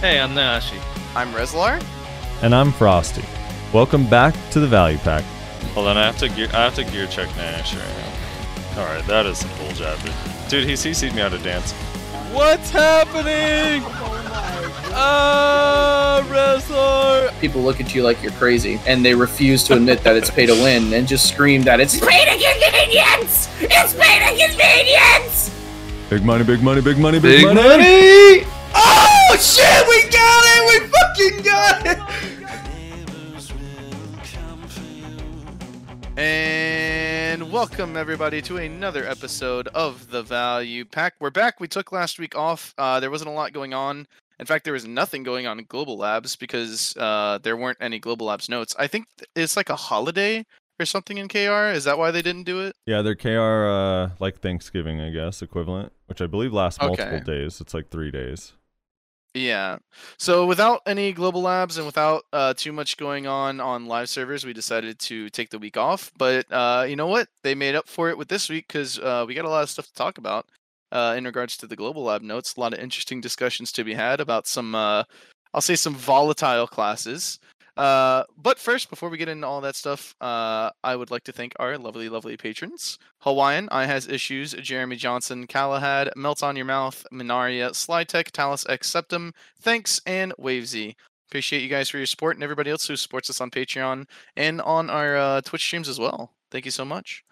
Hey, I'm Nashi. I'm Rezlar. And I'm Frosty. Welcome back to the Value Pack. Hold on, I have to gear, I have to gear check Nash right now. All right, that is some bull jabber. Dude, he CC'd me out of dance. What's happening? Oh my! Ah, Rezlar! people look at you like you're crazy and they refuse to admit that it's pay to win and just scream that it's pay to convenience! It's pay to convenience! Big money, big money, big money, big, money. Oh shit, we got it! We fucking got it! And welcome everybody to another episode of the Value Pack. We're back. We took last week off. Uh, there wasn't a lot going on. In fact, there was nothing going on in Global Labs because uh, there weren't any Global Labs notes. I think it's like a holiday or something in KR. Is that why they didn't do it? Yeah, they're KR uh, like Thanksgiving, I guess, equivalent, which I believe lasts multiple Okay. days. It's like three days. Yeah. So without any global labs and without uh, too much going on on live servers, we decided to take the week off. But uh, you know what? They made up for it with this week because uh, we got a lot of stuff to talk about uh, in regards to the global lab notes. A lot of interesting discussions to be had about some, uh, I'll say, some volatile classes. Uh, but first, before we get into all that stuff, uh, I would like to thank our lovely, lovely patrons. Hawaiian, I has issues, Jeremy Johnson, Calahad, Melt on Your Mouth, Minaria, Slytech, Talus X Septum, thanks, and Wavesy. Appreciate you guys for your support and everybody else who supports us on Patreon and on our uh, Twitch streams as well. Thank you so much.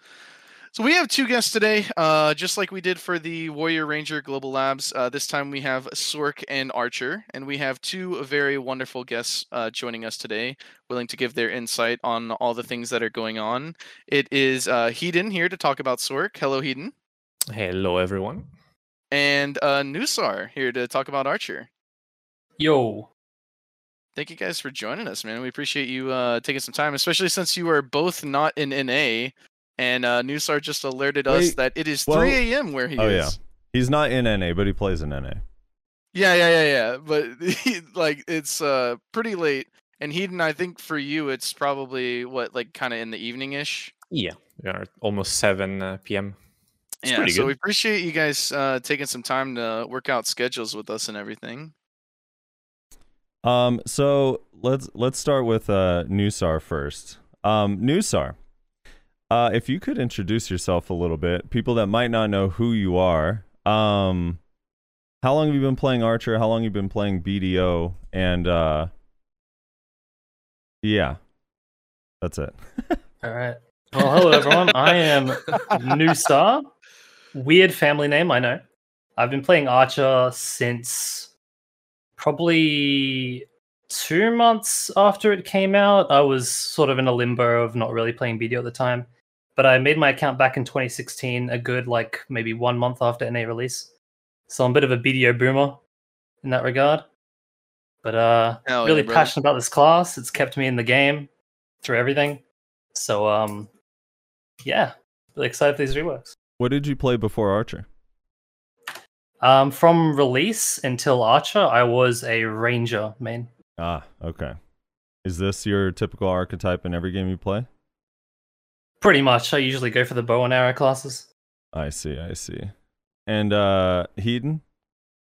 So we have two guests today, uh, just like we did for the Warrior Ranger Global Labs. Uh, this time we have Sorc and Archer, and we have two very wonderful guests uh, joining us today, willing to give their insight on all the things that are going on. It is uh, Heedun here to talk about Sorc. Hello, Heedun. Hello, everyone. And uh, Nusar here to talk about Archer. Yo. Thank you guys for joining us, man. We appreciate you uh, taking some time, especially since you are both not in NA. And uh, Nusar just alerted us Wait, that it is well- 3 a.m. where he Oh, is. yeah. He's not in NA, but he plays in NA. Yeah, yeah, yeah, yeah. But he, like it's uh pretty late. And Heedun, I think for you it's probably what like kind of in the evening ish. Yeah, we are almost 7 uh, p.m. It's Yeah, so good. we appreciate you guys uh taking some time to work out schedules with us and everything. Um, so let's let's start with uh Nusar first. Um, Nusar, uh, if you could introduce yourself a little bit, people that might not know who you are. Um, how long have you been playing Archer? How long have you been playing BDO? And uh, yeah, that's it. All right. Well, hello everyone. I am Nusar. Weird family name, I know. I've been playing Archer since probably two months after it came out. I was sort of in a limbo of not really playing video at the time. But I made my account back in 2016, a good like maybe one month after NA release. So I'm a bit of a BDO boomer in that regard. But uh Hell yeah, really brother. passionate about this class. It's kept me in the game through everything. So um yeah, really excited for these reworks. What did you play before Archer? Um from release until Archer, I was a ranger main. Ah, okay. Is this your typical archetype in every game you play? Pretty much. I usually go for the bow and arrow classes. I see, I see. And uh Heedun,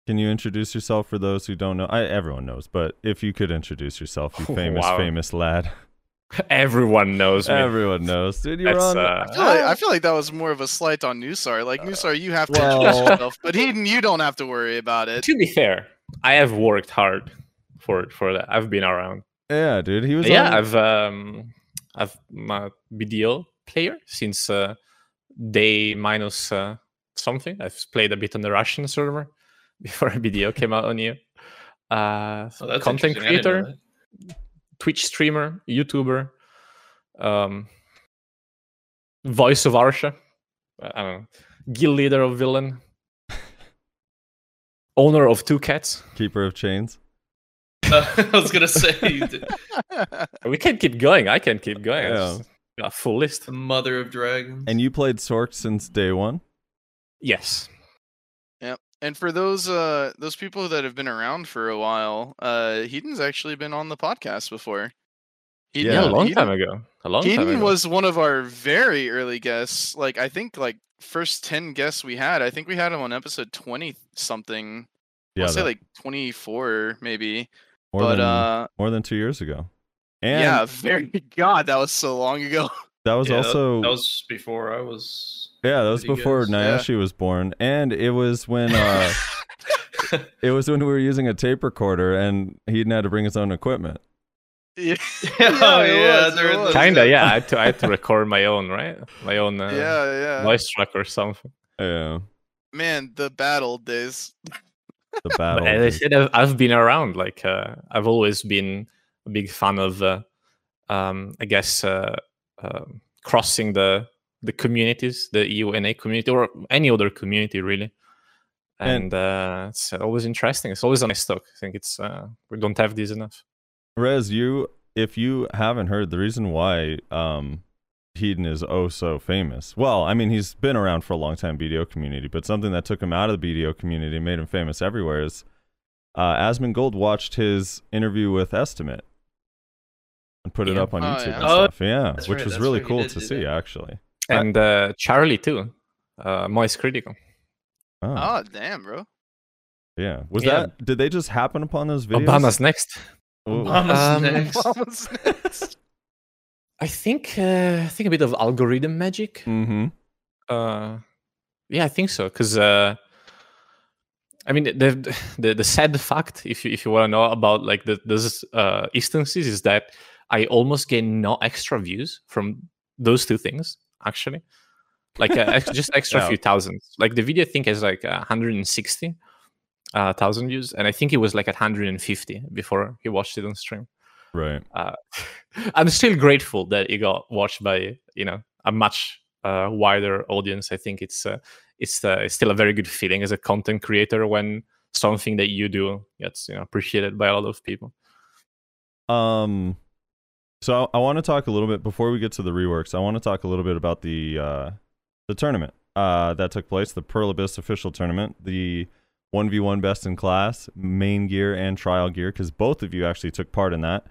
can you introduce yourself for those who don't know? I everyone knows, but if you could introduce yourself, you famous, Wow. famous lad. Everyone knows me. Everyone knows. Dude, you're That's, on uh, I feel, like, I feel like that was more of a slight on Nusar. Like Nusar, you have to well- introduce yourself, but Heedun, you don't have to worry about it. to be fair, I have worked hard for for that. I've been around. Yeah, dude. He was yeah, on I've um, I've my BDO player since uh, day minus uh, something. I've played a bit on the Russian server before BDO came out on EU. Uh, Oh, content interesting. I didn't know creator, Twitch streamer, YouTuber, um, voice of Arsha, I don't know, guild leader of villain, owner of two cats. Keeper of Chains. that. I was gonna say. We can't keep going. I can't keep going. I Yeah. Just got a full list. the mother of dragons. And you played Sorc since day one? Yes. Yep. And for those uh those people that have been around for a while, uh Heedun's actually been on the podcast before. Heedun- Yeah, a long Heedun- time ago. A long time Heedun ago. was one of our very early guests. Like I think like first ten guests we had. I think we had him on episode twenty something Yeah, I'll say like 24 maybe. more but than uh, more than two years ago. And yeah, very God, that was so long ago. that was Yeah, also that was before I was. yeah, that was with you before guys. Yeah. Was born, and it was when uh, it was when we were using a tape recorder, and he had to bring his own equipment. yeah, oh it yeah, was, there it was. was. Kinda, yeah. I had to I had to record my own, right? My own uh, yeah, yeah. voice track or something. Yeah, Man, the battle days. the But battle. as I said, I've, I've been around. Like uh, I've always been a big fan of, uh, um, I guess, uh, um crossing the the communities, the EUNA community, or any other community, really. And- And, uh, it's always interesting. It's always a nice talk. I think it's uh, we don't have these enough. Rez, you if you haven't heard the reason why um Heedun is oh so famous. Well, I mean he's been around for a long time BDO community, but something that took him out of the BDO community and made him famous everywhere is uh Asmongold watched his interview with Estimate and put it up on Oh, YouTube yeah. and Oh, stuff. Yeah, which right, was that's really cool to see that. actually. And uh, Charlie too, uh, Moist Critical. Oh, Oh damn, bro. yeah. Was Yeah. that did they just happen upon those videos? Obama's next. Obama's Um, next. Obama's next. I think uh, I think a bit of algorithm magic. Mm-hmm. Uh, yeah, I think so. Because uh, I mean, the, the the sad fact, if you if you want to know about like the, those uh, instances, is that I almost get no extra views from those two things. Actually, like uh, just extra Yeah. few thousands. Like the video, I think has like uh, 160 uh, thousand views, and I think it was like at 150 before he watched it on stream Right. uh, I'm still grateful that it got watched by you know a much uh, wider audience. I think it's uh, it's uh, it's still a very good feeling as a content creator when something that you do gets you know appreciated by a lot of people. Um, so I, want to talk a little bit before we get to the reworks. I want to talk a little bit about the uh, the tournament uh, that took place, the Pearl Abyss official tournament, the one v one best in class, main gear and trial gear, because both of you actually took part in that.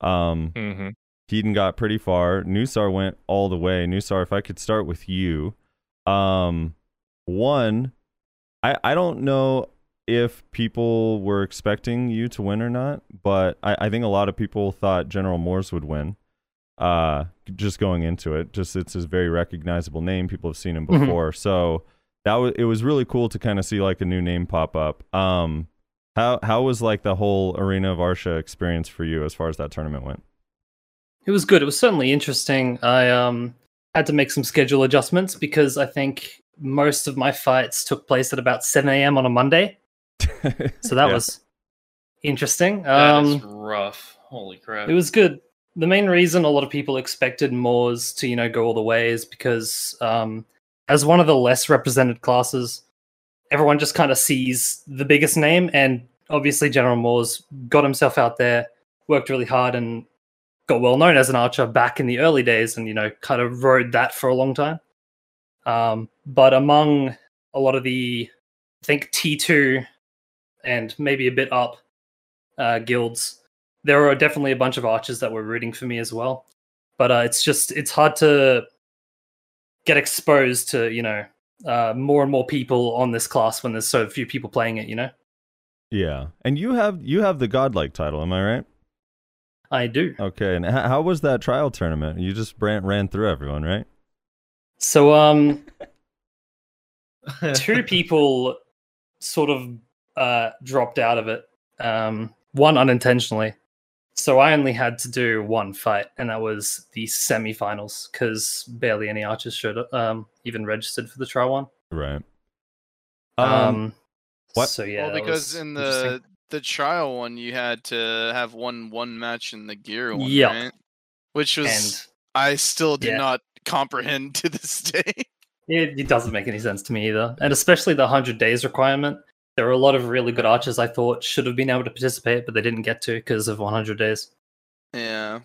Um, hmm Heedun got pretty far. Nusar went all the way. Nusar, if I could start with you, um, one, I I don't know if people were expecting you to win or not, but I, I think a lot of people thought General Moores would win. Uh, just going into it, just it's his very recognizable name. People have seen him Mhm. before, so that was it was really cool to kind of see like a new name pop up. Um, how how was like the whole Arena of Arsha experience for you as far as that tournament went? It was good. It was certainly interesting. I um had to make some schedule adjustments because I think most of my fights took place at about 7 a.m. on a Monday. So that Yeah. was interesting. That is Um, rough. Holy crap. it was good. The main reason a lot of people expected Moors to, you know, go all the way is because um, as one of the less represented classes, everyone just kind of sees the biggest name, and obviously General Moores got himself out there, worked really hard, and got well known as an archer back in the early days, and you know, kind of rode that for a long time. Um, but among a lot of the, I think T two, and maybe a bit up uh, guilds, there are definitely a bunch of archers that were rooting for me as well. But uh, it's just it's hard to get exposed to you know uh, more and more people on this class when there's so few people playing it. You know, Yeah, and you have you have the godlike title, am I right? I do. Okay, and h- how was that trial tournament? You just ran ran through everyone, right? So um, two people sort of uh, dropped out of it. Um, one unintentionally. So I only had to do one fight, and that was the semifinals because barely any archers showed up, um, even registered for the trial one. Right. Um, Um, what- So yeah, well, because in the the trial one, you had to have one one match in the gear one, Yep. right? Which was and I still do yeah. not comprehend to this day. it, it doesn't make any sense to me either, and especially the hundred days requirement. There were a lot of really good archers I thought should have been able to participate, but they didn't get to because of 100 days. yeah.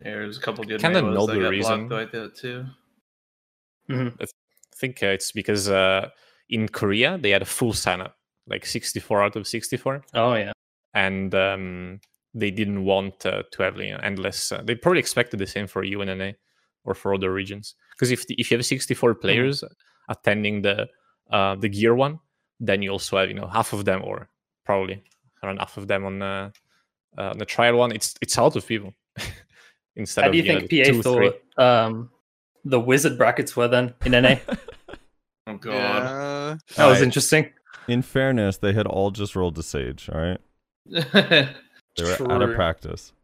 There's a couple good Kinda melee know that the reason. blocked like that too. hmm I think uh, it's because uh, in Korea they had a full sign up, like 64 out of 64. Oh yeah, and um, they didn't want uh, to have you know, endless. Uh, they probably expected the same for EUNA or for other regions. Because if the, if you have 64 players attending the uh, the gear one, then you also have you know half of them or probably around half of them on uh, uh, on the trial one. It's it's a lot of people. Instead How of do you know, think the PA two, thought um, the wizard brackets were then in NA? Oh god. Yeah. That was Alright. interesting. In fairness, they had all just rolled to Sage. All right, they were out of practice.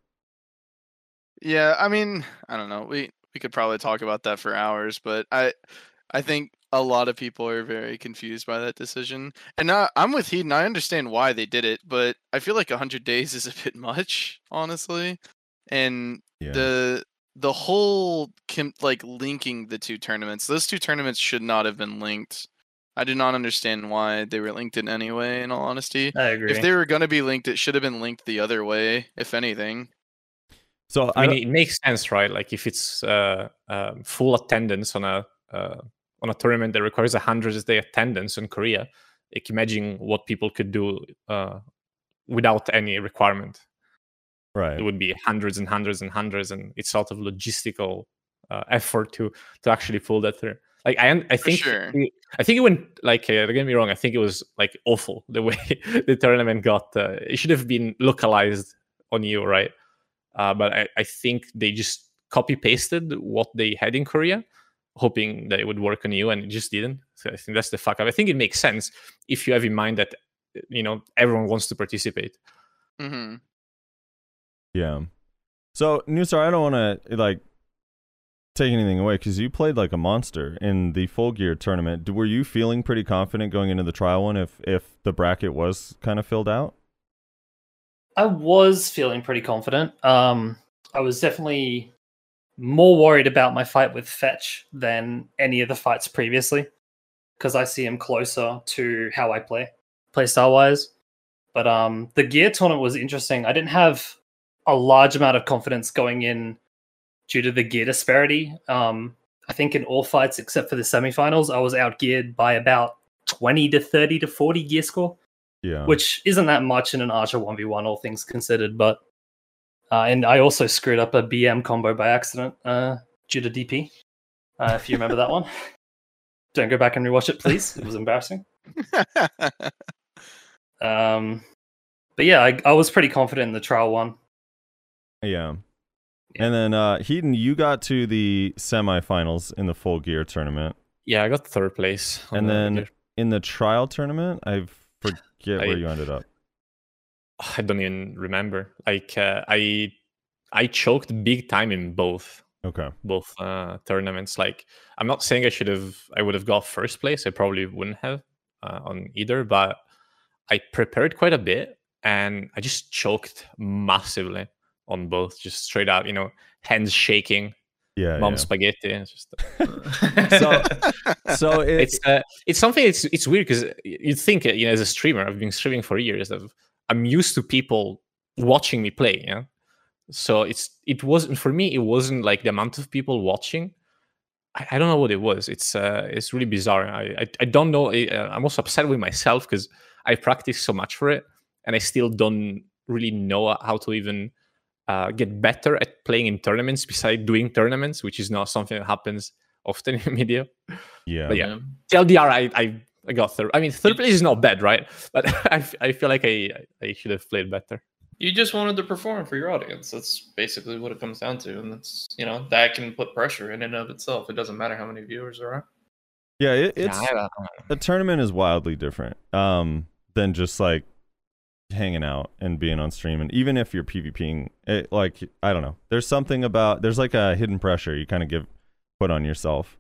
Yeah, I mean, I don't know. We we could probably talk about that for hours, but I I think a lot of people are very confused by that decision. And I, I'm with Heedun. I understand why they did it, but I feel like 100 days is a bit much, honestly. And Yeah. the the whole com- like linking the two tournaments. Those two tournaments should not have been linked. I do not understand why they were linked in any way. In all honesty, I agree. if they were going to be linked, it should have been linked the other way. If anything. So I I mean, it makes sense, right? Like if it's uh, um, full attendance on a uh, on a tournament that requires a hundred day attendance in Korea, like imagine what people could do uh, without any requirement. right. It would be hundreds and hundreds and hundreds, and it's sort of logistical uh, effort to to actually pull that through. Like I, I think, sure. I think it went like. Uh, don't get me wrong. I think it was like awful the way the tournament got. Uh, it should have been localized on EU, right? Uh, but I, I think they just copy pasted what they had in Korea, hoping that it would work on EU, and it just didn't. So I think that's the fuck up. I think it makes sense if you have in mind that you know everyone wants to participate. hmm Yeah. So, Nusar, I don't want to like take anything away because you played like a monster in the full gear tournament. D- Were you feeling pretty confident going into the trial one if if the bracket was kind of filled out? I was feeling pretty confident. Um, I was definitely more worried about my fight with Fetch than any of the fights previously, because I see him closer to how I play, playstyle wise. But um, the gear tournament was interesting. I didn't have a large amount of confidence going in due to the gear disparity. Um, I think in all fights except for the semifinals, I was outgeared by about 20 to 30 to 40 gear score Yeah. which isn't that much in an Archer 1v1, all things considered. But uh, and I also screwed up a BM combo by accident uh, due to DP. Uh, if you remember that one, don't go back and rewatch it, please. It was embarrassing. Um, but yeah, I, I was pretty confident in the trial one. yeah. Yeah. And then uh Heedun, you got to the semifinals in the full gear tournament. Yeah, I got third place. And the then gear. in the trial tournament, I forget I- where you ended up. I don't even remember. Like uh, I I choked big time in both Okay. both uh, tournaments. Like I'm not saying I should have I would have got first place. I probably wouldn't have uh, on either, but I prepared quite a bit and I just choked massively on both. Just straight out, you know, hands shaking, Yeah. mom yeah. spaghetti. It's just So so it, it's uh, it's something. It's it's weird because you'd think uh, you know as a streamer, I've been streaming for years. I've, I'm used to people watching me play. Yeah, so it's it wasn't for me. It wasn't like the amount of people watching. I, I don't know what it was. It's uh it's really bizarre. I I, I don't know. Uh, I'm also upset with myself because I practiced so much for it, and I still don't really know how to even uh, get better at playing in tournaments besides doing tournaments, which is not something that happens often in media. yeah. But yeah, TLDR, I, I, I got third. I mean, third place is not bad, right? But I, f- I feel like I, I should have played better. You just wanted to perform for your audience. That's basically what it comes down to, and that's you know that can put pressure in and of itself. It doesn't matter how many viewers there are. Yeah, it, it's Yeah, I- I- the tournament is wildly different um than just like hanging out and being on stream and even if you're pvping it like i don't know there's something about there's like a hidden pressure you kind of give put on yourself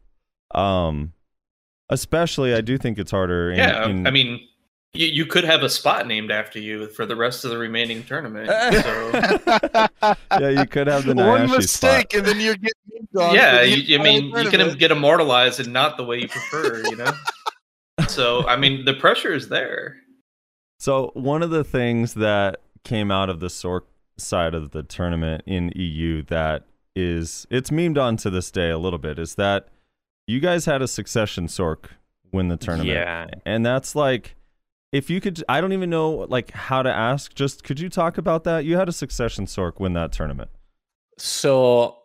um especially i do think it's harder in, yeah, in- I mean, you, you could have a spot named after you for the rest of the remaining tournament. so yeah you could have the One Nayashe mistake, spot. and then you're getting yeah, the you, I mean, you can get immortalized and not the way you prefer, you know. so I mean, the pressure is there. So one of the things that came out of the Sorc side of the tournament in EU that is it's memed on to this day a little bit is that you guys had a succession Sorc win the tournament. Yeah. And that's like if you could I don't even know like how to ask, just could you talk about that? You had a succession Sorc win that tournament. So,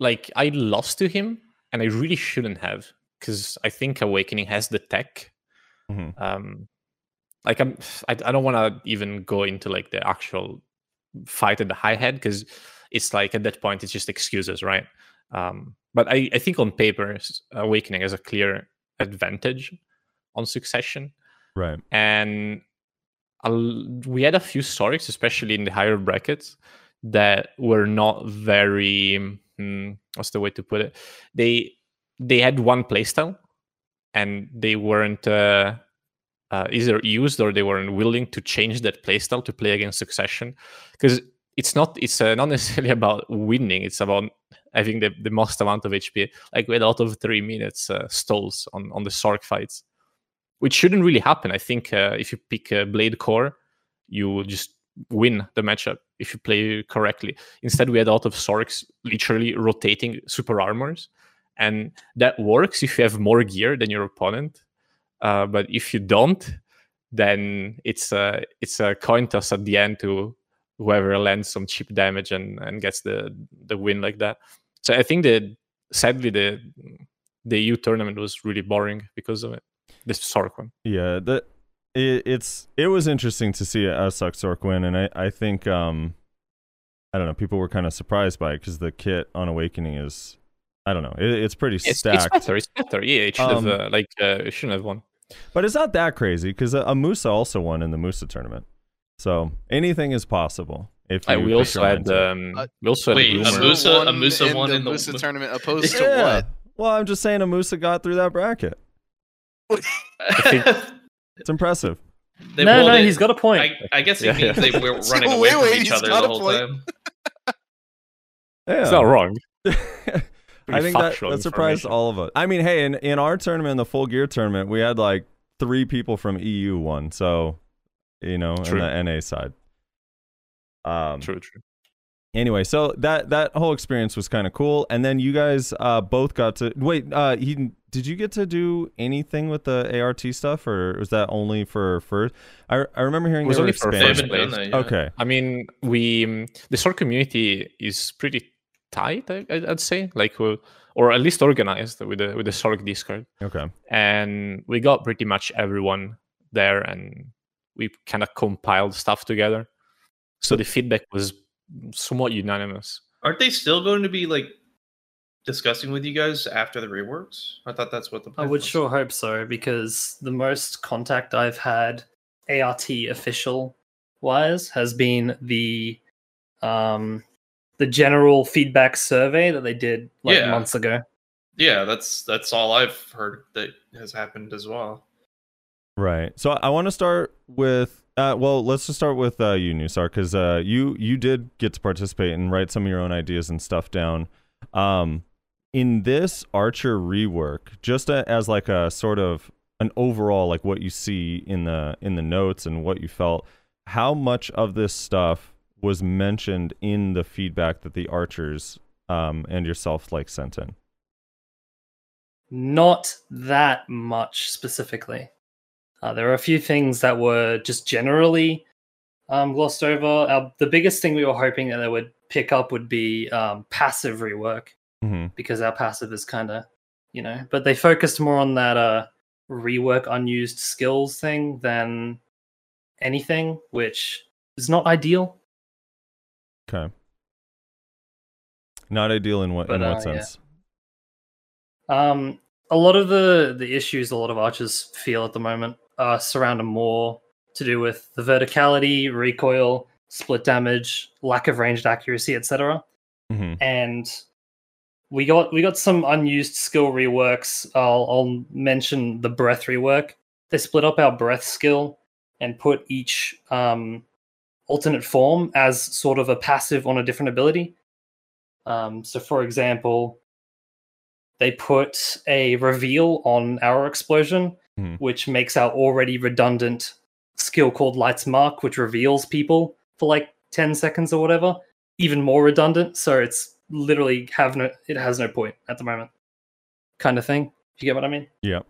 like, I lost to him, and I really shouldn't have, because I think Awakening has the tech. Mhm. Um, like I'm I, I don't want to even go into like the actual fight at the high head because it's like at that point it's just excuses, right? Um, but I, I think on paper, Awakening has a clear advantage on Succession, Right. and we had a few stories, especially in the higher brackets, that were not very. hmm, what's the way to put it? They they had one playstyle, and they weren't uh, uh, either used or they weren't willing to change that playstyle to play against Succession, because it's not it's uh, not necessarily about winning. It's about having the, the most amount of HP. Like we had a lot of three minutes uh, stalls on on the Sorc fights, which shouldn't really happen. I think uh, if you pick uh, Blade Core, you just win the matchup if you play correctly. Instead, we had a lot of Sorcs literally rotating super armors, and that works if you have more gear than your opponent. Uh, but if you don't, then it's a it's a coin toss at the end to whoever lands some cheap damage and, and gets the the win like that. So I think that sadly the the EU tournament was really boring because of it. This Sorc one. Yeah, the it, it's it was interesting to see a Suck Sorc win, and I I think um I don't know people were kind of surprised by it because the kit on Awakening is I don't know it, it's pretty It's, it's stacked, better. It's better. Yeah, it should Um, have uh, like uh, it shouldn't have won. but it's not that crazy because a, a Musa also won in the Musa tournament, so anything is possible. If you Like, we put also your had mind um, Uh, we also had wait, a Musa- a won Musa in won the in the- Musa tournament opposed to what? Well, I'm just saying a Musa got through that bracket. It's impressive. They- no, no, they- he's got a point. I, I guess it Yeah, means yeah. they were So running away wait, from each other the whole point. time. Yeah. It's not wrong. I think that, that surprised all of us. I mean, hey, in, in our tournament, the full gear tournament, we had like three people from EU one, So, you know, True. on the NA side. Um, True, true. Anyway, so that that whole experience was kind of cool, and then you guys uh, both got to wait. Uh, he did you get to do anything with the ART stuff, or was that only for first? I I remember hearing It was they were only for They first expanding. place. done. Okay, I mean, we um, the Sorc community is pretty tight. I, I- I'd say, like, uh, or at least organized with the with the Sorc Discord, okay, and we got pretty much everyone there, and we kind of compiled stuff together. So the feedback was somewhat unanimous. Aren't they still going to be like discussing with you guys after the reworks? I thought that's what the I would was. sure hope so because the most contact I've had ART official wise has been the um the general feedback survey that they did like Yeah. months ago. Yeah, that's that's all I've heard that has happened as well. Right. So I want to start with. Uh, well, let's just start with uh, you, Nusar, because uh, you you did get to participate and write some of your own ideas and stuff down. Um, in this Archer rework, just a, as like a sort of an overall, like what you see in the in the notes and what you felt, how much of this stuff was mentioned in the feedback that the archers um, and yourself like sent in? Not that much specifically. Uh, there are a few things that were just generally um, glossed over. Our, the biggest thing we were hoping that they would pick up would be um, passive rework. Mm-hmm. because our passive is kind of, you know, but they focused more on that uh rework unused skills thing than anything, which is not ideal. Okay. Not ideal in what But, in what uh, yeah. sense? Um, a lot of the the issues a lot of archers feel at the moment uh, surround them more to do with the verticality, recoil, split damage, lack of ranged accuracy, etc. Mm-hmm. and we got we got some unused skill reworks. I'll, I'll mention the breath rework. They split up our breath skill and put each um, alternate form as sort of a passive on a different ability. Um, so, for example, they put a reveal on our explosion, Mhm. which makes our already redundant skill called Lights Mark, which reveals people for like 10 seconds or whatever, even more redundant. So it's literally have no it has no point at the moment. Kind of thing. You get what I mean? Yep.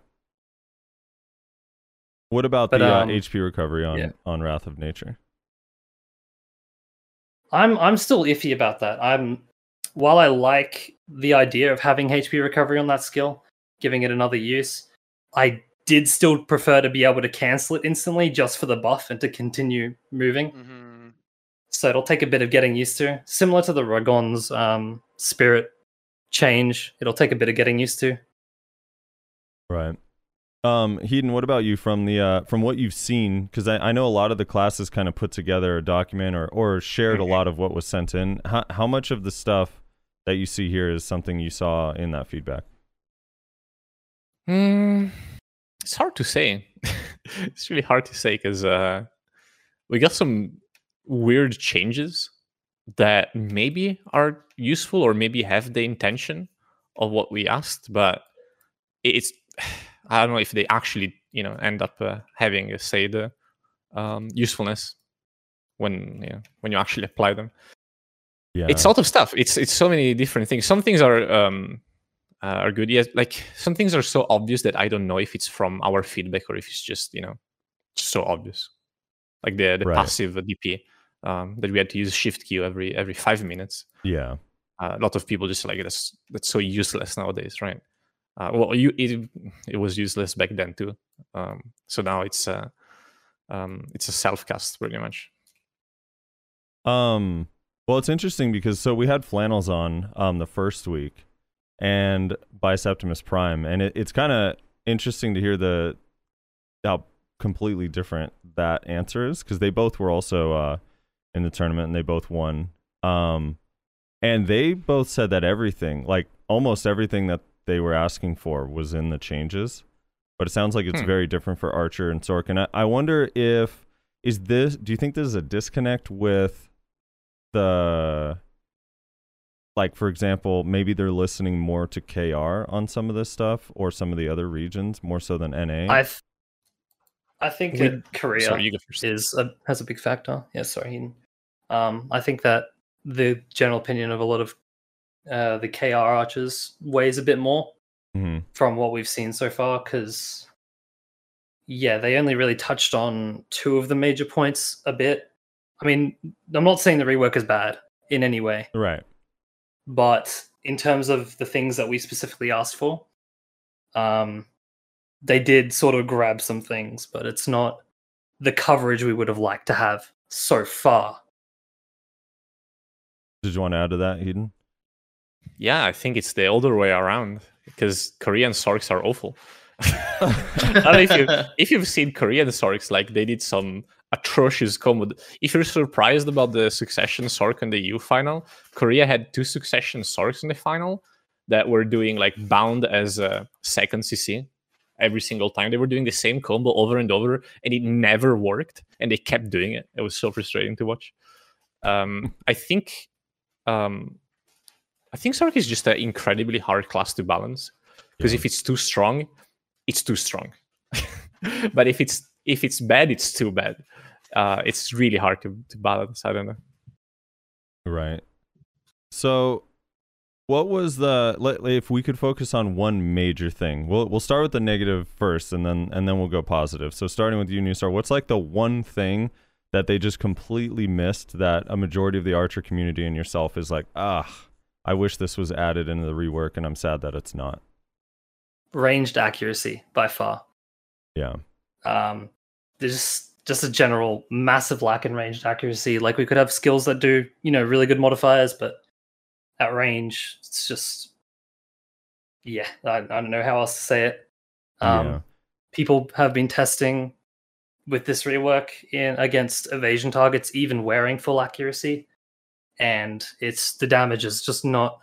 What about But, the uh, um, HP recovery on yeah. on Wrath of Nature? I'm I'm still iffy about that. I'm while I like the idea of having HP recovery on that skill, giving it another use, I did still prefer to be able to cancel it instantly just for the buff and to continue moving. Mhm. So it'll take a bit of getting used to. Similar to the Ragon's um, spirit change, it'll take a bit of getting used to. Right. Um, Heedun, what about you from the uh, from what you've seen? Because I, I know a lot of the classes kind of put together a document or or shared a lot of what was sent in. How how much of the stuff that you see here is something you saw in that feedback? Mm, it's hard to say. it's really hard to say because uh, we got some weird changes that maybe are useful or maybe have the intention of what we asked, but it's I don't know if they actually you know end up uh, having uh, say the um, usefulness when you know, when you actually apply them. Yeah. It's a lot of stuff. It's it's so many different things. Some things are um, uh, are good. Yes, like some things are so obvious that I don't know if it's from our feedback or if it's just you know so obvious. Like the the Right. passive DP um, that we had to use shift Q every every five minutes. yeah. Uh, a lot of people just like that's that's so useless nowadays, right? Uh, well, you it it was useless back then too. Um, so now it's uh, um, it's a self cast pretty much. Um, well, it's interesting because so we had flannels on um the first week, and by Septimus Prime, and it, it's kind of interesting to hear the how completely different that answer is because they both were also uh in the tournament and they both won. Um, and they both said that everything, like almost everything that they were asking for, was in the changes. But it sounds like it's Hmm. very different for Archer and Sorc. And I, I wonder if is this do you think this is a disconnect with the like for example maybe they're listening more to kr on some of this stuff or some of the other regions more so than na I th- I think We- that Korea Sorry, you is a, has a big factor. Yeah, sorry. Um, I think that the general opinion of a lot of uh, the KR archers weighs a bit more Mhm. from what we've seen so far because yeah they only really touched on two of the major points a bit i mean i'm not saying the rework is bad in any way right but in terms of the things that we specifically asked for um they did sort of grab some things but it's not the coverage we would have liked to have so far did you want to add to that Heedun Yeah, I think it's the other way around because Korean Sorcs are awful. I don't know if you if you've seen Korean Sorcs, like they did some atrocious combo. If you're surprised about the Succession Sorc in the EU final, Korea had two Succession Sorcs in the final that were doing like bound as a second CC every single time. They were doing the same combo over and over, and it never worked. And they kept doing it. It was so frustrating to watch. Um, I think. Um, I think Sorc is just an incredibly hard class to balance because if it's too strong, it's too strong. but if it's if it's bad, it's too bad. Uh, it's really hard to, to balance. I don't know. right so what was the let, if we could focus on one major thing we'll we'll start with the negative first and then and then we'll go positive so starting with you Nusar what's like the one thing that they just completely missed that a majority of the archer community and yourself is like ah i wish this was added into the rework and i'm sad that it's not ranged accuracy by far yeah um there's just a general massive lack in ranged accuracy. Like we could have skills that do you know really good modifiers but at range it's just yeah i, I don't know how else to say it. Um Yeah. people have been testing with this rework in against evasion targets even wearing full accuracy and it's the damage is just not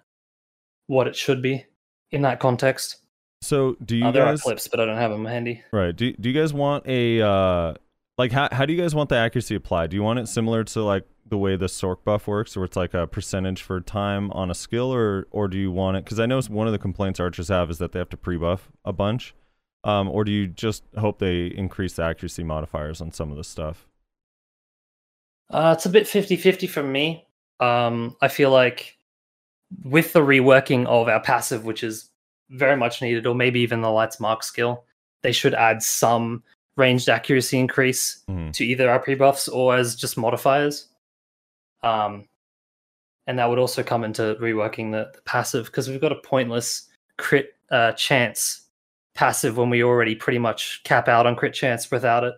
what it should be in that context so do you Uh, there guys are clips but i don't have them handy Right. Do do you guys want a uh like how how do you guys want the accuracy applied? Do you want it similar to like the way the Sorc buff works, where it's like a percentage for time on a skill, or or do you want it? Because I know one of the complaints archers have is that they have to pre-buff a bunch, um, or do you just hope they increase the accuracy modifiers on some of the stuff? Uh, it's a bit 50 50 from me. Um, I feel like with the reworking of our passive, which is very much needed, or maybe even the Lights Mark skill, they should add some ranged accuracy increase Mhm. to either our pre buffs or as just modifiers. Um, and that would also come into reworking the, the passive because we've got a pointless crit uh, chance passive when we already pretty much cap out on crit chance without it.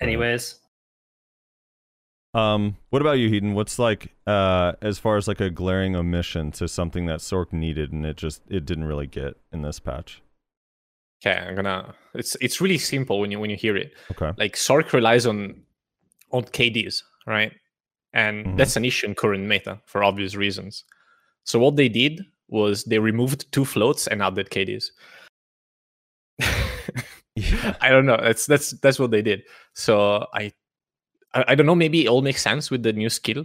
Anyways, Um, what about you, Heedun? What's like uh as far as like a glaring omission to something that Sorc needed and it just it didn't really get in this patch? Okay, I'm gonna. It's it's really simple when you when you hear it. Okay. Like Sorc relies on on KDs, right? And Mhm. that's an issue in current meta for obvious reasons. So what they did was they removed two floats and added KDs. Yeah. I don't know. That's that's that's what they did. So I, I I don't know. Maybe it all makes sense with the new skill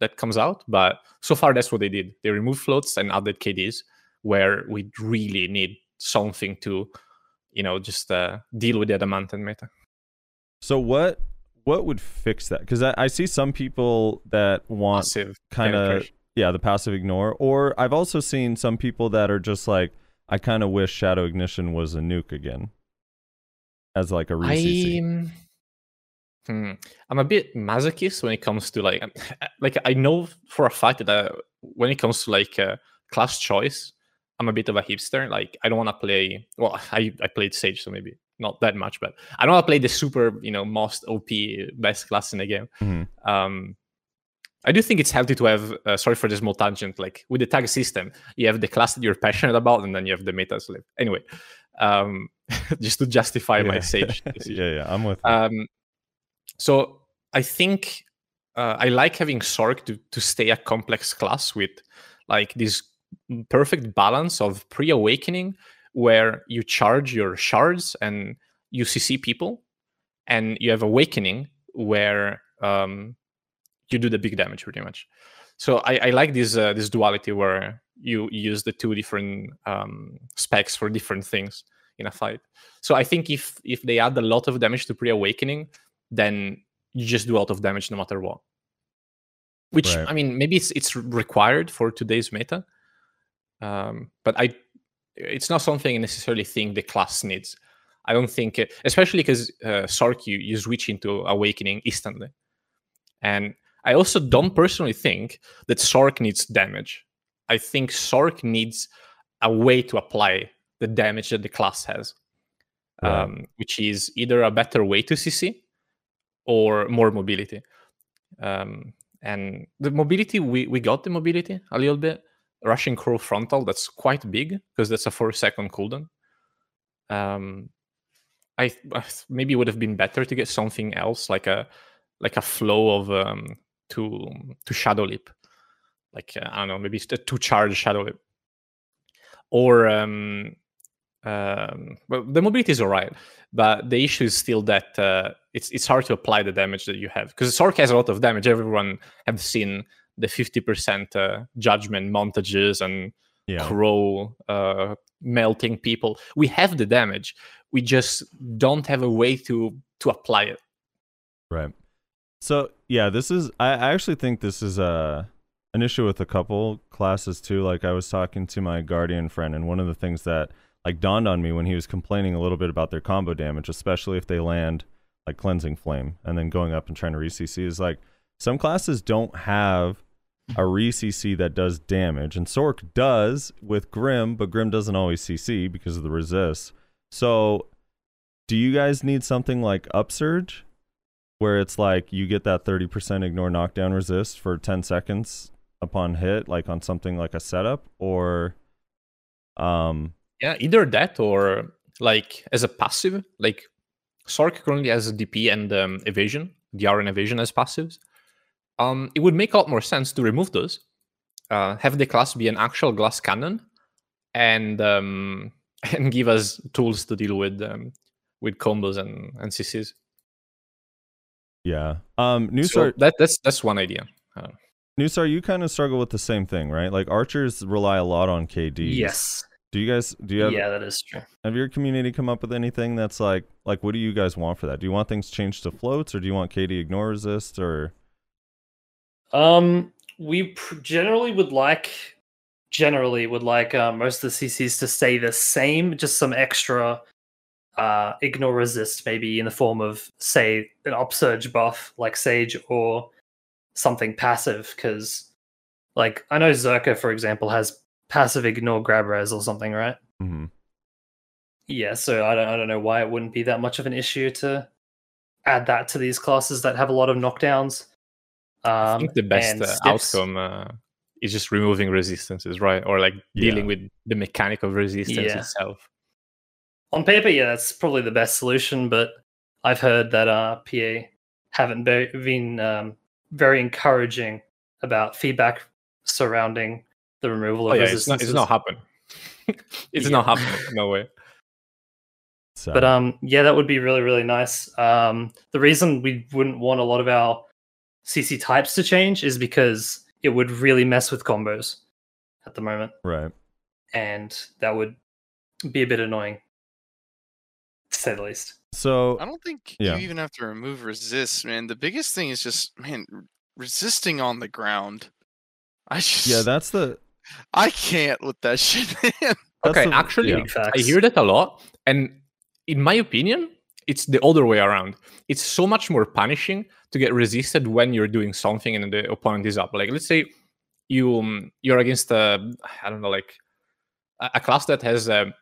that comes out, but so far that's what they did. They removed floats and added KDs, where we really need something to, you know, just uh, deal with the adamantine meta. So what what would fix that? Because I, I see some people that want kind of yeah the passive ignore, or I've also seen some people that are just like I kind of wish Shadow Ignition was a nuke again, as like a re hmm, I'm a bit masochist when it comes to like, like I know for a fact that uh, when it comes to like uh, class choice, I'm a bit of a hipster. Like I don't want to play. Well, I I played Sage, so maybe not that much, but I don't want to play the super, you know, most OP best class in the game. Mhm. Um, I do think it's healthy to have. Uh, sorry for the small tangent. Like with the tag system, you have the class that you're passionate about, and then you have the meta slip. Anyway, um, just to justify my Sage. yeah, yeah, I'm with. Um, so I think uh, I like having Sorc to, to stay a complex class with like this perfect balance of pre-awakening where you charge your shards and you CC people, and you have awakening where um, you do the big damage pretty much. So I, I like this uh, this duality where you use the two different um, specs for different things in a fight. So I think if if they add a lot of damage to pre-awakening, then you just do a lot of damage no matter what. Which Right. I mean, maybe it's it's required for today's meta, um, but I it's not something I necessarily think the class needs. I don't think, especially because uh, Sorc you you switch into awakening instantly, and I also don't personally think that Sorc needs damage. I think Sorc needs a way to apply the damage that the class has, Right. um, which is either a better way to CC or more mobility. Um, and the mobility, we, we got the mobility a little bit. Rushing Crow Frontal, that's quite big because that's a four second cooldown. Um, I, I maybe would have been better to get something else like a like a flow of um, to to Shadow Leap, like uh, I don't know, maybe two charge Shadow Leap, or um, um, well, the mobility is alright, but the issue is still that uh, it's it's hard to apply the damage that you have because Sorc has a lot of damage. Everyone have seen the fifty percent uh, judgment montages and yeah. crow uh, melting people. We have the damage. We just don't have a way to to apply it. Right. So yeah, this is. I, I actually think this is a an issue with a couple classes too. Like I was talking to my guardian friend, and one of the things that like dawned on me when he was complaining a little bit about their combo damage, especially if they land like cleansing flame and then going up and trying to re-CC, is like some classes don't have a re-CC that does damage, and Sorc does with Grim, but Grim doesn't always CC because of the resist. So, do you guys need something like Upsurge? where it's like you get that 30% ignore knockdown resist for 10 seconds upon hit like on something like a setup or um Yeah, either that or like as a passive, like Sorc currently has a DP and um, evasion, DR and evasion as passives. Um, it would make a lot more sense to remove those, uh, have the class be an actual glass cannon, and um, and give us tools to deal with um, with combos and and CCs. yeah um So Nusar that that's that's one idea. Uh, Nusar you kind of struggle with the same thing right like archers rely a lot on KD yes, do you guys do you have yeah, that is true. have your community come up with anything that's like like what do you guys want for that do you want things changed to floats or do you want KD ignore resist or Um, we pr- generally would like, generally would like uh, most of the CCs to stay the same, just some extra uh, ignore resist, maybe in the form of say an upsurge buff like Sage or something passive. Because, like, I know Zerker, for example, has passive ignore grab res or something, right? Mm-hmm. Yeah, so I don't I don't know why it wouldn't be that much of an issue to add that to these classes that have a lot of knockdowns. Um, I think the best uh, outcome uh, is just removing resistances, right? Or like dealing Yeah. with the mechanic of resistance Yeah. itself. on paper, yeah, that's probably the best solution. But I've heard that uh, PA haven't be- been um, very encouraging about feedback surrounding the removal of Oh yeah, it's not, it's not happening. it's not happening. No way. So, But um, yeah, that would be really really nice. Um, the reason we wouldn't want a lot of our CC types to change is because it would really mess with combos at the moment, right. and that would be a bit annoying, to say the least. So I don't think Yeah. you even have to remove resist, man. The biggest thing is just man resisting on the ground. I just yeah, that's the I can't with that shit, man. okay, the- actually, yeah. I hear that a lot, and in my opinion, it's the other way around. It's so much more punishing to get resisted when you're doing something and the opponent is up. Like, let's say you um, you're against a I don't know, like a, a class that has a,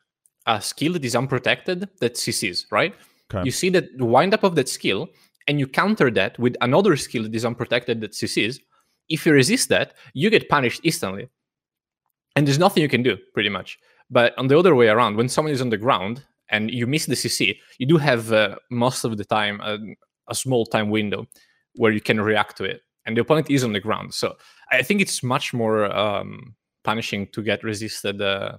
a skill that is unprotected that CCs, right? Okay. You see that the wind up of that skill, and you counter that with another skill that is unprotected that CCs. If you resist that, you get punished instantly and there's nothing you can do pretty much. But on the other way around when someone is on the ground and you miss the cc you do have uh, most of the time a, a small time window where you can react to it. And the opponent is on the ground. So i think it's much more um, punishing to get resisted uh,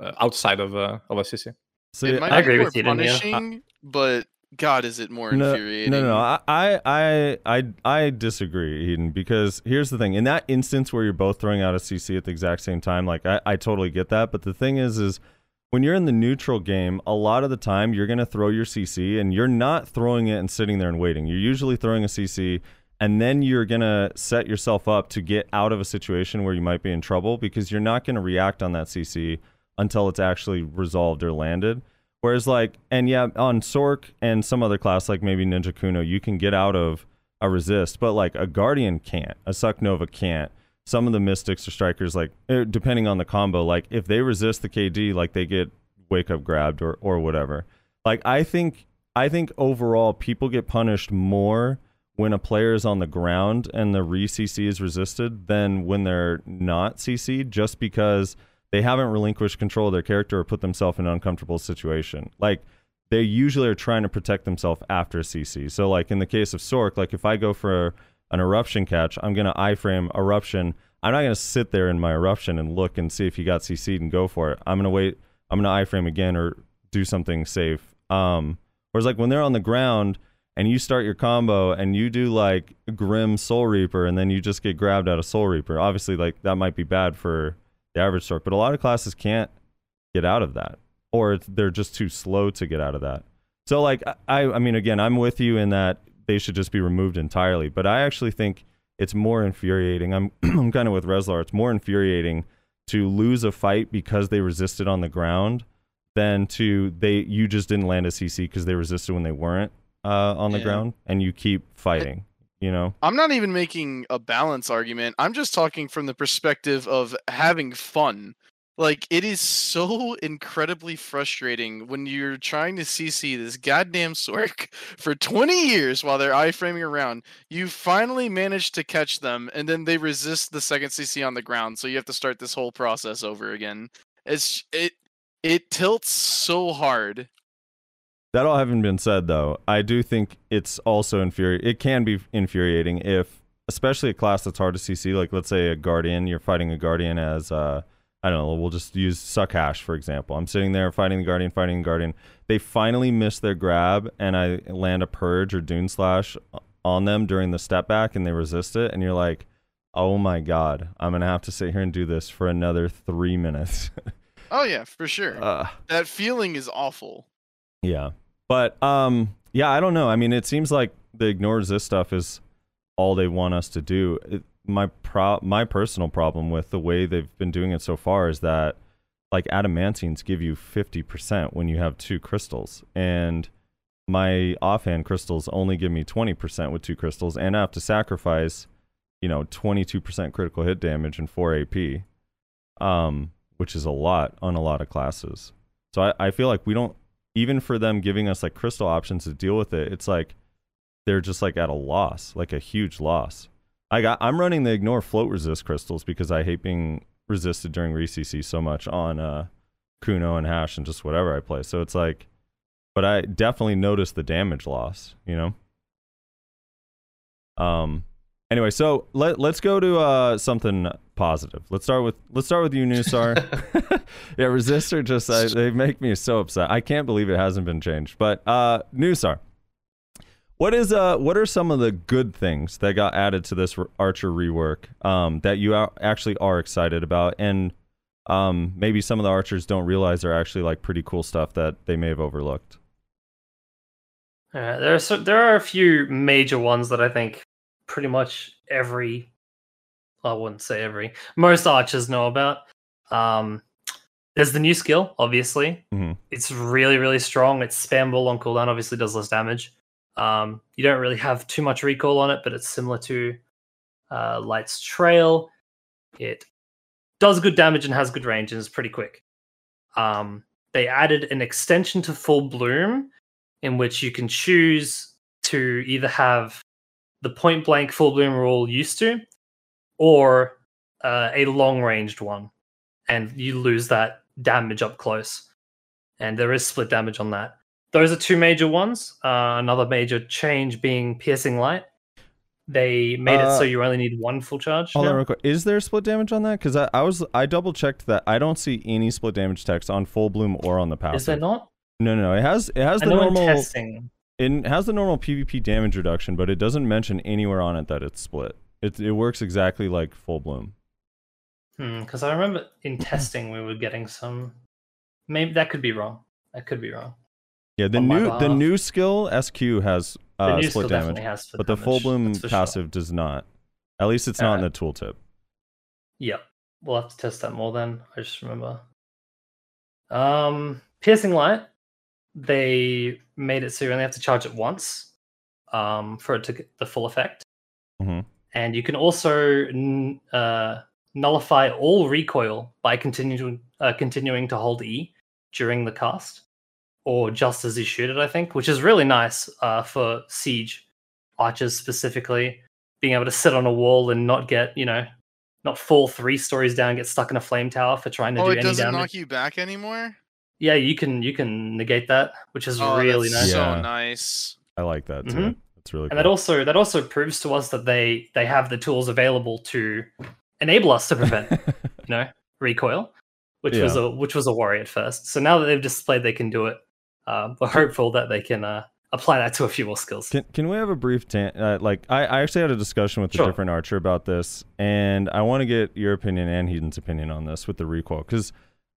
uh, outside of, uh, of a cc so it might I be agree more with you, Daniel. punishing, but God, is it more no, infuriating? no, no, no. I, I, I, I, I disagree, Heedun. Because here's the thing: in that instance where you're both throwing out a CC at the exact same time, like I, I totally get that. But the thing is, is when you're in the neutral game, a lot of the time you're gonna throw your CC, and you're not throwing it and sitting there and waiting. You're usually throwing a CC, and then you're gonna set yourself up to get out of a situation where you might be in trouble because you're not gonna react on that CC until it's actually resolved or landed. Whereas like, and yeah, on Sorc and some other class like maybe Ninja Kuno, you can get out of a resist, but like a Guardian can't, a Succ Nova can't. Some of the Mystics or Strikers, like eh, depending on the combo, like if they resist the KD, like they get wake up grabbed or or whatever. Like I think I think overall people get punished more when a player is on the ground and the re CC is resisted than when they're not CC'd, just because they haven't relinquished control of their character or put themselves in an uncomfortable situation. Like they usually are trying to protect themselves after CC. So like in the case of Sorc, like if I go for an eruption catch, I'm gonna iframe eruption. I'm not gonna sit there in my eruption and look and see if he got CC'd and go for it. I'm gonna wait. I'm gonna iframe again or do something safe. Um, whereas like when they're on the ground and you start your combo and you do like Grim Soul Reaper and then you just get grabbed out of Soul Reaper. Obviously, like that might be bad for the average Sorc, but a lot of classes can't get out of that, or it's, they're just too slow to get out of that. So like I, I mean, again, I'm with you in that they should just be removed entirely, but I actually think it's more infuriating. I'm, I'm kind of with Rezlar. It's more infuriating to lose a fight because they resisted on the ground than to they you just didn't land a CC because they resisted when they weren't uh, on the Yeah. ground, and you keep fighting. You know, I'm not even making a balance argument. I'm just talking from the perspective of having fun. Like it is so incredibly frustrating when you're trying to CC this goddamn Sorc for 20 years while they're iframing around. You finally manage to catch them, and then they resist the second CC on the ground, so you have to start this whole process over again. It's it it tilts so hard. That all having been said, though, I do think it's also infuri. It can be infuriating if, especially a class that's hard to CC, like let's say a guardian. You're fighting a guardian as, uh, I don't know. We'll just use Suckhash for example. I'm sitting there fighting the guardian, fighting the guardian. They finally miss their grab, and I land a purge or dune slash on them during the step back, and they resist it, and you're like, oh my god, I'm gonna have to sit here and do this for another three minutes. Oh yeah, for sure. uh, that feeling is awful. Yeah. But um yeah, I don't know. I mean, it seems like the ignore this stuff is all they want us to do. It, my pro my personal problem with the way they've been doing it so far is that like adamantines give you 50% when you have two crystals and my offhand crystals only give me 20% with two crystals and I have to sacrifice, you know, 22% critical hit damage and 4 AP. Um which is a lot on a lot of classes. So I, I feel like we don't even for them giving us like crystal options to deal with it, it's like they're just like at a loss, like a huge loss. I got I'm running the ignore float resist crystals because I hate being resisted during ReCC so much on uh Kuno and Hash and just whatever I play. So it's like but I definitely noticed the damage loss, you know? Um anyway, so let let's go to uh something positive. Let's start with let's start with you, Nusar. yeah, resistor just uh, they make me so upset. I can't believe it hasn't been changed. But uh Nusar, what is uh what are some of the good things that got added to this Archer rework um that you are, actually are excited about and um maybe some of the archers don't realize are actually like pretty cool stuff that they may have overlooked. Uh, there are so, there are a few major ones that I think pretty much every I wouldn't say every most archers know about. Um, there's the new skill, obviously. Mhm. It's really really strong. It's spamable on cooldown. Obviously, does less damage. Um, you don't really have too much recoil on it, but it's similar to uh, Light's Trail. It does good damage and has good range and is pretty quick. Um, they added an extension to Full Bloom in which you can choose to either have the point blank full bloom rule used to, or uh, a long ranged one, and you lose that damage up close. And there is split damage on that. Those are two major ones. Uh, another major change being piercing light. They made it Uh, so you only need one full charge. Hold on real quick. Is there split damage on that? Because I, I was I double checked that I don't see any split damage text on full bloom or on the passive. Is there not? No, no, no. It has it has I the normal testing. it has the normal PvP damage reduction, but it doesn't mention anywhere on it that it's split. It it works exactly like full bloom. Because I remember in testing we were getting some. Maybe that could be wrong. That could be wrong. Yeah, the On new the new skill SQ has uh, split damage, has but the full bloom for sure. passive does not. At least it's not in the tooltip. Yep. We'll have to test that more then. I just remember. Um piercing light, they made it so you only have to charge it once um for it to get the full effect. Mhm. And you can also n- uh, nullify all recoil by continuing uh, continuing to hold E during the cast, or just as you shoot it. I think, which is really nice uh, for siege archers specifically, being able to sit on a wall and not get you know not fall three stories down, get stuck in a flame tower for trying to Oh, do it any doesn't damage. knock you back anymore. Yeah, you can you can negate that, which is Oh, really that's nice. so Yeah. nice. I like that too. Mhm. It's really and cool. that also that also proves to us that they they have the tools available to enable us to prevent you know recoil which was a which was a worry at first so now that they've displayed they can do it uh, we're hopeful that they can uh, apply that to a few more skills Can can we have a brief tan- uh, like I, I actually had a discussion with a Sure. different archer about this, and I want to get your opinion and Heedun's opinion on this with the recoil because.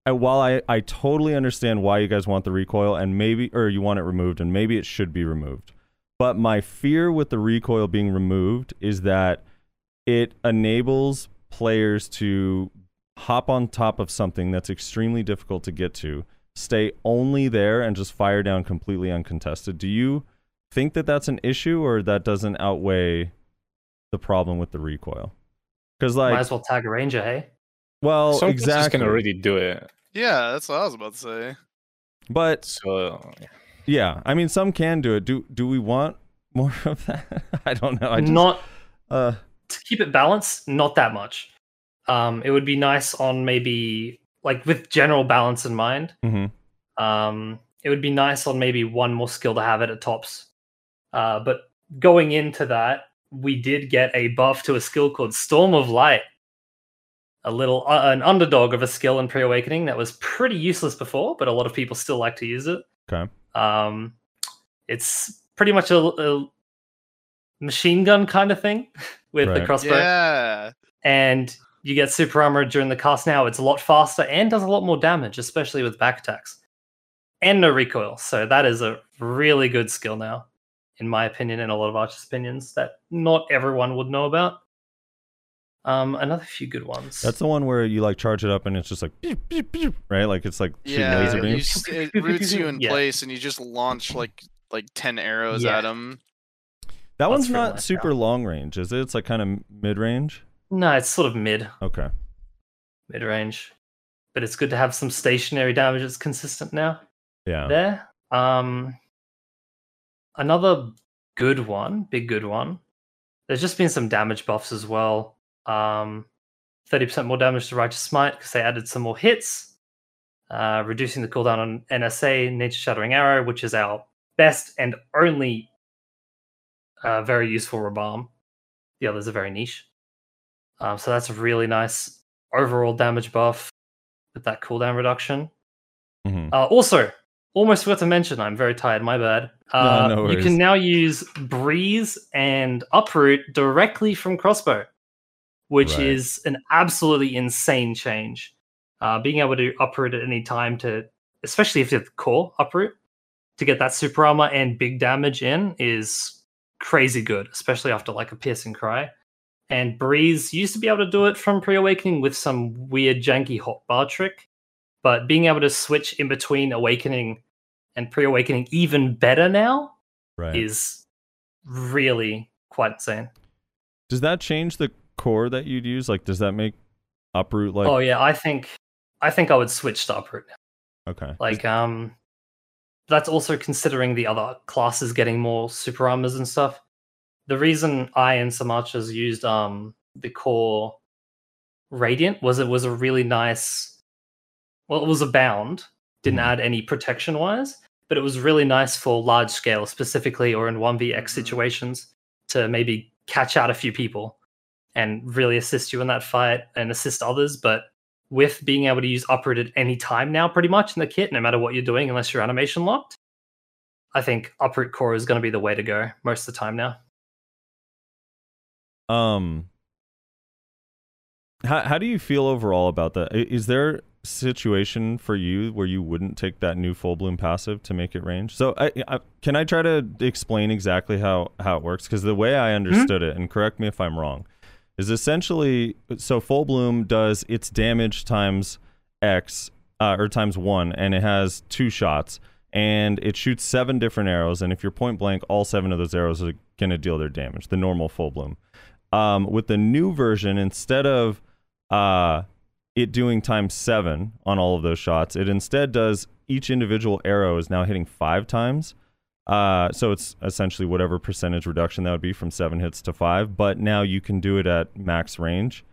I, while I, I totally understand why you guys want the recoil and maybe or you want it removed and maybe it should be removed, but my fear with the recoil being removed is that it enables players to hop on top of something that's extremely difficult to get to, stay only there and just fire down completely uncontested. Do you think that that's an issue or that doesn't outweigh the problem with the recoil? Because like, might as well tag a ranger hey well, Some classes exactly. can already do it. Yeah, that's what I was about to say. But So yeah, I mean, some can do it. Do do we want more of that? I don't know. I just, not uh, to keep it balanced not that much um it would be nice on maybe like with general balance in mind mhm. Um, it would be nice on maybe one more skill to have it at tops. Uh, but going into that, we did get a buff to a skill called Storm of Light, a little uh, an underdog of a skill in pre-awakening that was pretty useless before, but a lot of people still like to use it. Okay. Um, it's pretty much a, a machine gun kind of thing with the crossbow Yeah. and you get super armor during the cast now. It's a lot faster and does a lot more damage, especially with back attacks. And no recoil. So that is a really good skill now, in my opinion, and a lot of archers' opinions that not everyone would know about. Um, another few good ones. That's the one where you like charge it up and it's just like pew, pew, pew, right, like it's like shooting Yeah. laser beams. s- it roots you in Yeah. place, and you just launch like like ten arrows Yeah. at them. That one's That's real not nice, super yeah. long range, is it? It's like kind of mid range. no, it's sort of mid Okay. mid range. but it's good to have some stationary damage that's consistent now Yeah. there. Um, another good one, big good one. There's just been some damage buffs as well. Um, 30% more damage to Righteous Smite because they added some more hits, uh, reducing the cooldown on NSA, Nature Shattering Arrow, which is our best and only uh, very useful Rabam. The others are very niche. Um, so that's a really nice overall damage buff with that cooldown reduction. Mhm. Uh, also, almost forgot to mention, I'm very tired, my bad. Uh, no you can now use Breeze and Uproot directly from Crossbow, which Right. is an absolutely insane change. Uh, being able to uproot at any time to, especially if you have core uproot, to get that super armor and big damage in is crazy good, especially after like a piercing cry. And Breeze used to be able to do it from pre awakening with some weird janky hotbar trick, but being able to switch in between awakening and pre awakening even better now Right. is really quite insane. Does that change the core that you'd use? Like, does that make uproot like? oh yeah, I think I think I would switch to uproot. Now. Okay. Like um that's also considering the other classes getting more super armors and stuff. The reason I and some archers used um the core radiant was it was a really nice well it was a bound, didn't Mhm. add any protection wise, but it was really nice for large scale specifically or in 1vx situations to maybe catch out a few people and really assist you in that fight and assist others, but with being able to use uproot at any time now, pretty much in the kit, no matter what you're doing, unless you're animation locked. I think uproot core is going to be the way to go most of the time now. Um. How how do you feel overall about that? Is there a situation for you where you wouldn't take that new full bloom passive to make it range? So I, I can I try to explain exactly how how it works because the way I understood it, and correct me if I'm wrong, is essentially so full bloom does its damage times x uh, or times one, and it has two shots, and it shoots seven different arrows, and if you're point blank, all seven of those arrows are gonna deal their damage. The normal full bloom. Um, with the new version, instead of uh, it doing times seven on all of those shots, it instead does each individual arrow is now hitting five times. Uh, so it's essentially whatever percentage reduction that would be from seven hits to five, but now you can do it at max range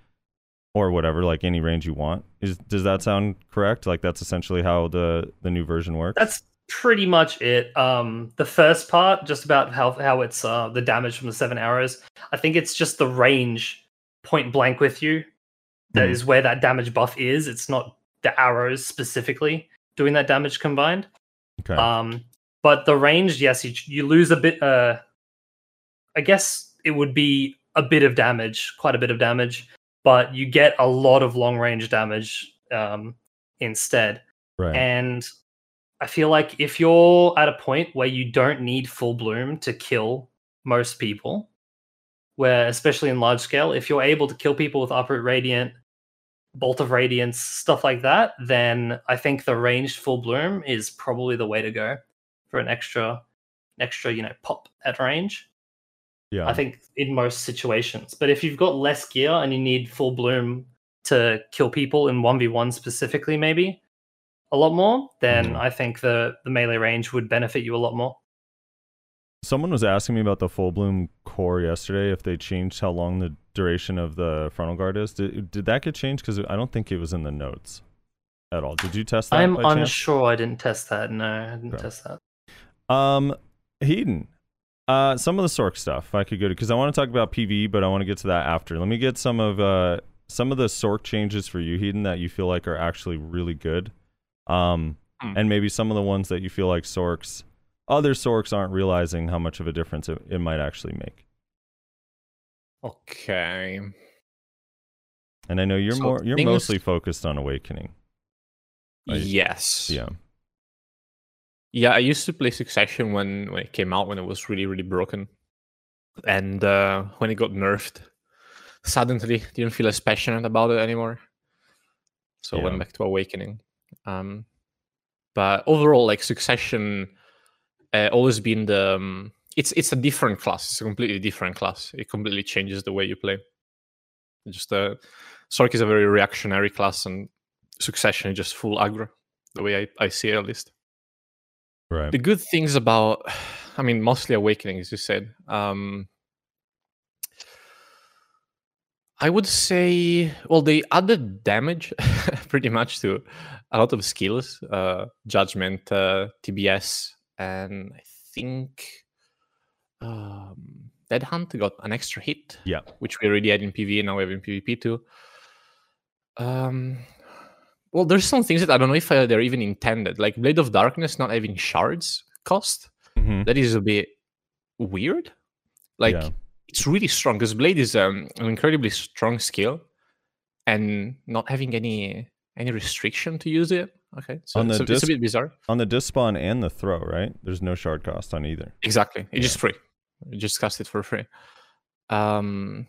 or whatever, like any range you want. Is does that sound correct? Like that's essentially how the the new version works. That's pretty much it. Um, the first part, just about how how it's uh, the damage from the seven arrows. I think it's just the range point blank with you. That Mhm. is where that damage buff is. It's not the arrows specifically doing that damage combined. okay. Um, but the range, yes, you, you lose a bit. Uh, I guess it would be a bit of damage, quite a bit of damage, but you get a lot of long range damage um, instead. right. And I feel like if you're at a point where you don't need full bloom to kill most people, where especially in large scale, if you're able to kill people with uproot radiant, bolt of radiance, stuff like that, then I think the ranged full bloom is probably the way to go for an extra extra, you know, pop at range. yeah. I think in most situations. But if you've got less gear and you need full bloom to kill people in 1v1 specifically, maybe a lot more, then Mhm. I think the, the melee range would benefit you a lot more. Someone was asking me about the full bloom core yesterday. If they changed how long the duration of the frontal guard is, did, did that get changed? Because I don't think it was in the notes at all. Did you test that? I'm by chance? unsure. I didn't test that. No, I didn't Okay. test that. Um, Heedun, uh, some of the Sorc stuff I could go to because I want to talk about PvE, but I want to get to that after. Let me get some of uh some of the Sorc changes for you, Heedun, that you feel like are actually really good. Um, Hmm. and maybe some of the ones that you feel like Sorcs, other Sorcs aren't realizing how much of a difference it, it might actually make. Okay. And I know you're So more you're things- mostly focused on Awakening. Right. Yes. Yeah. Yeah, I used to play Succession when when it came out when it was really really broken, and uh, when it got nerfed, suddenly didn't feel as passionate about it anymore. So I Yeah. went back to Awakening. Um, but overall, like Succession, uh, always been the um, it's it's a different class. It's a completely different class. It completely changes the way you play. Just uh, Sorc is a very reactionary class, and succession is just full aggro, the way I, I see it at least. Right. The good things about, I mean, mostly awakening, as you said. Um, I would say, well, they added damage pretty much to a lot of skills, uh, judgment, uh, TBS, and I think um, Dead Hunt got an extra hit. Yeah. which we already had in PvE. And now we have in PvP too. Um, well, there's some things that I don't know if uh, they're even intended, like Blade of Darkness not having shards cost. Mhm. That is a bit weird. Like Yeah. it's really strong because Blade is um, an incredibly strong skill, and not having any any restriction to use it. Okay, so On the it's, a, it's a bit bizarre. On the dispawn and the throw, right? There's no shard cost on either. Exactly. It's just free. You just cast it for free. Um,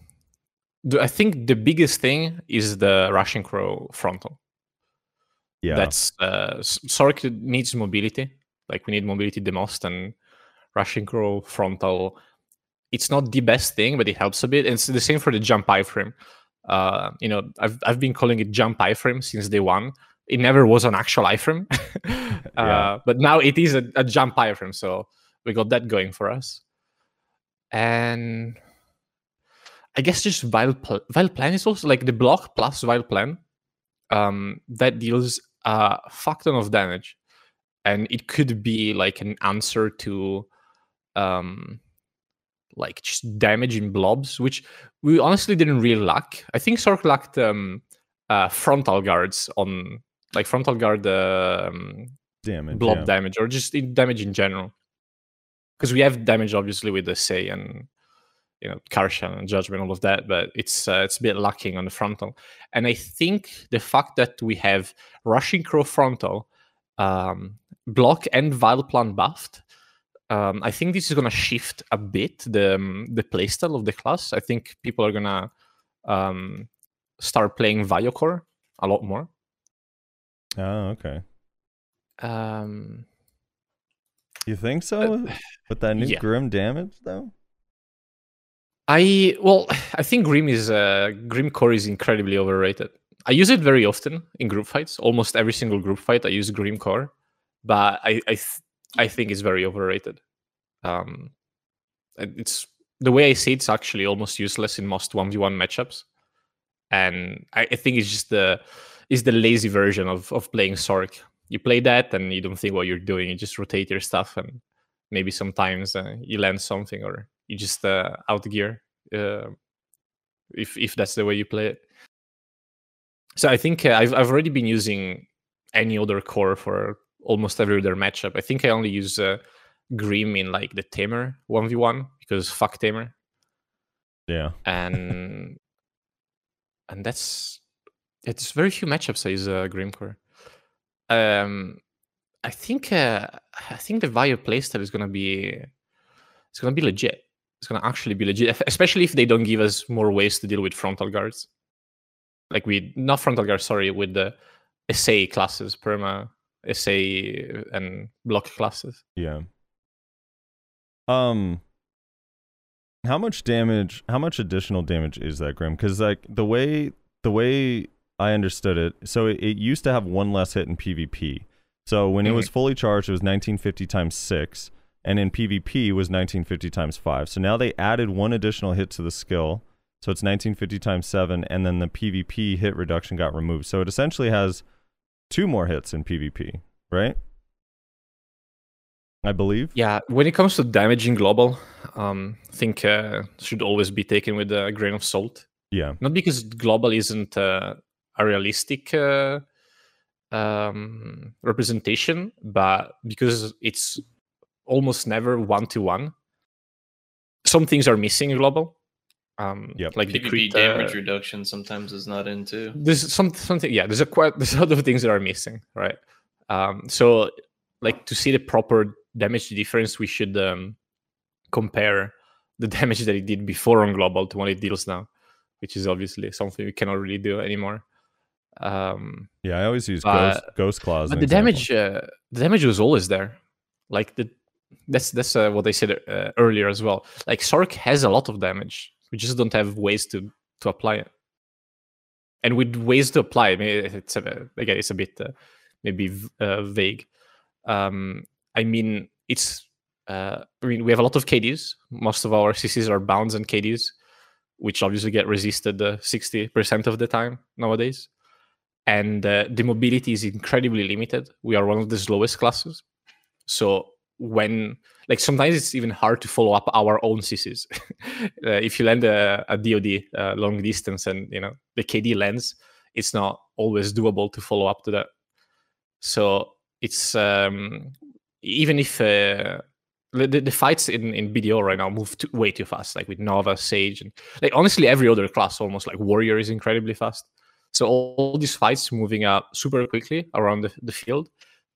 I think the biggest thing is the Rushing Crow frontal. Yeah. That's uh, Sork needs mobility. Like we need mobility the most, and Rushing Crow frontal. It's not the best thing, but it helps a bit. And it's the same for the jump iframe. Uh, you know, I've I've been calling it jump iframe since day one. It never was an actual iframe, uh, Yeah. but now it is a, a jump iframe. So we got that going for us. And I guess just Vile, pl- Vile Plan is also like the block plus Vile Plan um, that deals a fuck ton of damage. And it could be like an answer to um, like just damage in blobs, which we honestly didn't really lack. I think Sorc lacked um, uh, frontal guards on like frontal guard um, damage. blob yeah. damage or just in damage in general. Because we have damage obviously with the say and you know Karshan and Judgment, all of that, but it's uh, it's a bit lacking on the frontal. And I think the fact that we have Rushing Crow frontal, um, block and Vile Plan buffed, um, I think this is gonna shift a bit the um, the playstyle of the class. I think people are gonna um, start playing Viocor a lot more. Oh, okay. Um, You think so? With that new yeah. grim damage though? I well, I think Grim is uh, Grim Core is incredibly overrated. I use it very often in group fights. Almost every single group fight, I use Grim Core, but I I, th- I think it's very overrated. Um, it's the way I see it's actually almost useless in most one v one matchups, and I, I think it's just the is the lazy version of of playing Sorc. You play that and you don't think what you're doing. You just rotate your stuff and maybe sometimes uh, you land something or you just uh, outgear uh, if if that's the way you play it. So I think uh, I've I've already been using any other core for almost every other matchup. I think I only use uh, Grim in like the Tamer one v one because fuck Tamer Yeah. and and that's it's very few matchups I use uh, Grim core. Um, I think uh, I think the Vio playstyle is gonna be it's gonna be legit. It's gonna actually be legit, especially if they don't give us more ways to deal with frontal guards. Like we not frontal guards, sorry, with the essay classes, perma, essay and block classes. Yeah. Um how much damage how much additional damage is that grim cuz like the way the way I understood it so it, it used to have one less hit in PvP. So when it was fully charged it was 1950 times 6 and in PvP was 1950 times 5. So now they added one additional hit to the skill. So it's 1950 times 7 and then the PvP hit reduction got removed. So it essentially has two more hits in PvP, right? I believe. Yeah, when it comes to damaging global, um, I think uh, should always be taken with a grain of salt. Yeah. Not because global isn't uh, a realistic uh, um, representation, but because it's almost never one to one. Some things are missing in global. Um, Yep. like the PvP crit, damage uh, reduction sometimes is not in too. there's some something yeah there's a quite there's a lot of things that are missing right um so like to see the proper damage difference we should um compare the damage that it did before on global to what it deals now which is obviously something we cannot really do anymore um Yeah, I always use But- ghost ghost claws. but the damage uh, the damage was always there like the that's that's uh, what i said uh, earlier as well like sorc has a lot of damage we just don't have ways to to apply it and with ways to apply, I mean, it's a, again, it's a bit uh, maybe uh, vague. Um, I mean, it's uh, I mean, we have a lot of KDs. Most of our CCs are bounds and KDs, which obviously get resisted uh, 60% of the time nowadays. And uh, the mobility is incredibly limited. We are one of the slowest classes. So when, like, sometimes it's even hard to follow up our own CCs. uh, if you land a, a DoD uh, long distance and, you know, the KD lands, it's not always doable to follow up to that. So it's, um, even if uh, the, the fights in, in BDO right now move too, way too fast, like with Nova, Sage, and like honestly, every other class almost like Warrior is incredibly fast. So all, all these fights moving up super quickly around the, the field,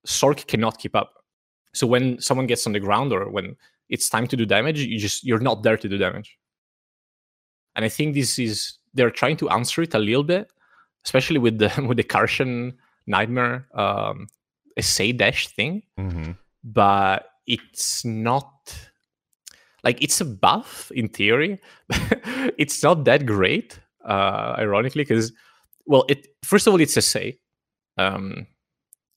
Sorc cannot keep up. So when someone gets on the ground or when it's time to do damage, you just you're not there to do damage. And I think this is they're trying to answer it a little bit, especially with the with the Karshan Nightmare um, essay dash thing Mm-hmm. but it's not like it's a buff in theory it's not that great uh ironically because well it first of all it's a say um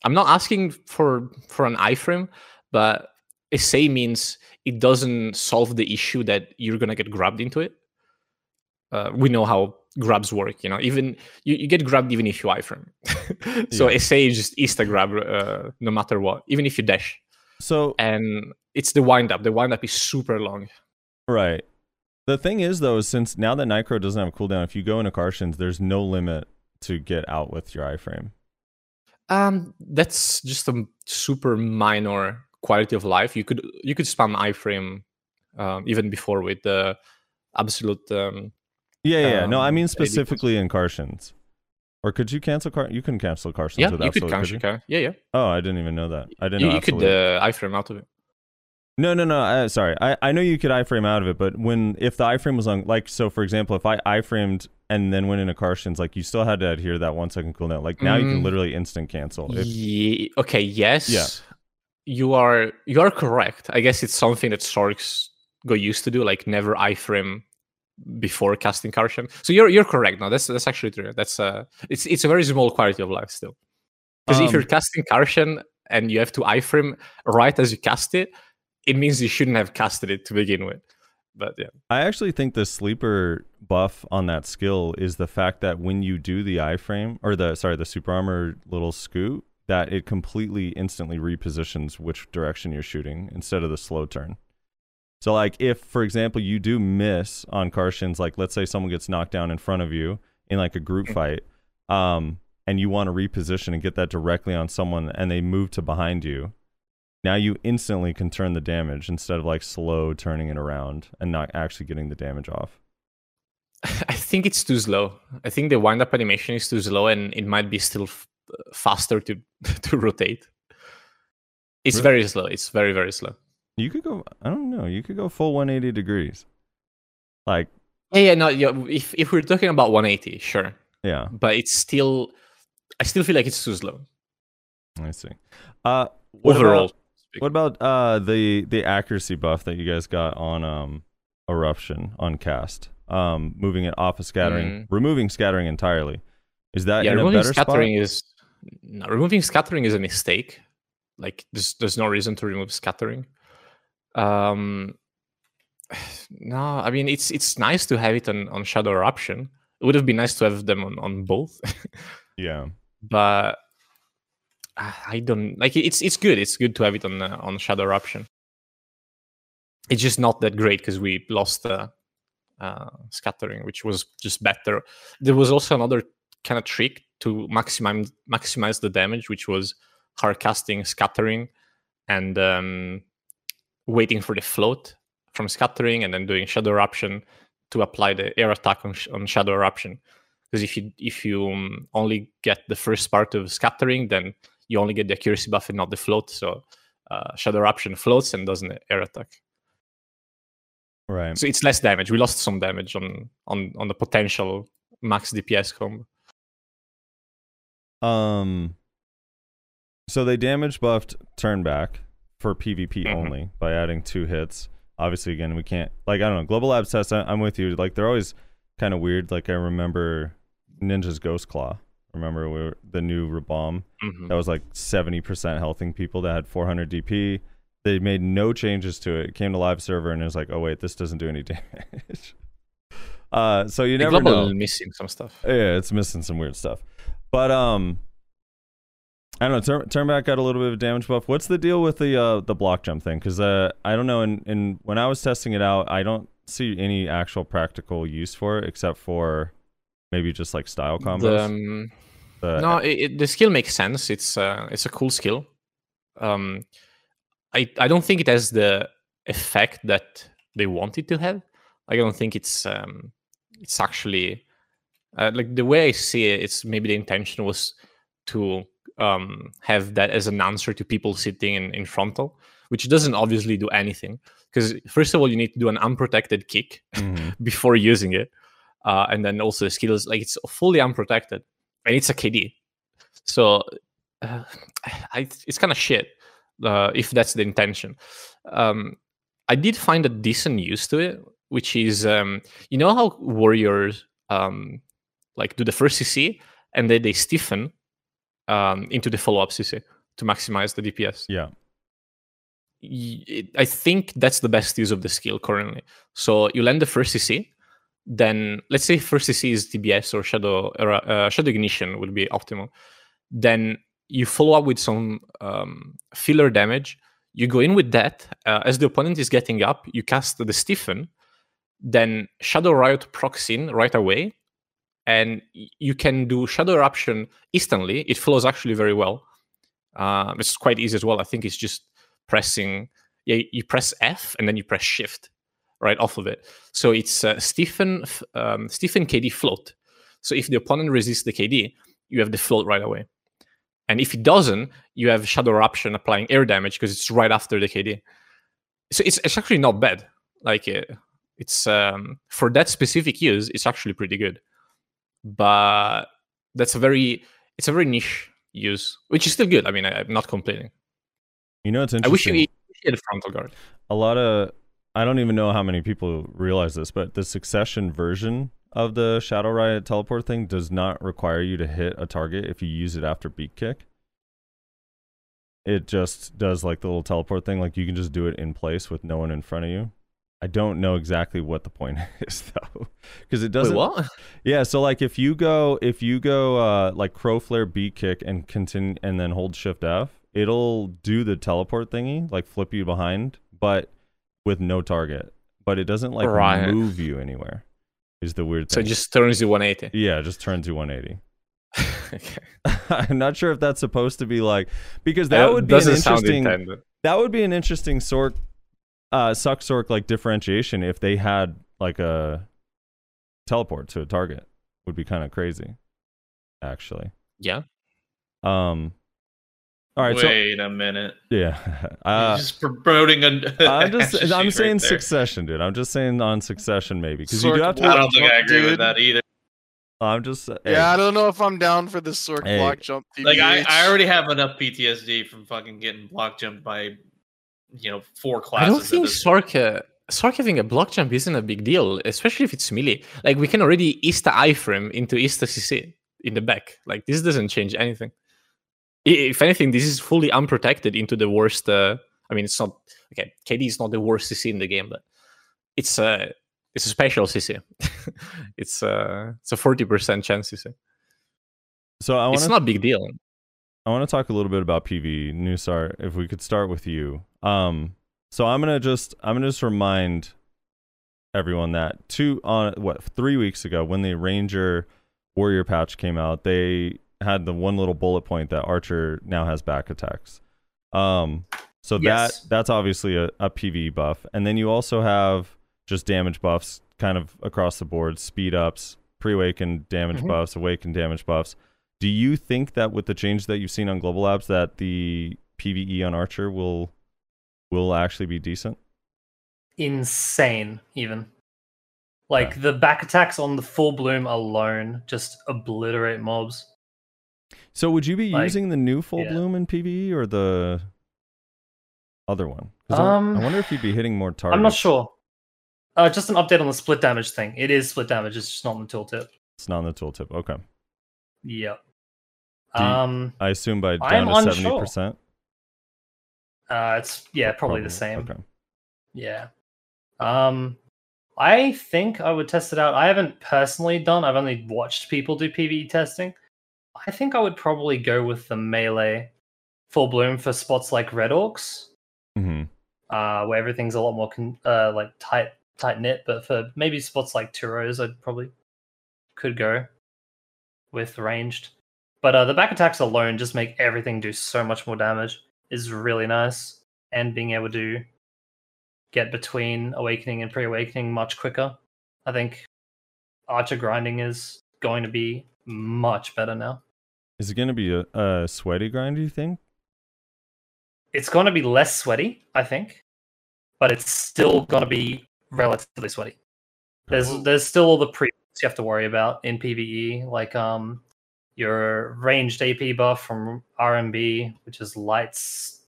i'm not asking for for an iframe but a say means it doesn't solve the issue that you're gonna get grabbed into it uh, we know how grabs work you know even you, you get grabbed even if you iframe so Yeah. a say is just insta grab uh, no matter what even if you dash So and it's the wind up. The wind up is super long. right. The thing is though, is since now that Nitro doesn't have a cooldown, if you go into Karshans, there's no limit to get out with your iframe. Um, that's just a super minor quality of life. You could you could spam iframe um, even before with the absolute. Um, Yeah, yeah. yeah. no, I Um, mean specifically in Karshans. Or could you cancel Car? You couldn't cancel Karshans yeah, with you could cancel. Car- Yeah, yeah. Oh, I didn't even know that. I didn't You, know you could uh, iframe out of it. No, no, no. Uh, sorry, I, I know you could iframe out of it, but when if the iframe was on, like, so for example, if I iframed and then went into Karshans, like, you still had to adhere to that one second cooldown. Like now, you can Mm. literally instant cancel. If, Ye- okay. Yes. Yeah. You are you are correct. I guess it's something that Sorcs got used to do, like never iframe before casting Karshan. So you're you're correct. No, that's that's actually true. That's uh, it's it's a very small quality of life still. Because if Um, you're casting Karshan and you have to iframe right as you cast it, it means you shouldn't have casted it to begin with. But yeah, I actually think the sleeper buff on that skill is the fact that when you do the iframe or the sorry the super armor little scoot, that it completely instantly repositions which direction you're shooting instead of the slow turn. So like if for example you do miss on Karshans, like let's say someone gets knocked down in front of you in like a group fight, um, and you want to reposition and get that directly on someone and they move to behind you, now you instantly can turn the damage instead of like slow turning it around and not actually getting the damage off. I think it's too slow. I think the wind up animation is too slow, and it might be still f- faster to to rotate. It's Really? very slow. It's very very slow. You could go I don't know, you could go full 180 degrees. Like, Yeah, yeah, no, yeah. If if we're talking about 180, sure, yeah, but it's still, I still feel like it's too slow I see. Uh overall. About, what about uh the the accuracy buff that you guys got on um eruption on cast? Um moving it off of scattering, removing scattering entirely. Is that yeah, in a removing better scattering spot? is no, removing scattering is a mistake. Like there's there's no reason to remove scattering. Um, no, I mean it's it's nice to have it on on Shadow Eruption. It would have been nice to have them on on both, Yeah. but I don't like it's it's good. It's good to have it on uh, on Shadow Eruption. It's just not that great because we lost uh, uh, scattering, which was just better. There was also another kind of trick to maximize maximize the damage, which was hard casting scattering and um, waiting for the float from scattering, and then doing shadow eruption to apply the air attack on, sh- on shadow eruption. Because if you if you um, only get the first part of scattering, then you only get the accuracy buff and not the float. So uh, shadow eruption floats and doesn't air attack. Right. So it's less damage. We lost some damage on on on the potential max DPS combo. Um. So they damage buffed turn back for PvP Mhm. only by adding two hits. Obviously, again, we can't like I don't know. Global Labs test. I, I'm with you. Like they're always kind of weird. Like I remember Ninja's Ghost Claw. Remember we were, the new Rabam Mhm. that was like 70% healthing people that had 400 DP. They made no changes to it. It came to live server and it was like, oh wait, this doesn't do any damage. uh, so you The never know. missing some stuff. Yeah, it's missing some weird stuff. But um, I don't know. Turn, Turnback got a little bit of a damage buff. What's the deal with the uh the block jump thing? Because uh, I don't know. And and when I was testing it out, I don't see any actual practical use for it except for maybe just like style combos. The, um, The- no, it, it, the skill makes sense. It's uh, it's a cool skill. Um, I I don't think it has the effect that they want it to have. I don't think it's um, it's actually uh, like the way I see it. It's maybe the intention was to um, have that as an answer to people sitting in, in frontal, which doesn't obviously do anything. Because first of all, you need to do an unprotected kick Mhm. before using it, uh, and then also the skills like it's fully unprotected and it's a KD. So uh, I, it's kind of shit uh, if that's the intention. Um, I did find a decent use to it, which is um, you know how warriors um, like do the first CC and then they stiffen um, into the follow up CC to maximize the DPS yeah. I think that's the best use of the skill currently. So you land the first CC, then let's say first CC is DBS or Shadow uh, Shadow Ignition would be optimal. Then you follow up with some um, filler damage. You go in with that uh, as the opponent is getting up. You cast the Stiffen, then Shadow Riot procs in right away, and you can do Shadow Eruption instantly. It flows actually very well. Uh, it's quite easy as well. I think it's just pressing yeah you press f and then you press shift right off of it. So it's uh, stiffen um, stiffen kd float. So if the opponent resists the kd you have the float right away. And if it doesn't you have shadow eruption applying air damage because it's right after the kd so it's, it's actually not bad. Like uh, it's um, for that specific use it's actually pretty good. But that's a very it's a very niche use which is still good. I mean I, i'm not complaining. You know, it's I wish interesting. you wish you had a frontal guard. a lot of I don't even know how many people realize this, but the succession version of the Shadow Riot teleport thing does not require you to hit a target if you use it after beat kick. It just does like the little teleport thing, like you can just do it in place with no one in front of you. I don't know exactly what the point is though, because it doesn't. Wait? Yeah, so like if you go if you go uh like crow flare beat kick and continue and then hold shift F, it'll do the teleport thingy, like flip you behind, but with no target. But it doesn't like Right. move you anywhere. Is the weird So it just turns you 180. yeah, it just turns you 180. okay. I'm not sure if that's supposed to be like because that Uh, would be an interesting that would be an interesting sort uh suck sorc like differentiation if they had like a teleport to a target would be kind of crazy actually Yeah. um all right Wait a minute. yeah You're uh just promoting a. i'm just i'm sheet saying right there. succession dude i'm just saying on succession maybe because you do have to I don't think I agree Dude. with that either. i'm just hey, Yeah, I don't know if I'm down for the Sorc Hey. block jump. Like I, I already have enough PTSD from fucking getting block jumped by, you know, four classes. I don't think this Sorc, uh, Sorc having a block jump isn't a big deal, especially if it's melee. Like we can already Easter iframe into Easter CC in the back. Like this doesn't change anything. If anything, this is fully unprotected into the worst. Uh, I mean, it's not okay. KD is not the worst CC in the game, but it's a it's a special CC. it's uh it's a forty percent chance CC. so i want It's not a big deal. I want to talk a little bit about PV Nusar. If we could start with you, um, so I'm gonna just I'm gonna just remind everyone that two on what three weeks ago when the Ranger Warrior patch came out, they had the one little bullet point that Archer now has back attacks. Um, so Yes. that that's obviously a, a PV buff, and then you also have just damage buffs kind of across the board, speed ups, pre-awaken damage Mhm. buffs, awaken damage buffs. Do you think that with the change that you've seen on Global Labs that the PVE on Archer will will actually be decent? Insane, even. Like the back attacks on the full bloom alone just obliterate mobs. So would you be Like, using the new full yeah. bloom in PVE or the other one? I- Um, I wonder if you'd be hitting more targets. I'm not sure. Uh, just an update on the split damage thing. It is split damage. It's just not in the tooltip. It's not on the tooltip. Okay. Yep. You- Um, I assume by I'm down to seventy percent. uh, it's yeah, probably the same. Okay. Yeah. Um, I think I would test it out. I haven't personally done. I've only watched people do PVE testing. I think I would probably go with the melee full bloom for spots like red orcs, hmm uh, where everything's a lot more con- uh, like tight tight knit. But for maybe spots like Turos, I'd probably could go with ranged. But uh, the back attacks alone just make everything do so much more damage. Is really nice, and being able to get between awakening and pre-awakening much quicker. I think archer grinding is going to be much better now. Is it going to be a, a sweaty grind? Do you think? It's going to be less sweaty, I think, but it's still going to be relatively sweaty. There's there's still all the pre you have to worry about in PVE, like um your ranged AP buff from RMB, which is Light's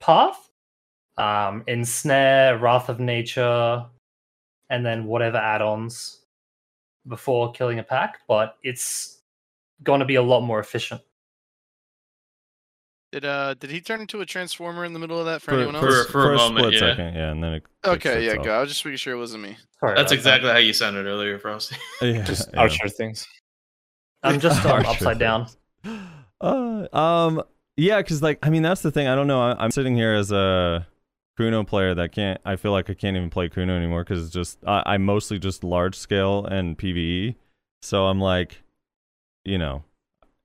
Path, um, Ensnare, Wrath of Nature, and then whatever add-ons before killing a pack. But it's going to be a lot more efficient. Did uh did he turn into a transformer in the middle of that for, For, anyone else? For- for a for moment, split yeah. second, yeah, and then it. Okay, yeah, itself. go. I was just making sure it wasn't me. Sorry That's exactly that. how you sounded earlier, Frosty. Yeah, Just yeah. archer things. I'm just um, upside down. Uh, um, yeah, because like I mean that's the thing. I don't know. I, I'm sitting here as a Kuno player that can't. I feel like I can't even play Kuno anymore because it's just I, I'm mostly just large scale and PVE. So I'm like, you know,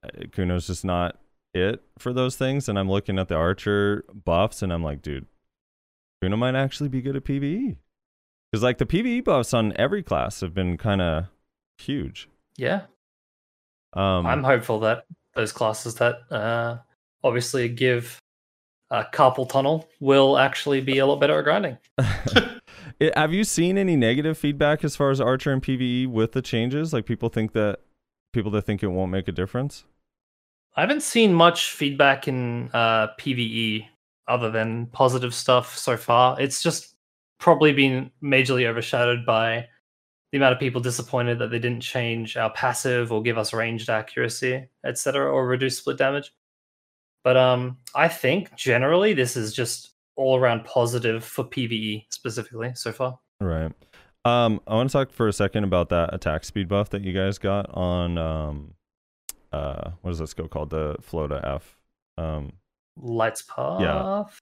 uh, Kuno's just not it for those things. And I'm looking at the archer buffs and I'm like, dude, Kuno might actually be good at PVE because like the PVE buffs on every class have been kind of huge. Yeah, Um, I'm hopeful that those classes that uh, obviously give uh, carpal tunnel will actually be a lot better at grinding. Have you seen any negative feedback as far as Archer and PVE with the changes? Like people think that people that think it won't make a difference. I haven't seen much feedback in uh, PVE other than positive stuff so far. It's just probably been majorly overshadowed by the amount of people disappointed that they didn't change our passive or give us ranged accuracy, etc., or reduce split damage. But um, I think generally this is just all around positive for PVE specifically so far. Right. Um, I want to talk for a second about that attack speed buff that you guys got on um, uh, what is that skill called? The Flota F. Um, Lights path.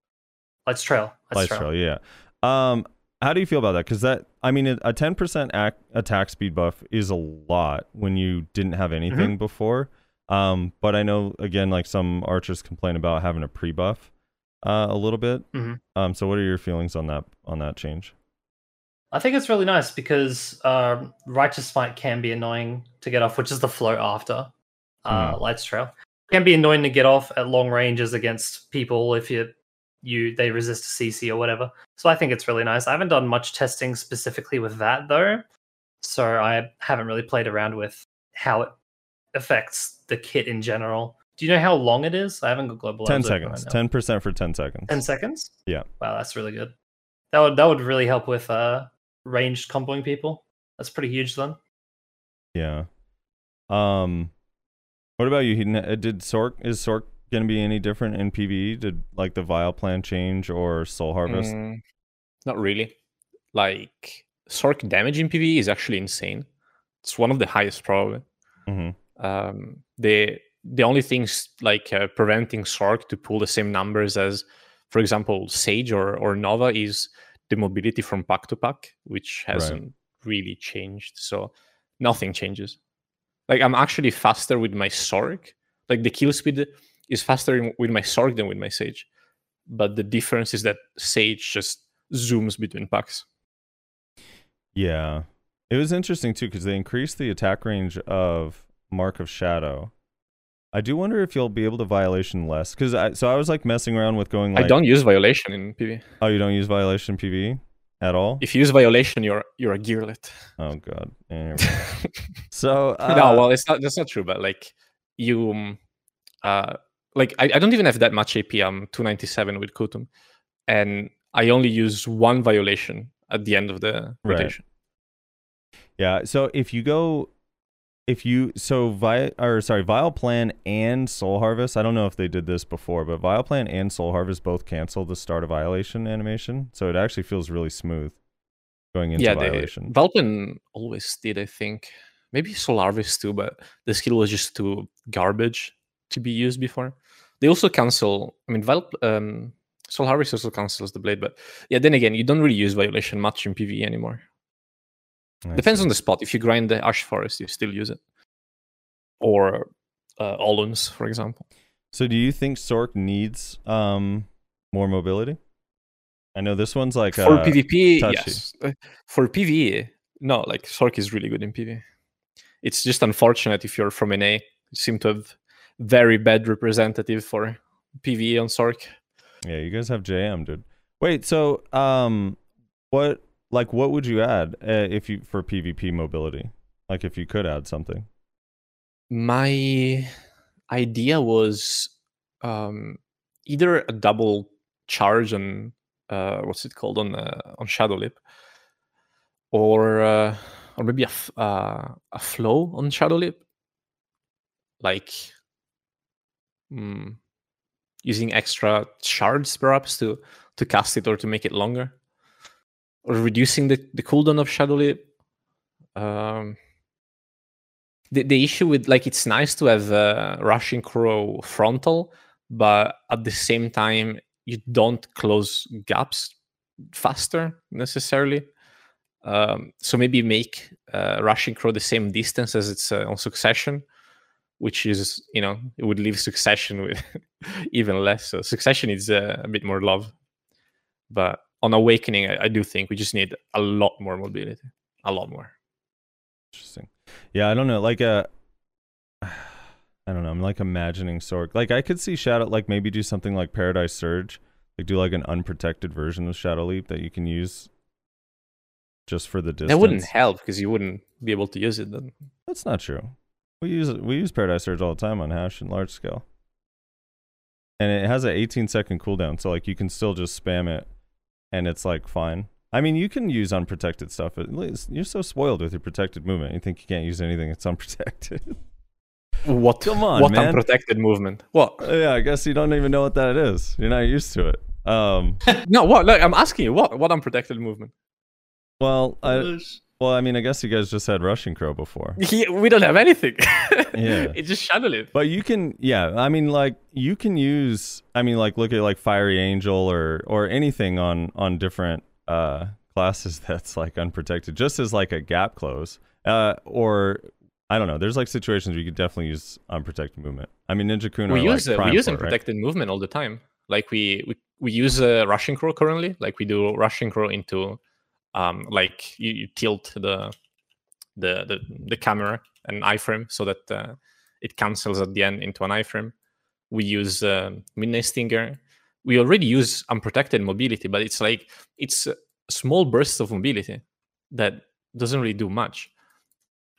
Lights trail. Light Lights trail. Trail, yeah. Um, how do you feel about that? Because that, I mean, a ten percent ac- attack speed buff is a lot when you didn't have anything before. Um, but I know again, like some archers complain about having a pre buff, uh, a little bit. Mhm. Um, so what are your feelings on that on that change? I think it's really nice because um, Righteous fight can be annoying to get off, which is the flow after uh, Lights Trail. Can be annoying to get off at long ranges against people if you you they resist a CC or whatever. So I think it's really nice. I haven't done much testing specifically with that though, so I haven't really played around with how it affects the kit in general. Do you know how long it is? I haven't got global. Ten seconds. Ten percent for ten seconds. 10 seconds? Yeah. Wow, that's really good. That would that would really help with uh ranged comboing people. That's pretty huge then. Yeah. Um, what about you? Did Sorc is Sorc gonna be any different in PVE? Did like the Vile plan change or Soul Harvest? Mm, not really. Like Sorc damage in PvE is actually insane. It's one of the highest probably. hmm Um, the the only things like uh, preventing Sorc to pull the same numbers as, for example, Sage or or Nova is the mobility from pack to pack, which hasn't really changed. So nothing changes. Like I'm actually faster with my Sorc. Like the kill speed is faster in- with my Sorc than with my Sage. But the difference is that Sage just zooms between packs. Yeah. It was interesting too because they increased the attack range of Mark of Shadow. I do wonder if you'll be able to violation less because I so I was like messing around with going like I don't use violation in PV. oh you don't use violation PV at all If you use violation, you're you're a gearlet. oh god Yeah, here we go. so uh, no, well, it's not. That's not true. But like you, um, uh, like I, I don't even have that much AP. I'm 297 with Kutum, and I only use one violation at the end of the Right. rotation. Yeah. So if you go, if you so Vi or sorry, Vileplan and Soul Harvest. I don't know if they did this before, but Vileplan and Soul Harvest both cancel the start of Violation animation, so it actually feels really smooth going into yeah, they, Violation. Valpin always did, I think. Maybe Soul Harvest too, but the skill was just too garbage to be used before. They also cancel. I mean, Val, um, Soul Harvest also cancels the blade, but yeah. Then again, you don't really use Violation much in PvE anymore. I Depends see. on the spot. If you grind the Ash Forest, you still use it, or uh, Oluns, for example. So do you think Sorc needs um more mobility? I know this one's like for uh, PvP, touchy. yes. Uh, For PvE, no. Like Sorc is really good in PvE. It's just unfortunate if you're from NA. You seem to have very bad representative for PvE on Sorc. Yeah, you guys have JM, dude. Wait, so um, what like what would you add uh, if you for PvP mobility? Like if you could add something. My idea was um, either a double charge on uh, what's it called on uh, on Shadow Leap, or uh, or maybe a f- uh, a flow on Shadow Leap, like mm, using extra shards perhaps to to cast it or to make it longer, or reducing the the cooldown of Shadow Leap. Um, the, the issue with like it's nice to have uh, rushing crow frontal but at the same time you don't close gaps faster necessarily. Um, so maybe make uh, rushing crow the same distance as it's uh, on succession which is you know it would leave succession with even less. So succession is uh, a bit more love. But on awakening I, I do think we just need a lot more mobility a lot more Interesting. Yeah, I don't know. Like uh I don't know. I'm like imagining Sorc. Like I could see Shadow like maybe do something like Paradise Surge. Like do like an unprotected version of Shadow Leap that you can use just for the distance. that wouldn't help because you wouldn't be able to use it then That's not true. We use it we use Paradise Surge all the time on hash and large scale. And it has an 18 second cooldown, so like you can still just spam it and it's like fine. I mean, you can use unprotected stuff. At least you're so spoiled with your protected movement. You think you can't use anything that's unprotected. What? Come on, what man. unprotected movement? What? Yeah, I guess you don't even know what that is. You're not used to it. Um, No, what? Look, I'm asking you. What? What unprotected movement? well, I, well, I mean, I guess you guys just had Rushing Crow before, we don't have anything. Yeah. it's just shadow Leap. but you can, yeah. I mean, like you can use. I mean, like look at like Fiery Angel or or anything on on different uh classes that's like unprotected, just as like a gap close. Uh, or I don't know. There's like situations where you could definitely use unprotected movement. I mean, Ninja Kun We use like uh, we use it, right? unprotected movement all the time. Like we we, we use uh, rushing crow currently. Like we do Rushing crow into um like you, you tilt the the the the camera and iframe so that uh, it cancels at the end into an iframe. We use uh, midnight. We already use unprotected mobility, but it's like it's small bursts of mobility that doesn't really do much.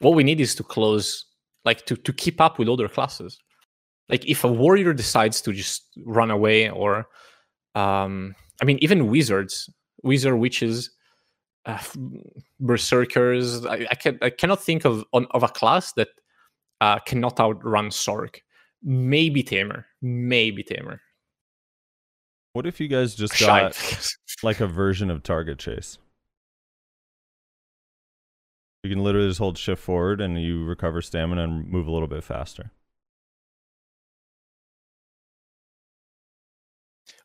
What we need is to close, like to to keep up with other classes. Like if a warrior decides to just run away, or um, I mean, even wizards, wizard witches, uh, berserkers. I, I can I cannot think of on, of a class that uh, cannot outrun Sorc. Maybe Tamer, maybe Tamer. What if you guys just got like a version of target chase? You can literally just hold shift forward and you recover stamina and move a little bit faster.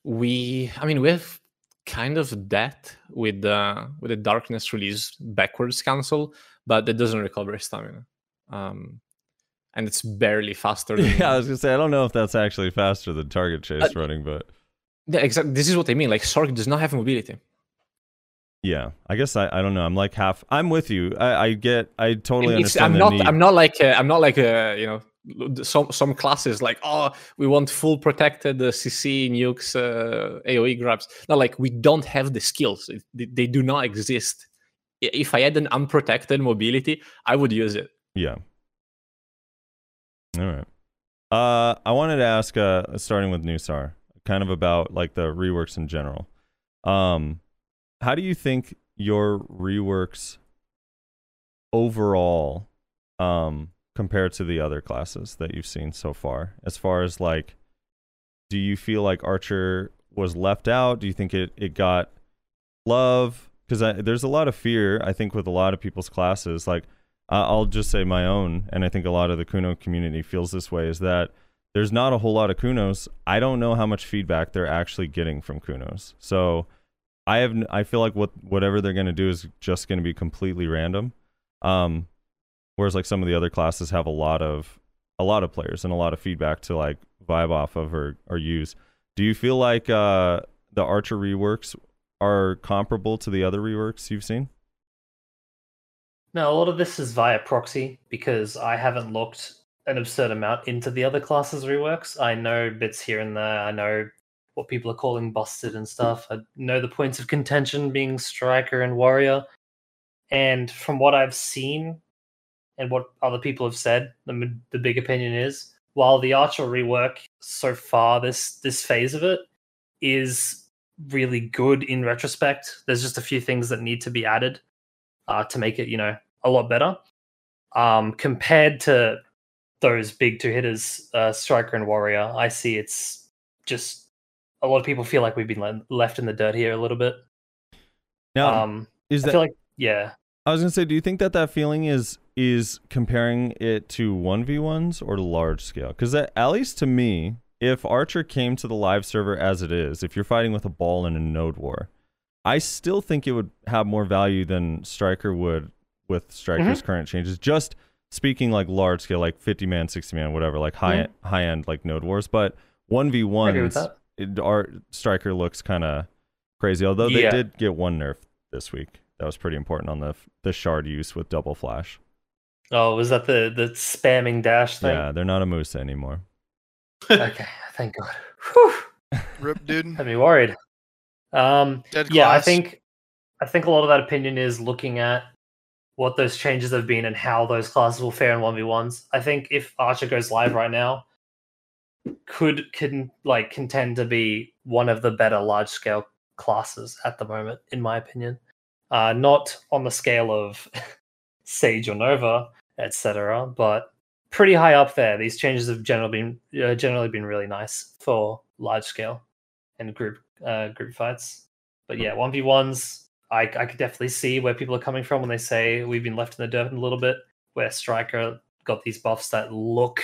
we i mean we have kind of that with the with the darkness release backwards cancel but that doesn't recover stamina um and it's barely faster than Yeah, I was gonna say I don't know if that's actually faster than target chase Uh, running, but yeah exactly this is what i mean like sorc does not have mobility yeah, I guess I, I don't know. I'm like half. I'm with you. I, I get. I totally understand i'm not need. i'm not like uh, i'm not like uh, you know some some classes like oh we want full protected uh, cc nukes uh, aoe grabs not like we don't have the skills It- they do not exist if i had an unprotected mobility i would use it Yeah. All right. Uh, I wanted to ask, uh, starting with Nusar, kind of about like the reworks in general. Um, how do you think your reworks overall, um, compared to the other classes that you've seen so far? As far as like, do you feel like Archer was left out? Do you think it, it got love? Because there's a lot of fear, I think, with a lot of people's classes. Like, I'll just say my own, and I think a lot of the Kuno community feels this way is that there's not a whole lot of Kunos. I don't know how much feedback they're actually getting from Kunos. So I have I feel like what whatever they're going to do is just going to be completely random. Um whereas like some of the other classes have a lot of a lot of players and a lot of feedback to like vibe off of or or use. Do you feel like uh the Archer reworks are comparable to the other reworks you've seen? No, a lot of this is via proxy because I haven't looked an absurd amount into the other classes reworks. I know bits here and there. I know what people are calling busted and stuff. I know the points of contention being striker and warrior. And from what I've seen and what other people have said, the, the big opinion is while the Archer rework so far, this this phase of it is really good in retrospect. There's just a few things that need to be added uh, to make it, you know, a lot better. Um, compared to those big two hitters, uh, striker and warrior, I see it's just a lot of people feel like we've been le- left in the dirt here a little bit. Now, um, is I that feel like yeah, I was gonna say, do you think that that feeling is is comparing it to one v ones or to large scale? Because at least to me, if Archer came to the live server as it is, if you're fighting with a ball in a node war, I still think it would have more value than Striker would with Striker's current changes. Just speaking like large scale, like 50 man, 60 man, whatever, like high high end like node wars, but one v ones, our Striker looks kind of crazy. Although they Yeah. did get one nerf this week. That was pretty important on the the shard use with double flash. Oh, was that the the spamming dash thing? Yeah, they're not a moose anymore. okay, thank God. Whew, Rip, dude. had me worried. Um, Dead yeah, I think I think a lot of that opinion is looking at what those changes have been and how those classes will fare in one v ones. I think if Archer goes live right now, could can like contend to be one of the better large scale classes at the moment, in my opinion. Uh, not on the scale of Sage or Nova, etc., but pretty high up there. These changes have generally been uh, generally been really nice for large scale and group uh, group fights. But yeah, one v ones, I I could definitely see where people are coming from when they say we've been left in the dirt a little bit. Where Striker got these buffs that look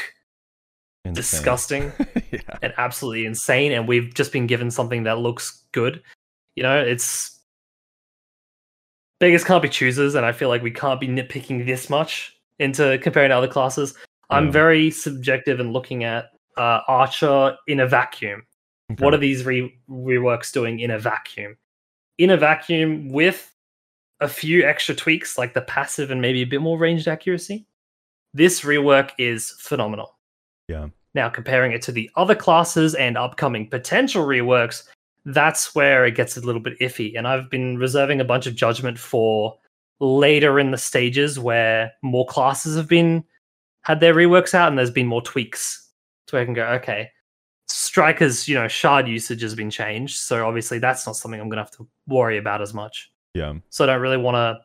Insane. disgusting yeah. and absolutely insane, and we've just been given something that looks good. You know, it's beggars can't be choosers, and I feel like we can't be nitpicking this much into comparing to other classes. I'm very subjective in looking at uh, Archer in a vacuum. What are these re- reworks doing in a vacuum? In a vacuum with a few extra tweaks like the passive and maybe a bit more ranged accuracy. This rework is phenomenal. Yeah. Now, comparing it to the other classes and upcoming potential reworks, that's where it gets a little bit iffy. And I've been reserving a bunch of judgment for later in the stages where more classes have been had their reworks out and there's been more tweaks. So I can go, okay, strikers, you know, shard usage has been changed. So obviously that's not something I'm gonna have to worry about as much. Yeah. So I don't really want to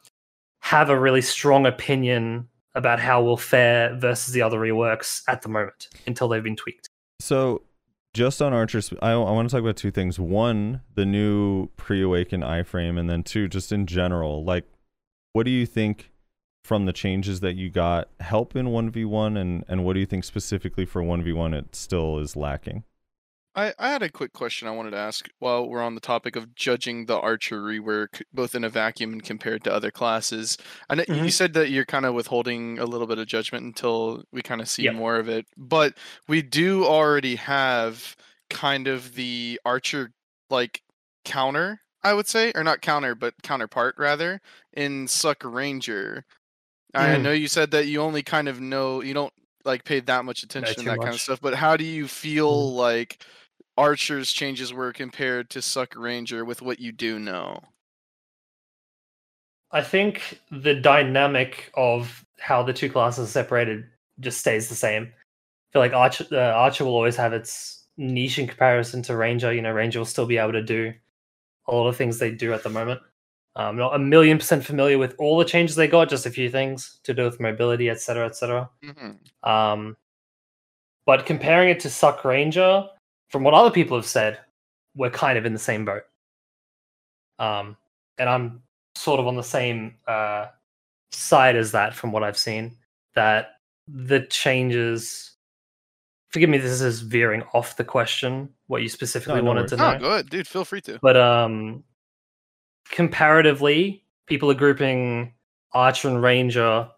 have a really strong opinion about how we'll fare versus the other reworks at the moment until they've been tweaked. So, just on Archers, I, I want to talk about two things. One, the new pre-awaken iframe, and then two, just in general, like, what do you think from the changes that you got help in one v one, and and what do you think specifically for one v one it still is lacking? I, I had a quick question I wanted to ask while we're on the topic of judging the archer rework, both in a vacuum and compared to other classes. I know you said that you're kind of withholding a little bit of judgment until we kind of see Yep. more of it, but we do already have kind of the archer like counter, I would say, or not counter, but counterpart rather, in Succ Ranger. I Mm. know you said that you only kind of know you don't like pay that much attention to that kind of stuff, but how do you feel like Archer's changes were compared to Succ Ranger with what you do know? I think the dynamic of how the two classes are separated just stays the same. I feel like Archer, uh, Archer will always have its niche in comparison to Ranger. You know, Ranger will still be able to do a lot of things they do at the moment. I'm not a million percent familiar with all the changes they got, just a few things to do with mobility, etc., etc. Mhm. Um, but comparing it to Succ Ranger, from what other people have said, we're kind of in the same boat. Um, and I'm sort of on the same uh, side as that from what I've seen. That the changes. Forgive me, this is veering off the question. What you specifically no wanted to know. Oh, go ahead, dude. Feel free to. But um comparatively, people are grouping Archer and Ranger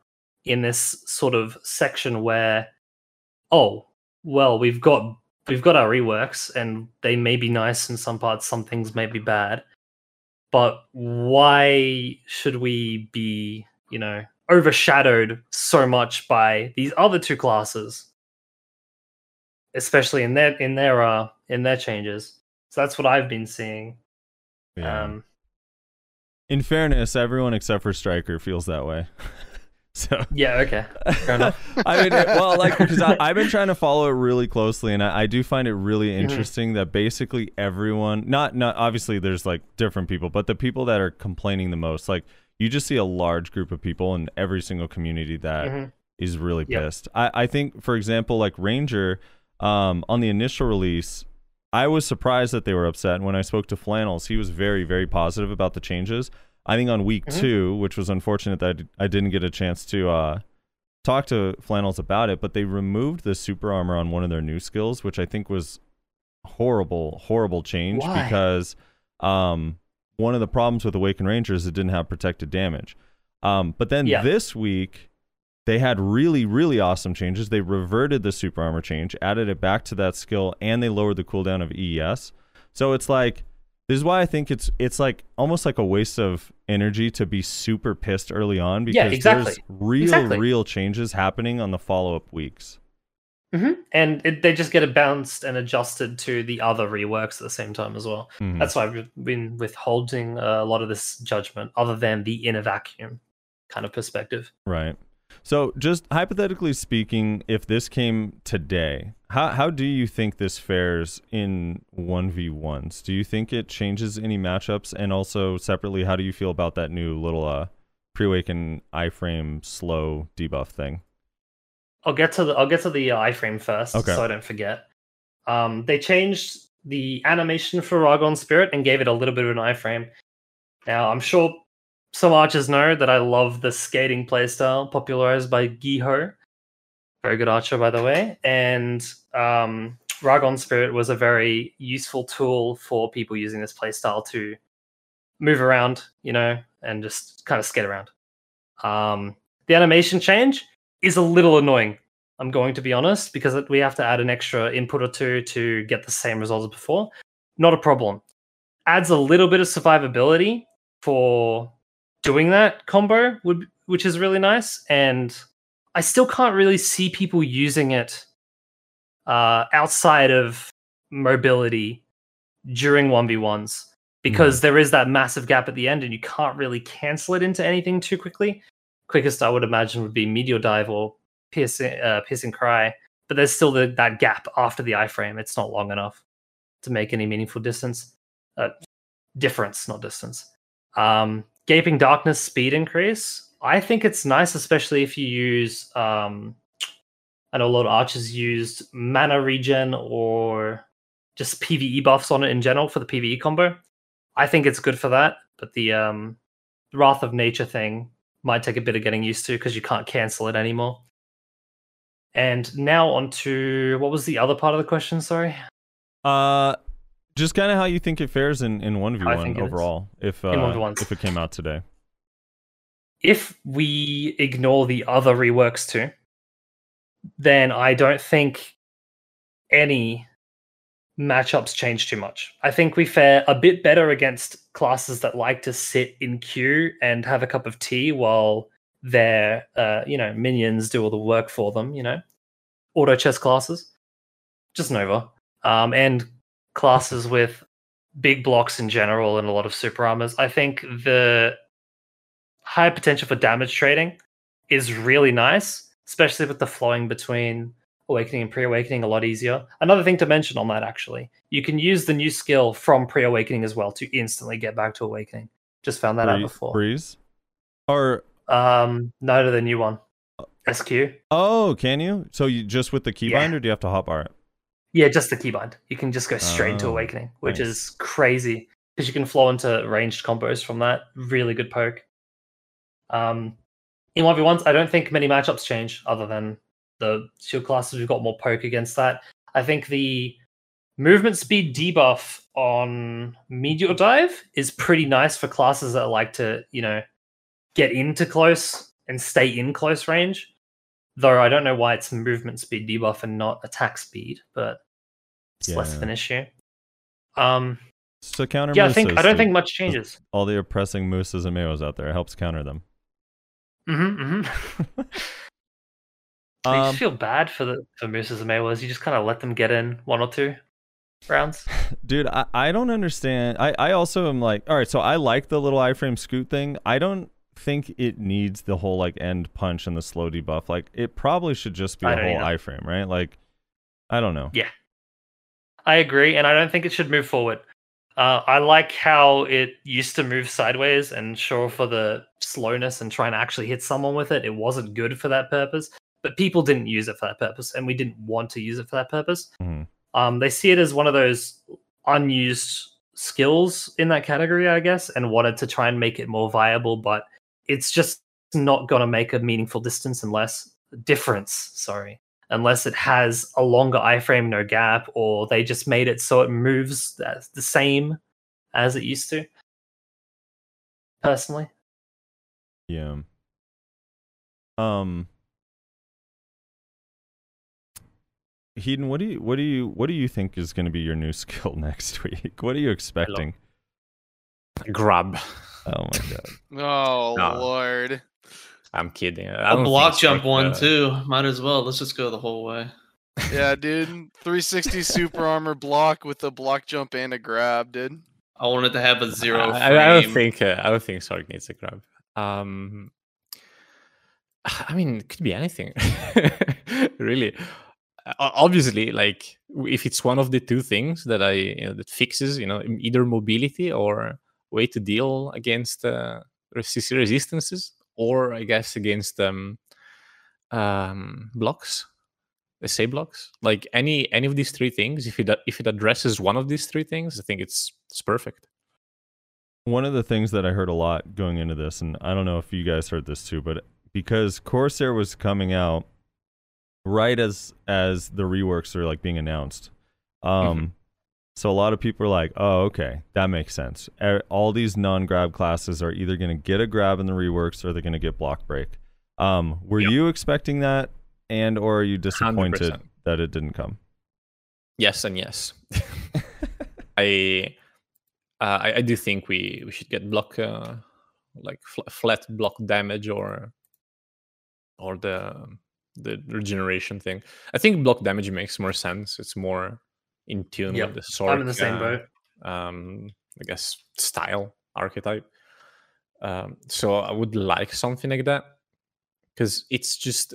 in this sort of section where oh, well, we've got we've got our reworks and they may be nice in some parts, some things may be bad. But why should we be, you know, overshadowed so much by these other two classes? Especially in their in their uh in their changes. So that's what I've been seeing. Yeah. Um, In fairness, everyone except for Striker feels that way. so yeah, okay. Fair enough. I mean, it- well, like because I've been trying to follow it really closely, and I, I do find it really Mm-hmm. interesting that basically everyone, not not obviously there's like different people, but the people that are complaining the most, like you just see a large group of people in every single community that is Mhm. really Yep. pissed. I, I think, for example, like Ranger, um, on the initial release, I was surprised that they were upset. And when I spoke to Flannels, he was very, very positive about the changes. I think on week Mhm. two, which was unfortunate that I d- I didn't get a chance to uh, talk to Flannels about it, but they removed the super armor on one of their new skills, which I think was horrible, horrible change Why? because um, one of the problems with Awakened Ranger is it didn't have protected damage. Um, but then Yeah. this week, they had really, really awesome changes. They reverted the super armor change, added it back to that skill, and they lowered the cooldown of EES. So it's like this is why I think it's it's like almost like a waste of energy to be super pissed early on because Yeah, exactly. there's real, Exactly. real changes happening on the follow up weeks. hmm And it, they just get bounced and adjusted to the other reworks at the same time as well. Mhm. That's why I've been withholding a lot of this judgment, other than the inner vacuum kind of perspective. Right. So, just hypothetically speaking, if this came today, how how do you think this fares in one v ones? Do you think it changes any matchups? And also separately, how do you feel about that new little uh pre-awaken iframe slow debuff thing? I'll get to the I'll get to the uh, iframe first, Okay. so I don't forget. Um, they changed the animation for Ragon Spirit and gave it a little bit of an iframe. Now I'm sure some archers know that I love the skating playstyle popularized by Giho. Very good archer, by the way. And um, Ragon Spirit was a very useful tool for people using this playstyle to move around, you know, and just kind of skate around. Um, the animation change is a little annoying. I'm going to be honest because we have to add an extra input or two to get the same results as before. Not a problem. Adds a little bit of survivability for doing that combo, would which is really nice. And I still can't really see people using it uh, outside of mobility during 1v1s because there is that massive gap at the end and you can't really cancel it into anything too quickly. Quickest I would imagine would be Meteor Dive or Piercing, uh, Piercing Cry, but there's still the, that gap after the iframe. It's not long enough to make any meaningful distance. Uh, difference, not distance. Um, Gaping Darkness speed increase. I think it's nice, especially if you use. Um, I know a lot of archers used mana regen or just PVE buffs on it in general for the PVE combo. I think it's good for that, but the um, Wrath of Nature thing might take a bit of getting used to because you can't cancel it anymore. And now on to what was the other part of the question? Sorry. Uh, just kind of how you think it fares in in one v one think it is. overall, if uh, if it came out today. If we ignore the other reworks too, then I don't think any matchups change too much. I think we fare a bit better against classes that like to sit in queue and have a cup of tea while their uh, you know minions do all the work for them. You know, auto chess classes, just Nova, um, and classes with big blocks in general and a lot of super armors. I think the high potential for damage trading is really nice, especially with the flowing between awakening and pre-awakening a lot easier. Another thing to mention on that actually, you can use the new skill from pre-awakening as well to instantly get back to awakening. Just found that out before. Breeze? Or Um, no to the new one. SQ. oh, can you? So you just with the keybind, Yeah. or do you have to hotbar it? Yeah, just the keybind. You can just go straight into Oh, Awakening, which nice. is crazy because you can flow into ranged combos from that. Really good poke. Um, in 1v1s, I don't think many matchups change other than the shield classes. We've got more poke against that. I think the movement speed debuff on Meteor Dive is pretty nice for classes that like to, you know, get into close and stay in close range. Though I don't know why it's movement speed debuff and not attack speed, but it's less of an issue. Um, So counter. yeah, I think I don't think much changes. all the oppressing mooses and mayos out there it helps counter them. hmm hmm you Um, just feel bad for the for Mooses and Mayweathers. You just kind of let them get in one or two rounds. dude, I, I don't understand. I, I also am like, all right, so I like the little iframe scoot thing. I don't think it needs the whole like end punch and the slow debuff. Like it probably should just be I a whole either. iframe, right? Like I don't know. Yeah. I agree, and I don't think it should move forward. Uh, I like how it used to move sideways, and sure, for the slowness and trying to actually hit someone with it, it wasn't good for that purpose. But people didn't use it for that purpose, and we didn't want to use it for that purpose. Mhm. Um, they see it as one of those unused skills in that category, I guess, and wanted to try and make it more viable. But it's just not going to make a meaningful distance unless difference. Sorry, unless it has a longer iframe, no gap, or they just made it so it moves the same as it used to. Personally, Yeah. Um Heedun, what do you what do you what do you think is going to be your new skill next week? What are you expecting? Grub. Oh my god. Oh No. lord. I'm kidding. I A don't block think jump one too. Might as well. Let's just go the whole way. Yeah, dude. 360 super armor block with a block jump and a grab, dude. I wanted to have a zero I, frame. I- I don't think uh, I don't think Sorc needs a grab. Um, I mean, it could be anything, really. Obviously, like if it's one of the two things that I you know, that fixes, you know, either mobility or way to deal against uh, resist- resistances, or I guess against um, um, blocks, SA blocks. Like any any of these three things, if it if it addresses one of these three things, I think it's it's perfect. One of the things that I heard a lot going into this, and I don't know if you guys heard this too, but because Corsair was coming out right as as the reworks are like being announced, um, so a lot of people are like, "Oh, okay, that makes sense." All these non-grab classes are either going to get a grab in the reworks or they're going to get block break. Um, were Yep. you expecting that, and or are you disappointed 100%. that it didn't come? Yes and yes. I, uh, I I do think we we should get block uh, like fl- flat block damage or or the the regeneration thing. I think block damage makes more sense. It's more in tune Yep. with the sword. I'm in the same boat. Um, I guess style archetype. Um, so I would like something like that because it's just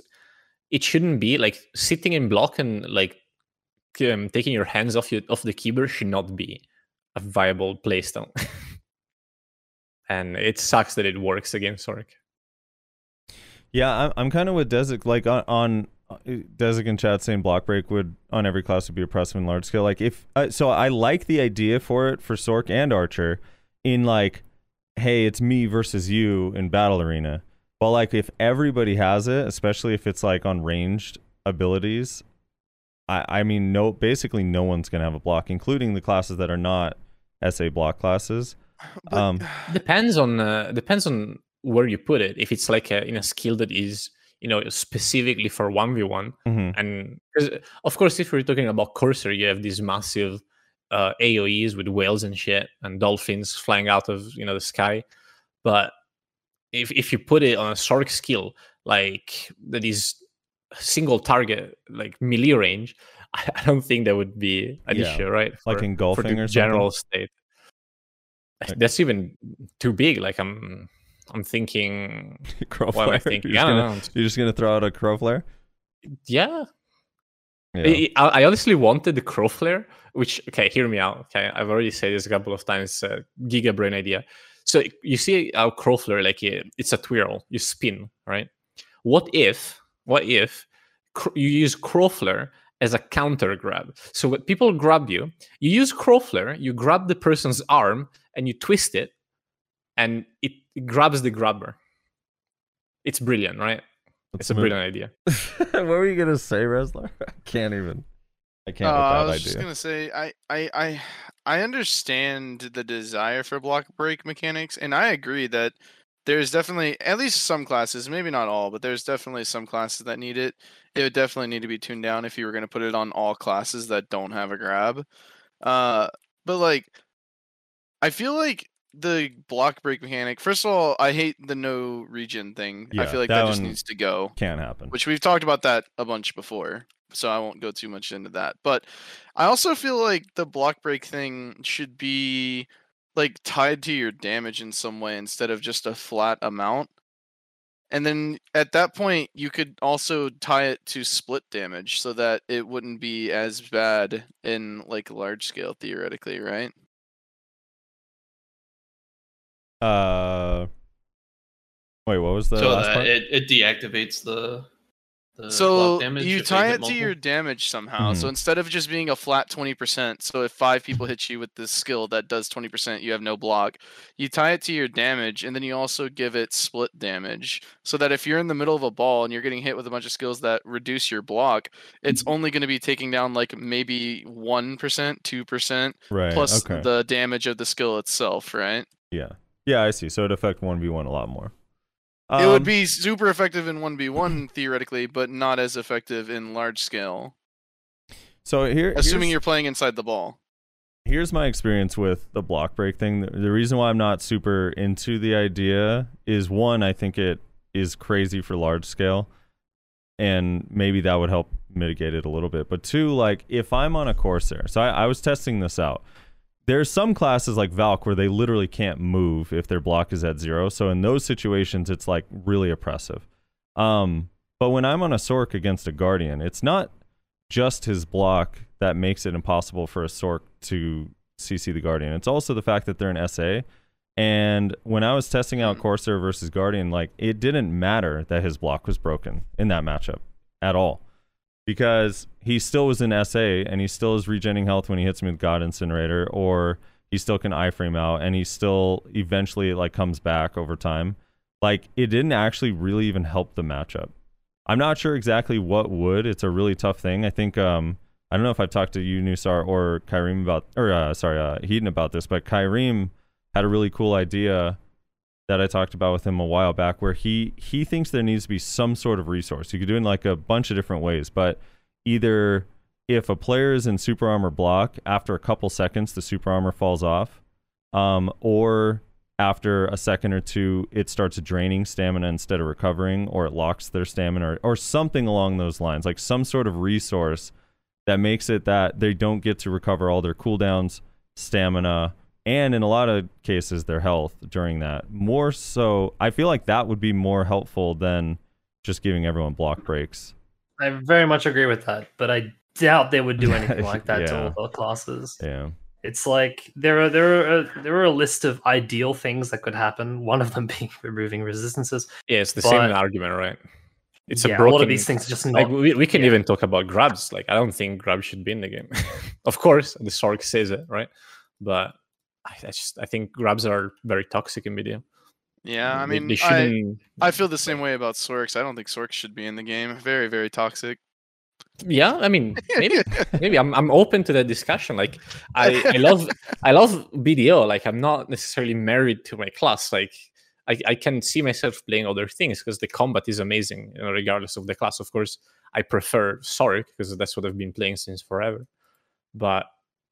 it shouldn't be like sitting in block and like um, taking your hands off your off the keyboard should not be a viable playstyle. and it sucks that it works against Sorc. Yeah, I'm, I'm kind of with Desik. Like on, on uh, Desik and chat saying block break would on every class would be oppressive in large scale. Like if uh, so, I like the idea for it for Sorc and Archer in like, hey, it's me versus you in battle arena. But like if everybody has it, especially if it's like on ranged abilities, I I mean no, basically no one's gonna have a block, including the classes that are not SA block classes. But- Um, depends on uh, depends on where you put it. If it's like a, in a skill that is you know specifically for one v one, mhm. and of course if we're talking about Corsair, you have these massive uh, AOE's with whales and shit and dolphins flying out of you know the sky. But if if you put it on a Sorc skill like that is single target like melee range, I, I don't think that would be an Yeah, issue, right? like for- engulfing for the or something? general state. That's even too big. Like I'm, I'm thinking. crow What am I flare. thinking? You're I just, don't gonna, know. you're just gonna throw out a crow flare. Yeah, Yeah. I, I honestly wanted the crow flare, which okay, hear me out. Okay, I've already said this a couple of times. Uh, Giga brain idea. So you see how Crowflare, like uh, it's a twirl, you spin, right? What if, what if cr- you use Crowflare as a counter grab? So when people grab you, you use Crowflare, you grab the person's arm and you twist it, and it, it grabs the grabber. It's brilliant, right? Let's It's a move- brilliant idea. what were you gonna say, Rezlar? I can't even. I can't Uh, with I that was just gonna say I, I I I understand the desire for block break mechanics, and I agree that there's definitely at least some classes, maybe not all, but there's definitely some classes that need it. It would definitely need to be tuned down if you were gonna put it on all classes that don't have a grab. Uh, but like, I feel like the block break mechanic. First of all, I hate the no region thing. I feel like that that, just needs to go Can't happen. which we've talked about that a bunch before so i won't go too much into that but i also feel like the block break thing should be like tied to your damage in some way instead of just a flat amount and then at that point you could also tie it to split damage so that it wouldn't be as bad in like large scale theoretically right Uh, wait, what was the so last that part? it, it deactivates the, the so damage. you tie hit it to your damage somehow. So instead of just being a flat 20%, so if five people hit you with this skill that does 20%, you have no block. You tie it to your damage, and then you also give it split damage. So that if you're in the middle of a ball and you're getting hit with a bunch of skills that reduce your block, it's only going to be taking down like maybe 1%, 2%, right. plus okay. the damage of the skill itself, right? yeah. Yeah, I see. So it'd affect one v one a lot more. it would Um, be super effective in 1v1 theoretically, but not as effective in large scale. so here. Assuming you're playing inside the ball. here's my experience with the block break thing. The, the reason why I'm not super into the idea is one, I think it is crazy for large scale, and maybe that would help mitigate it a little bit. But two, like if I'm on a Corsair, so I, I was testing this out. There's some classes like Valk where they literally can't move if their block is at zero. So in those situations, it's like really oppressive. Um, but when I'm on a Sorc against a Guardian, it's not just his block that makes it impossible for a Sorc to CC the Guardian. It's also the fact that they're an SA. And when I was testing out Corsair versus Guardian, like it didn't matter that his block was broken in that matchup at all. Because he still was in SA and he still is regenerating health when he hits me with God Incinerator, or he still can iframe out and he still eventually like comes back over time. Like it didn't actually really even help the matchup. I'm not sure exactly what would. It's a really tough thing. I think um I don't know if I've talked to you, Nusar, or Kyreem about or uh, sorry, uh Heedun about this, but Kyreem had a really cool idea that I talked about with him a while back where he he thinks there needs to be some sort of resource. You could do it in like a bunch of different ways, but either if a player is in super armor block, after a couple seconds the super armor falls off, um, or after a second or two it starts draining stamina instead of recovering, or it locks their stamina, or, or something along those lines, like some sort of resource that makes it that they don't get to recover all their cooldowns, stamina, and in a lot of cases their health during that. More so, I feel like that would be more helpful than just giving everyone block breaks. I very much agree with that, but I doubt they would do anything like that to all the classes. Yeah. It's like there are there are uh, there are a list of ideal things that could happen. One of them being removing resistances. Yeah, it's the same argument, right? It's yeah, a broken. lot of these things just not. like we, we can yeah. even talk about grabs. Like I don't think grabs should be in the game. of course, the Sorc says it, right? But I, I just I think grabs are very toxic in media. Yeah, I mean, I. I feel the same way about Sorcs. I don't think Sorcs should be in the game. Very, very toxic. Yeah, I mean, maybe maybe I'm I'm open to that discussion. Like I, I love I love BDO. Like I'm not necessarily married to my class. Like I, I can see myself playing other things because the combat is amazing, you know, regardless of the class. Of course, I prefer Sorc because that's what I've been playing since forever. But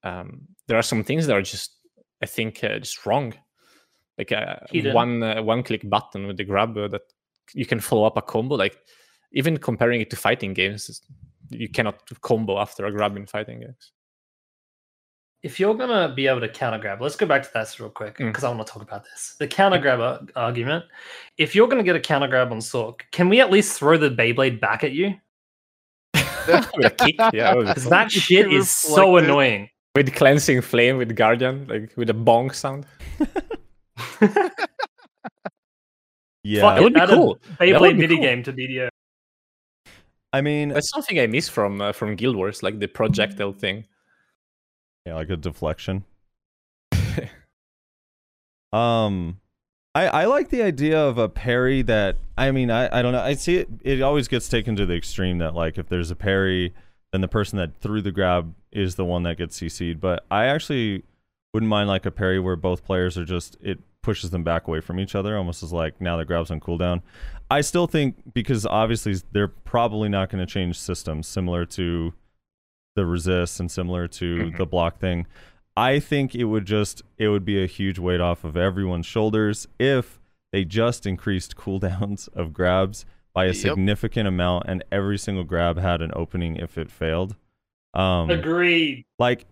um, there are some things that are just I think uh, just wrong. Like a Hidden. one uh, one click button with the grab uh, that you can follow up a combo. Like even comparing it to fighting games, you cannot combo after a grab in fighting games. if you're gonna be able to counter grab, let's go back to that real quick Mm. because I want to talk about this. The counter grab ar- argument. If you're gonna get a counter grab on Sorc, can we at least throw the Beyblade back at you? with kick, yeah, Because that shit is so annoying. With cleansing flame with guardian, like with a bong sound. Yeah, Fuck That would it, be add cool. That would Beyblade be mini cool. game to BDO. I mean, That's something I miss from uh, from Guild Wars, like the projectile thing. yeah, like a deflection. Um, I I like the idea of a parry that I mean I I don't know I see it it always gets taken to the extreme that like if there's a parry then the person that threw the grab is the one that gets CC'd but I actually wouldn't mind like a parry where both players are just it pushes them back away from each other almost as like now the grab's on cooldown. I still think because obviously they're probably not going to change systems similar to the resist and similar to Mhm. the block thing. I think it would just it would be a huge weight off of everyone's shoulders if they just increased cooldowns of grabs by a Yep. significant amount and every single grab had an opening if it failed. Um Agreed. like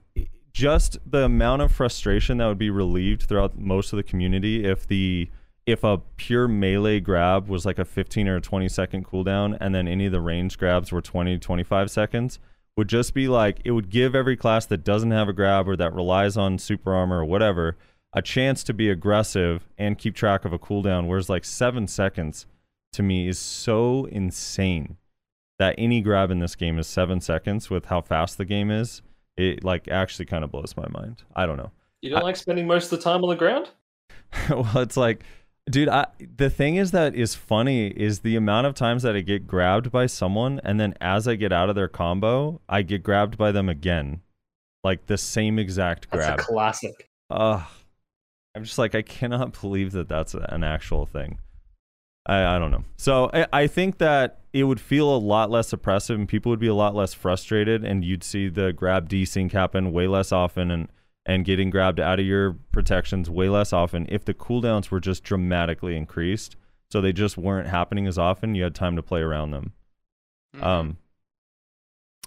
just the amount of frustration that would be relieved throughout most of the community if the if a pure melee grab was like a 15 or a 20 second cooldown and then any of the range grabs were 20 25 seconds would just be like it would give every class that doesn't have a grab or that relies on super armor or whatever a chance to be aggressive and keep track of a cooldown whereas like 7 seconds to me is so insane that any grab in this game is 7 seconds with how fast the game is it like actually kind of blows my mind i don't know You don't like spending most of the time on the ground? well it's like dude I, the thing is that is funny is the amount of times that i get grabbed by someone and then as i get out of their combo i get grabbed by them again like the same exact That's grab a classic. Ugh. i'm just like i cannot believe that that's an actual thing I, I don't know. So I, I think that it would feel a lot less oppressive and people would be a lot less frustrated and you'd see the grab desync happen way less often and, and getting grabbed out of your protections way less often if the cooldowns were just dramatically increased. So they just weren't happening as often. You had time to play around them. Mhm. Um,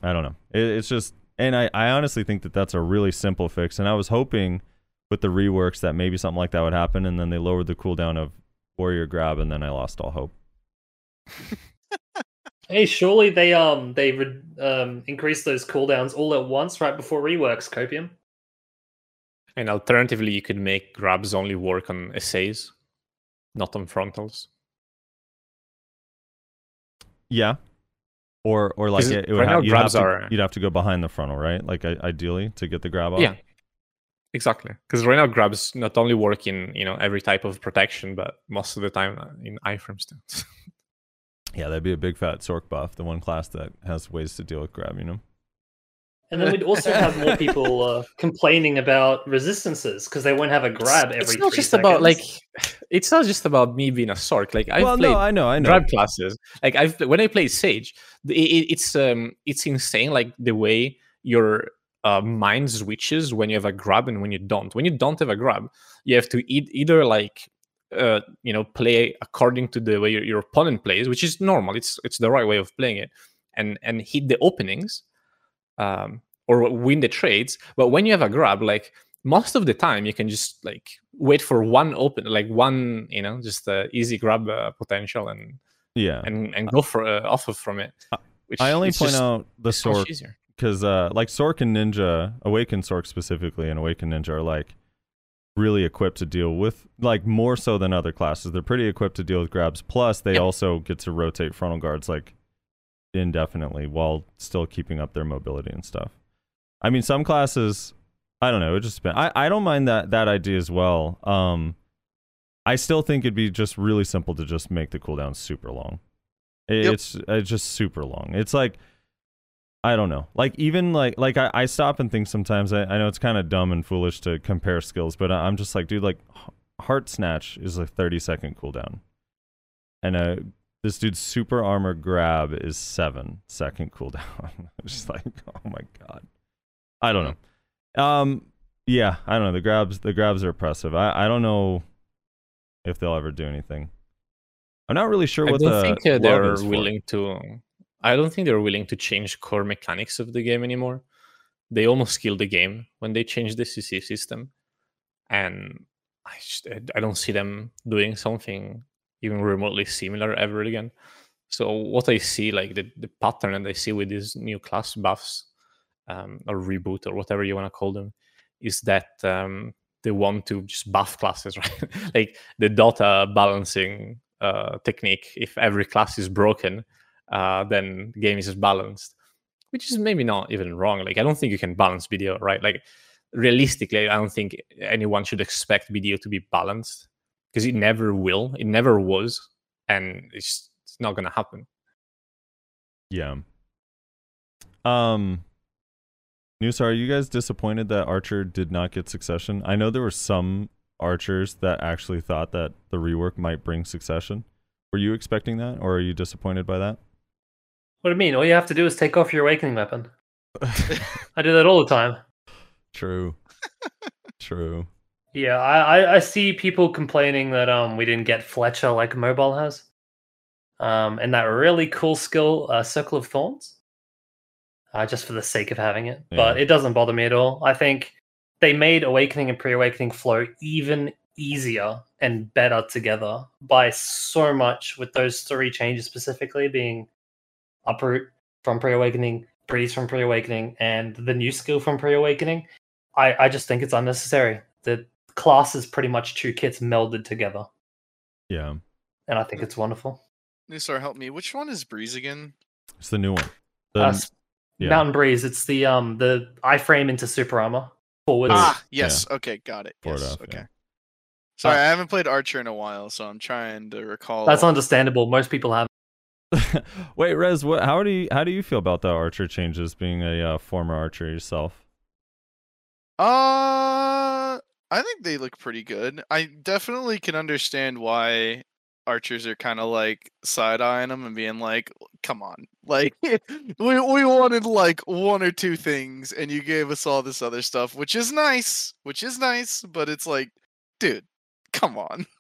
I don't know. It, it's just, and I, I honestly think that that's a really simple fix. And I was hoping with the reworks that maybe something like that would happen. And then they lowered the cooldown of warrior grab, and then I lost all hope. Hey, surely they um they re- um increased those cooldowns all at once right before reworks, Copium. And alternatively, you could make grabs only work on SAs, not on frontals. Yeah. Or or like it, it would right ha- now you'd, have grabs to, are- you'd have to go behind the frontal, right? Like I, ideally to get the grab off. Yeah, exactly. Because right now grabs not only work in you know every type of protection, but most of the time uh, in iframe stance. Yeah, that'd be a big fat Sorc buff, the one class that has ways to deal with grab, you know? And then we'd also have more people uh, complaining about resistances because they won't have a grab every. it's not three just about like it's not just about me being a sorc. Like I've well, played no, I know, I know. grab classes. Like I've when I play Sage, it, it's um it's insane. Like the way your uh, mind switches when you have a grab and when you don't. When you don't have a grab, you have to e- either like uh you know play according to the way your, your opponent plays, which is normal. It's it's the right way of playing it, and and hit the openings, um or win the trades. But when you have a grab, like most of the time you can just like wait for one open like one you know just uh, easy grab uh, potential and yeah. and and go for uh, off of from it which I only point just out the so much Sorc easier. Because uh, like Sorc and Ninja, Awakened Sorc specifically, and Awakened Ninja are like really equipped to deal with like more so than other classes. They're pretty equipped to deal with grabs. Plus, they Yep. also get to rotate frontal guards like indefinitely while still keeping up their mobility and stuff. I mean, some classes, I don't know. It just depends. I I don't mind that that idea as well. Um, I still think it'd be just really simple to just make the cooldown super long. It- Yep. It's it's just super long. It's like I don't know. Like even like like I, I stop and think sometimes. I, I know it's kind of dumb and foolish to compare skills, but I- I'm just like, dude, like Heart Snatch is a 30 second cooldown, and uh this dude's super armor grab is seven second cooldown. I'm just like, oh my god. I don't know. Um, yeah, I don't know. The grabs the grabs are oppressive. I I don't know if they'll ever do anything. I'm not really sure i what don't the think uh, they're willing to i don't think they're willing to change core mechanics of the game anymore they almost killed the game when they changed the cc system and i just I- don't see them doing something even remotely similar ever again so what i see like the, the pattern that i see with these new class buffs um, or reboot or whatever you want to call them is that um, they want to just buff classes, right? like the Dota balancing uh, technique. If every class is broken, uh, then the game is balanced, which is maybe not even wrong. Like I don't think you can balance BDO, right? Like realistically, I don't think anyone should expect BDO to be balanced because it never will. It never was, and it's, it's not gonna happen. Yeah. Um News, are you guys disappointed that Archer did not get succession? I know there were some archers that actually thought that the rework might bring succession. Were you expecting that or are you disappointed by that? What do you mean? All you have to do is take off your awakening weapon. I do that all the time. True. True. Yeah, I, I, I see people complaining that um we didn't get Fletcher like mobile has. Um, and that really cool skill, uh, Circle of Thorns. Uh, just for the sake of having it, but it doesn't bother me at all. I think they made Awakening and Pre-Awakening flow even easier and better together by so much with those three changes specifically being Uproot from Pre-Awakening, Breeze from Pre-Awakening, and the new skill from Pre-Awakening. I, I just think it's unnecessary. The class is pretty much two kits melded together, Yeah. and I think it's wonderful. Nusar, help me. Which one is Breeze again? It's the new one. The, Uh, yeah. Mountain Breeze. It's the um the iframe into super armor forwards. Ah, yes. Okay, got it. Forward Yes, off, okay. yeah. Sorry, Uh, I haven't played Archer in a while, so I'm trying to recall. That's understandable. Most people have. Wait, Rez, what how do you how do you feel about the archer changes being a uh, former archer yourself? Uh, I think they look pretty good. I definitely can understand why archers are kind of like side eyeing them and being like, "Come on, like we we wanted like one or two things, and you gave us all this other stuff, which is nice, which is nice, but it's like, dude, come on."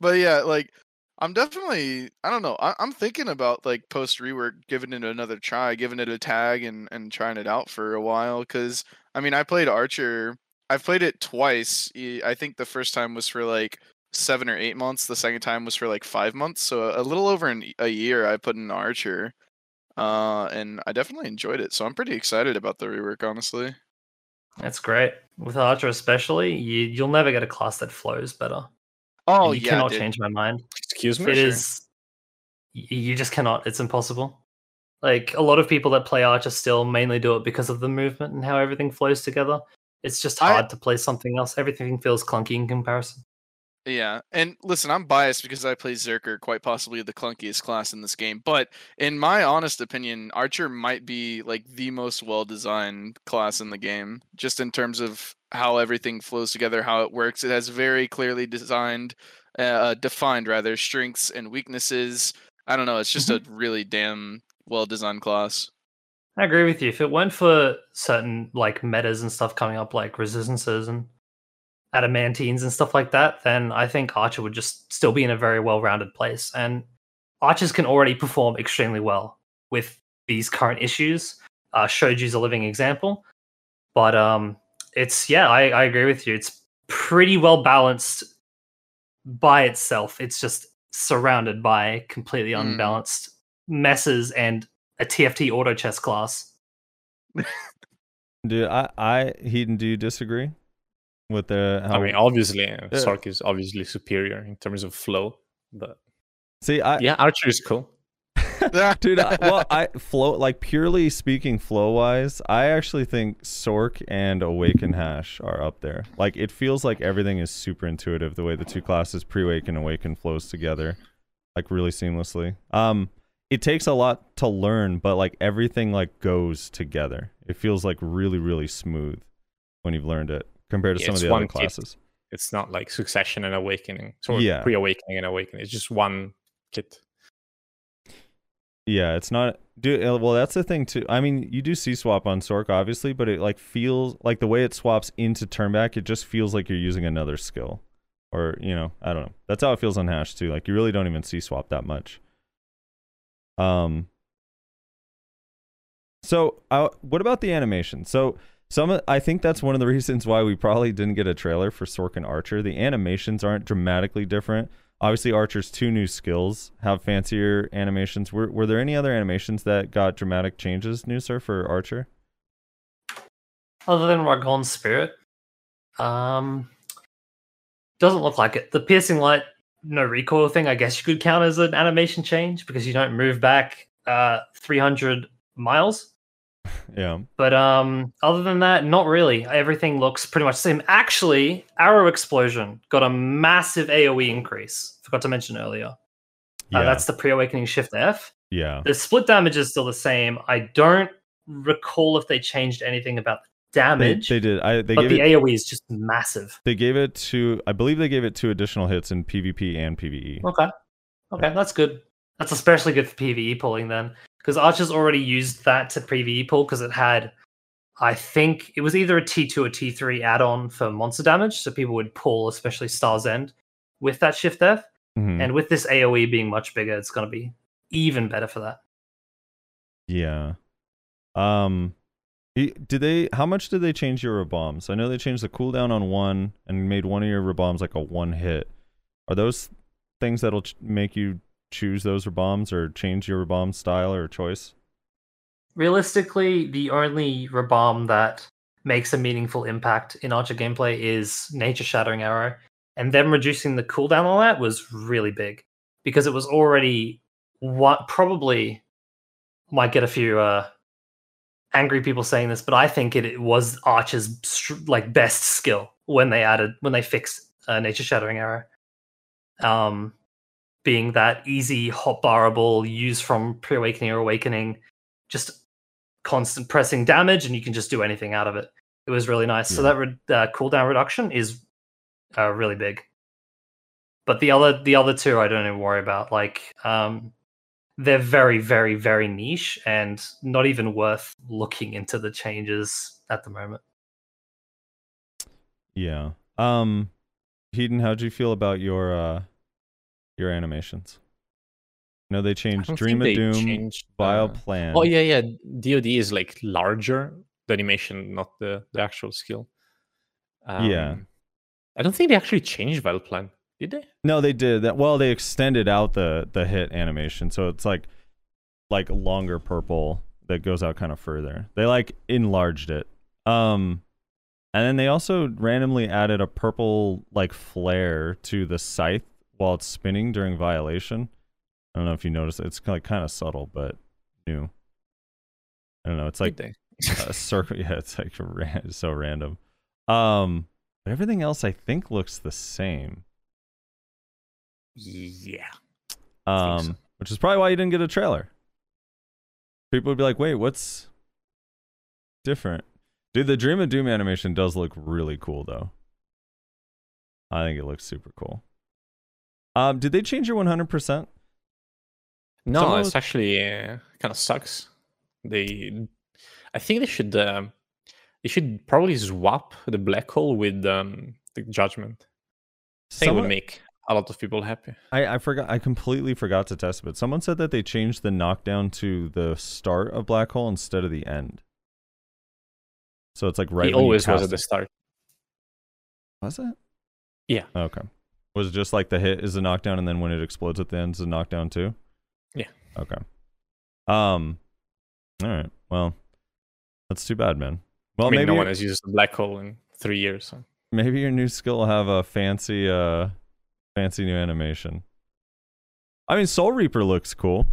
But yeah, like I'm definitely I don't know. I, I'm thinking about like post rework, giving it another try, giving it a tag, and and trying it out for a while. Because I mean, I played Archer. I've played it twice. I think the first time was for like seven or eight months. The second time was for like five months. So a little over an, a year I put in Archer, uh, and I definitely enjoyed it. So I'm pretty excited about the rework, honestly. That's great. With Archer especially, you you'll never get a class that flows better. Oh you yeah, cannot dude. change my mind. Excuse It me. is. You just cannot. It's impossible. Like a lot of people that play Archer still mainly do it because of the movement and how everything flows together. It's just I- hard to play something else. Everything feels clunky in comparison. Yeah, and listen, I'm biased because I play Zerker, quite possibly the clunkiest class in this game. But in my honest opinion, Archer might be like the most well-designed class in the game, just in terms of how everything flows together, how it works. It has very clearly designed, uh, defined rather, strengths and weaknesses. I don't know. It's just a really damn well-designed class. I agree with you. If it weren't for certain like metas and stuff coming up, like resistances and adamantines and stuff like that, then I think Archer would just still be in a very well-rounded place. And archers can already perform extremely well with these current issues. Uh, Shoju's a living example, but um, it's yeah, I, I agree with you. It's pretty well balanced by itself. It's just surrounded by completely Mm. unbalanced messes and a TFT auto chess class. Do I I Heedun, do you disagree with the how I mean, obviously, uh, Yeah. Sorc is obviously superior in terms of flow, but See, I yeah, Archer is cool. dude I, well i flow like purely speaking flow wise i actually think sorc and awaken hash are up there. Like it feels like everything is super intuitive the way the two classes pre-wake and awaken flows together like really seamlessly. Um it takes a lot to learn but like everything like goes together. It feels like really really smooth when you've learned it compared to Yeah, some of the other kit. classes It's not like Succession and Awakening, so Yeah. pre-awakening and awakening. It's just one kit. Yeah, it's not. Do uh, well. That's the thing too. I mean, you do see swap on Sorc, obviously, but it like feels like the way it swaps into turnback. It just feels like you're using another skill, or you know, I don't know. That's how it feels on Hash too. Like you really don't even see swap that much. Um. So, uh, what about the animation? So, some I think that's one of the reasons why we probably didn't get a trailer for Sorc and Archer. The animations aren't dramatically different. Obviously, Archer's two new skills have fancier animations. Were were there any other animations that got dramatic changes, Nusar, for Archer? Other than Ragon's spirit, um, Doesn't look like it. The piercing light, no recoil thing, I guess you could count as an animation change because you don't move back uh, 300 miles. Yeah. But um, other than that, not really. Everything looks pretty much the same. Actually, Arrow Explosion got a massive AoE increase. Forgot to mention earlier. Yeah. Uh, that's the pre-awakening shift F. yeah. The split damage is still the same. I don't recall if they changed anything about the They, damage, they did. I they but the it. AoE is just massive. They gave it to. I believe they gave it two additional hits in PvP and. PvE. Okay. Okay, that's good. That's especially good for PvE pulling then. Because Archer's already used that to PvE pull because it had, I think it was either a T2 or T3 add on for monster damage. So people would pull, especially Star's End, with that Shift F. Mhm. And with this AoE being much bigger, it's going to be even better for that. Yeah. Um. Did they? How much did they change your bombs? I know they changed the cooldown on one and made one of your bombs like a one hit. Are those things that'll ch- make you choose those bombs or change your bomb style or choice? Realistically, the only Rabam that makes a meaningful impact in Archer gameplay is Nature Shattering Arrow. And them reducing the cooldown on that was really big because it was already what probably might get a few uh, angry people saying this, but I think it, it was Archer's like best skill when they added when they fixed uh, Nature Shattering Arrow. Um, being that easy hotbarable use from pre-awakening or awakening, just constant pressing damage, and you can just do anything out of it. It was really nice. So that re- uh, cooldown reduction is uh, really big. But the other the other two I don't even worry about. Like um, they're very very very niche and not even worth looking into the changes at the moment. Yeah. Um. Heedun, how'd you feel about your uh your animations? No, they changed Dream of Doom, changed, Vile uh, Plan. Oh yeah, yeah. DoD is like larger, the animation, not the the actual skill. Yeah. Um, I don't think they actually changed Vile Plan, did they? No, they did that. Well, they extended out the the hit animation, so it's like like longer purple that goes out kind of further. They like enlarged it. Um, and then they also randomly added a purple like flare to the scythe while it's spinning during violation. I don't know if you noticed. It's like kind of subtle, but new. I don't know. It's like a circle. Yeah, it's like ran- so random. Um, but everything else I think looks the same. yeah. Um, so. which is probably why you didn't get a trailer. People would be like, "Wait, what's different?" Dude, the Dream of Doom animation does look really cool, though. I think it looks super cool. Um, did they change your 100%? No, Someone it's was- actually uh, kind of sucks. They, I think they should, um, they should probably swap the black hole with um, the judgment. I think Someone- would make a lot of people happy. I, I forgot. I completely forgot to test it. But someone said that they changed the knockdown to the start of black hole instead of the end. So it's like right. he when you always was cast at the start. Was it? Yeah. Okay. Was it just like the hit is a knockdown, and then when it explodes at the end, is a knockdown too? Yeah. Okay. Um. All right. Well, that's too bad, man. Well, I mean, maybe no one has used the black hole in three years. So. maybe your new skill will have a fancy, uh, fancy new animation. I mean, Soul Reaper looks cool.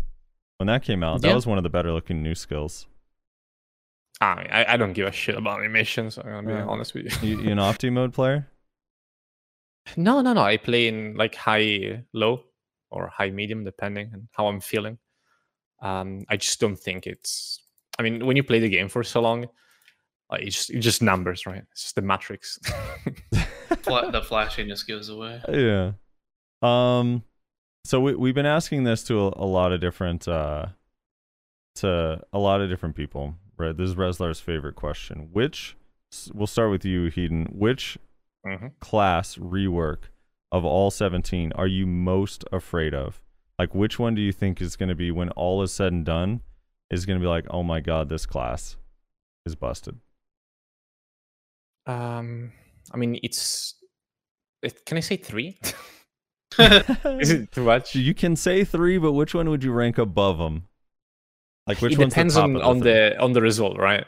When that came out, that was one of the better looking new skills. I, mean, I, I don't give a shit about animations. I'm gonna be Yeah. honest with you. You, you an Opti mode player? No, no, no. I play in like high, low, or high, medium, depending on how I'm feeling. Um, I just don't think it's. I mean, when you play the game for so long, like it's just, it's just numbers, right? It's just the matrix. The flashing just goes away. Yeah. Um so we we've been asking this to a, a lot of different uh to a lot of different people. Right. This is Rezlar's favorite question. Which we'll start with you, Heedun. Which Mhm. class rework of all 17 are you most afraid of? Like which one do you think is going to be when all is said and done is going to be like, "Oh my god, this class is busted." um, I mean, it's. It, can I say three? Is it too much? You can say 3, but which one would you rank above them? Like which it one's depends the top on, of on the on the result, right?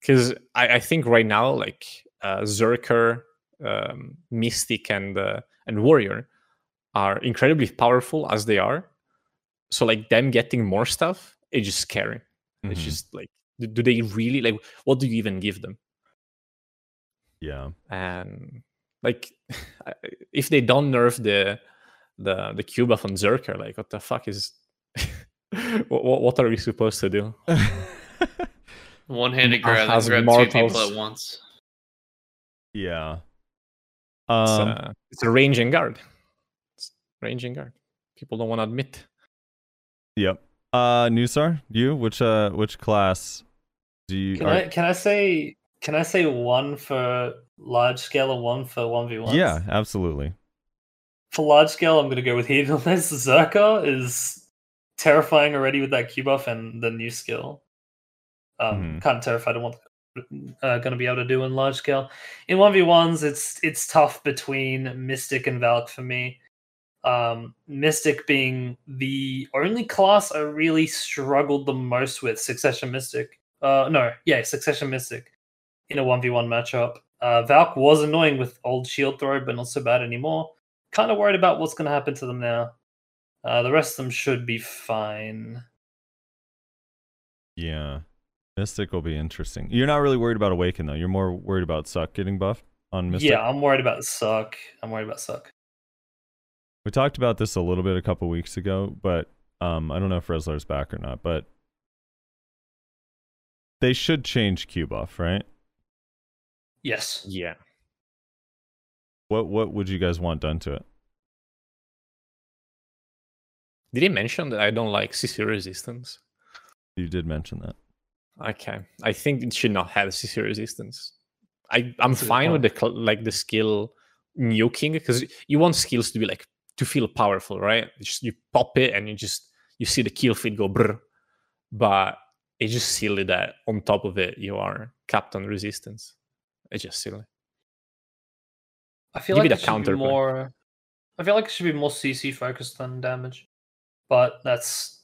Because I, I think right now, like uh, Zerker, um, Mystic and uh, and Warrior are incredibly powerful as they are. So like them getting more stuff, it's just scary. It's Mhm. just like, do, do they really like? What do you even give them? yeah. And like, if they don't nerf the the the Q buff on Zerker, like what the fuck is? what, what are we supposed to do? One-handed grab has grab two people at once. yeah. It's, Um, uh, it's a ranging guard. It's ranging guard. People don't want to admit. Yep. Uh, Nusar, you which uh which class do you? Can are- I can I say can I say one for large scale and one for one v one? yeah, absolutely. For large scale, I'm gonna go with Heedun on. Zerker is terrifying already with that Q buff and the new skill. Um, Mhm. kind of terrified of what uh, going to be able to do in large scale. In one v ones, it's it's tough between Mystic and Valk for me. Um, Mystic being the only class I really struggled the most with. Succession Mystic. Uh, no, yeah, Succession Mystic in a one v one matchup. Uh, Valk was annoying with old shield throw, but not so bad anymore. Kind of worried about what's going to happen to them now. Uh, the rest of them should be fine. Yeah. Mystic will be interesting. You're not really worried about Awaken though. You're more worried about Succ getting buffed on Mystic. Yeah, I'm worried about succ. I'm worried about succ. We talked about this a little bit a couple weeks ago, but um, I don't know if Rezlar's back or not. But they should change Q buff, right? Yes. Yeah. What what would you guys want done to it? Did he mention that I don't like CC resistance? You did mention that. Okay, I think it should not have CC resistance. I I'm That's fine with the like the skill nuking because you want skills to be like to feel powerful, right? You Just you pop it and you just you see the kill feed go brr, but it's just silly that on top of it you are capped on resistance. It's just silly. I feel Give it like a it should be more. I feel like it should be more CC focused than damage, but that's.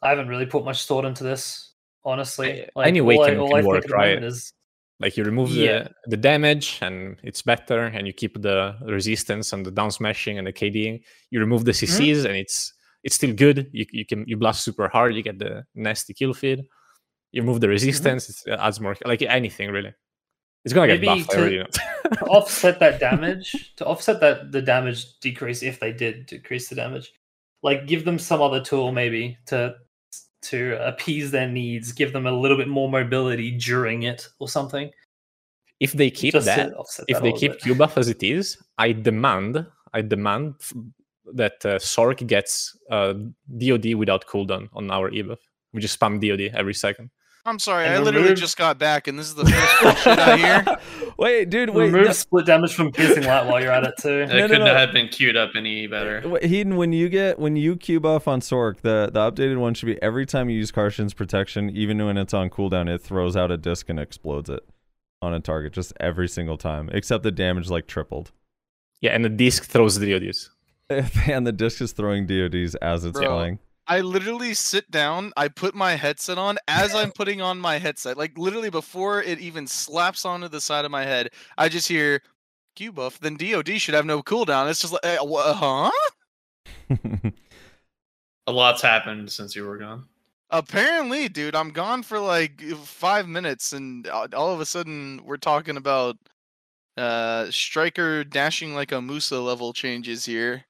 I haven't really put much thought into this, honestly. I- any way all I, can- can work, at the moment right? Is Like you remove Yeah. the, the damage and it's better, and you keep the resistance and the down smashing and the KDing. You remove the mm-hmm. CCs and it's it's still good. You you can you blast super hard, you get the nasty kill feed. You remove the mm-hmm. resistance, it's, it adds more like anything really. It's gonna get buffed. to- already know. to offset that damage to offset that the damage decrease if they did decrease the damage like give them some other tool maybe to to appease their needs give them a little bit more mobility during it or something if they keep just that, if that they keep bit. Q as it is, I demand, I demand f- that uh, Sorc gets uh, DoD without cooldown on our E buff. We just spam DoD every second. I'm sorry, And I literally remove- just got back, and this is the first bullshit I hear. wait, dude, wait. remove no- split damage from piercing light while you're at it too It No, no, couldn't no. have been queued up any better. Uh, wait, Heedun, when you get when you Q buff on Sorc, the the updated one should be every time you use Carson's protection, even when it's on cooldown, it throws out a disc and explodes it on a target just every single time, except the damage like tripled. Yeah, and the disc throws the DoDs. and the disc is throwing DoDs as it's Bro. flying. I literally sit down, I put my headset on as I'm putting on my headset. Like literally before it even slaps onto the side of my head, I just hear Q buff, then DOD should have no cooldown. It's just like, wha- huh? A lot's happened since you were gone. Apparently, dude, I'm gone for like five minutes, and all of a sudden we're talking about uh striker dashing like a Musa level changes here.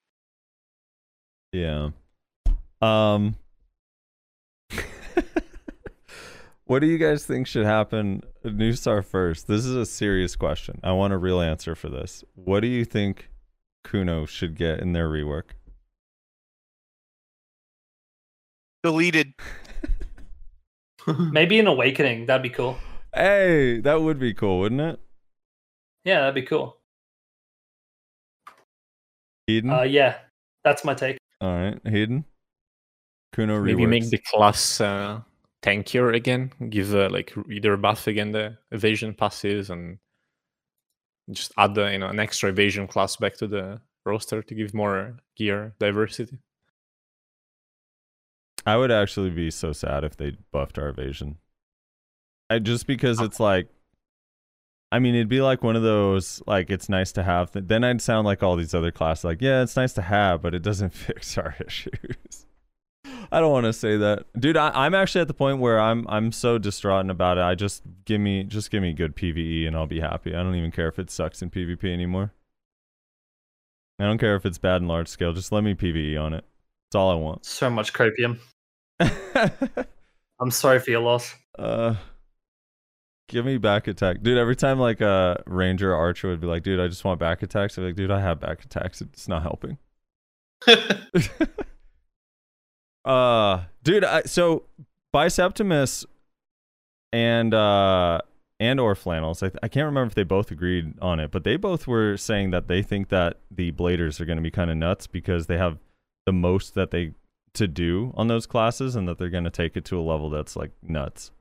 yeah. Um. what do you guys think should happen? Nusar first. This is a serious question. I want a real answer for this. What do you think Kuno should get in their rework? Deleted. maybe an awakening that'd be cool Hey, that would be cool, wouldn't it? yeah that'd be cool Heedun. uh yeah that's my take All right, Heedun. Kuno Maybe make the class uh, tankier again. Give uh, like either buff again the evasion passes and just add the, you know an extra evasion class back to the roster to give more gear diversity. I would actually be so sad if they buffed our evasion. I just because Oh. it's like I mean, it'd be like one of those like it's nice to have. th- Then I'd sound like all these other classes, like yeah, it's nice to have, but it doesn't fix our issues. I don't want to say that, dude. I, I'm actually at the point where I'm I'm so distraught about it. I just give me just give me good PVE and I'll be happy. I don't even care if it sucks in PvP anymore. I don't care if it's bad in large scale. Just let me PVE on it. That's all I want. So much copium. I'm sorry for your loss. uh, give me back attack, dude. Every time like a ranger or archer would be like, dude, I just want back attacks. I'd be like, dude, I have back attacks. It's not helping. uh, dude. I, so Biceptimus and uh and or flannels. I, I can't remember if they both agreed on it, but they both were saying that they think that the bladers are going to be kind of nuts because they have the most that they to do on those classes, and that they're going to take it to a level that's like nuts.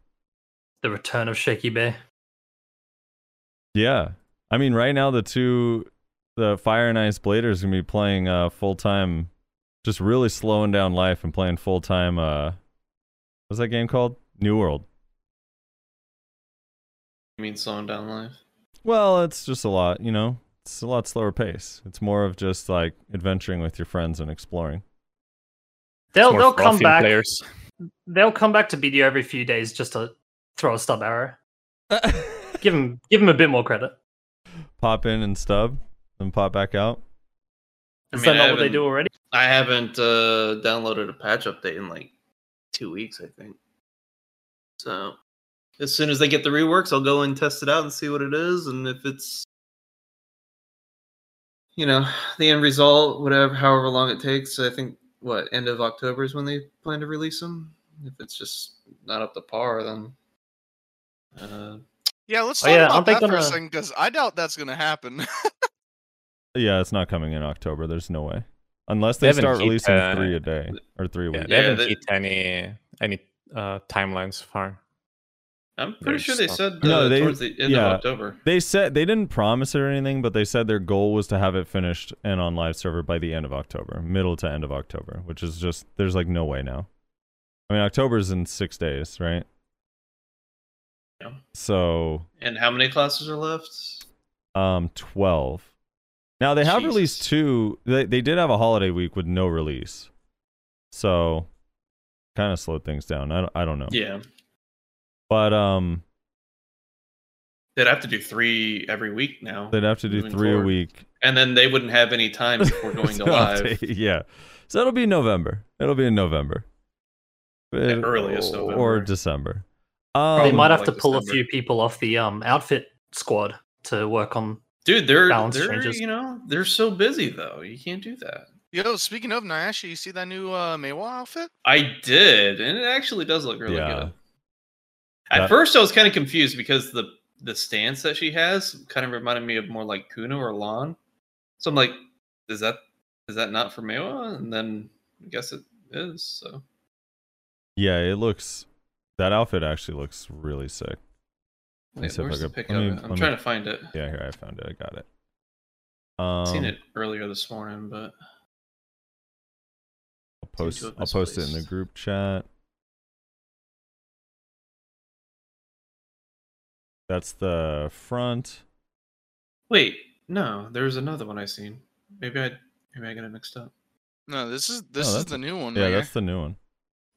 The return of Shaky Bay. Yeah. I mean, right now the two, the Fire and Ice Bladers gonna be playing uh, full time, just really slowing down life and playing full time. Uh, what's that game called? New World. You mean slowing down life? Well, it's just a lot, you know. It's a lot slower pace. It's more of just like adventuring with your friends and exploring. They'll they'll come back. Players. They'll come back to beat you every few days just to throw a stub arrow. Give them give them a bit more credit. pop in and stub, and pop back out. I mean, that not what they haven't- do already? I haven't uh, downloaded a patch update in like two weeks, I think. So as soon as they get the reworks, I'll go and test it out and see what it is, and if it's you know the end result, whatever, however long it takes. I think what end of October is when they plan to release them. If it's just not up to par, then uh, Yeah, let's Oh, talk yeah, about aren't that for a gonna- second because I doubt that's gonna happen. Yeah, it's not coming in October. There's no way, unless They they, haven't start hit, releasing uh, three a day or three a Yeah, week. they haven't they- hit any any uh, timelines far. I'm pretty sure they said uh, No, they- towards the end yeah. of October. They said they didn't promise it or anything, but they said their goal was to have it finished and on live server by the end of October, middle to end of October, which is just there's like no way now. I mean, October's in six days, right? Yeah. So, And how many classes are left? um, twelve. Now they have released two. They they did have a holiday week with no release, so kind of slowed things down. I don't, I don't know, Yeah, but um, they'd have to do three every week now. they'd have to do Moving three a week and then they wouldn't have any time before going to live. update, yeah. So it'll be November. It'll be in November. At Uh, earliest or November. December. they Um, might have like to pull a few people off the um outfit squad to work on. Dude, they're Balance they're changes. you know they're so busy though. You can't do that. Yo, speaking of Nayasha, you see that new uh, Maehwa outfit? I did, and it actually does look really Yeah. good. At That- first, I was kind of confused because the the stance that she has kind of reminded me of more like Kuno or Lan. So I'm like, is that is that not for Maehwa? And then I guess it is. So yeah, it looks. That outfit actually looks really sick. Let me Wait, see if I where's the could- pic let of me- it? let I'm me- trying to find it. Yeah, here I found it. I got it. I've Um, seen it earlier this morning, but I'll post. I'll post it in the group chat. That's the front. wait, no, there's another one I seen. Maybe I maybe I got it mixed up. No, this is this Oh, is the new one. Yeah, right that's here. the new one.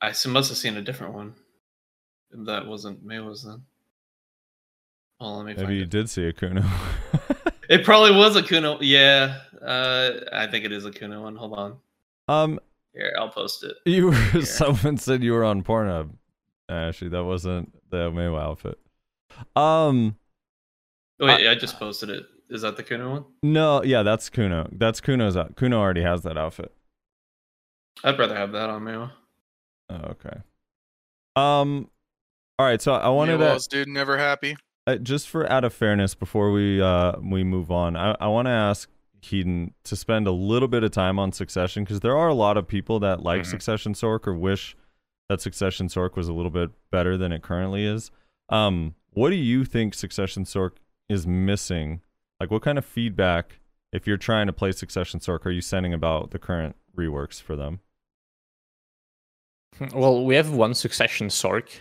I must have seen a different one. That wasn't Maehwa's then. Oh, let me find Maybe you it. did see a Kuno. It probably was a Kuno. Yeah, uh, I think it is a Kuno one. Hold on. um, Here, I'll post it. You were Here. someone said you were on Pornhub. Actually, that wasn't the Maehwa outfit. Um, Wait, I just posted it. Is that the Kuno one? no, yeah, that's Kuno. That's Kuno's out. Kuno already has that outfit. I'd rather have that on Maehwa. Oh, okay. Um, all right. So I wanted to Maehwa's dude never happy. Uh, just for out of fairness before we uh we move on. I I want to ask Heedun to spend a little bit of time on Succession because there are a lot of people that like Mhm. Succession Sorc or wish that Succession Sorc was a little bit better than it currently is. Um, what do you think Succession Sorc is missing? Like, what kind of feedback, if you're trying to play Succession Sorc, are you sending about the current reworks for them? Well, we have one succession Sorc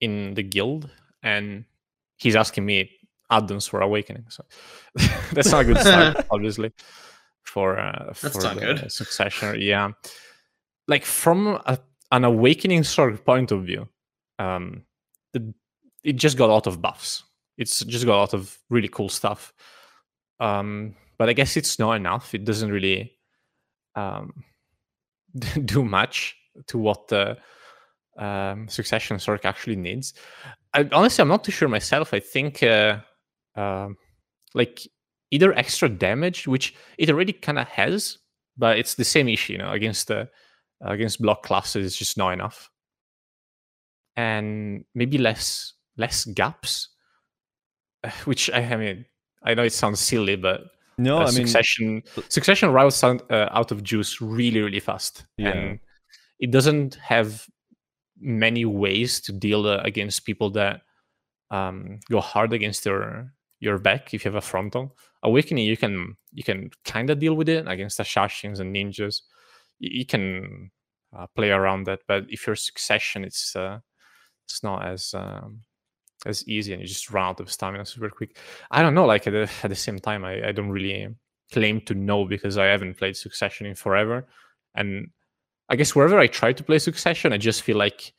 in the guild, and he's asking me add-ons for Awakening. So that's not a good start, obviously, for uh, for the good. Succession. Yeah, like from a, an Awakening sort of point of view, um, the, it just got a lot of buffs. It's just got a lot of really cool stuff. Um, but I guess it's not enough. It doesn't really um, do much to what the um, Succession Sorc actually needs. I, honestly, I'm not too sure myself. I think uh, um like either extra damage, which it already kind of has, but it's the same issue, you know, against the against block classes, it's just not enough, and maybe less less gaps, which I, I mean, I know it sounds silly, but No, uh, I mean, succession succession routes sound, uh, out of juice really really fast Yeah. and it doesn't have many ways to deal uh, against people that um, go hard against your your back if you have a frontal. Awakening you can you can kind of deal with it against assassins and ninjas. You, you can uh, play around that but if you're succession it's uh, it's not as um, as easy and you just run out of stamina super quick. I don't know. Like at the, at the same time, I, I don't really claim to know because I haven't played Succession in forever, and I guess wherever I try to play Succession, I just feel like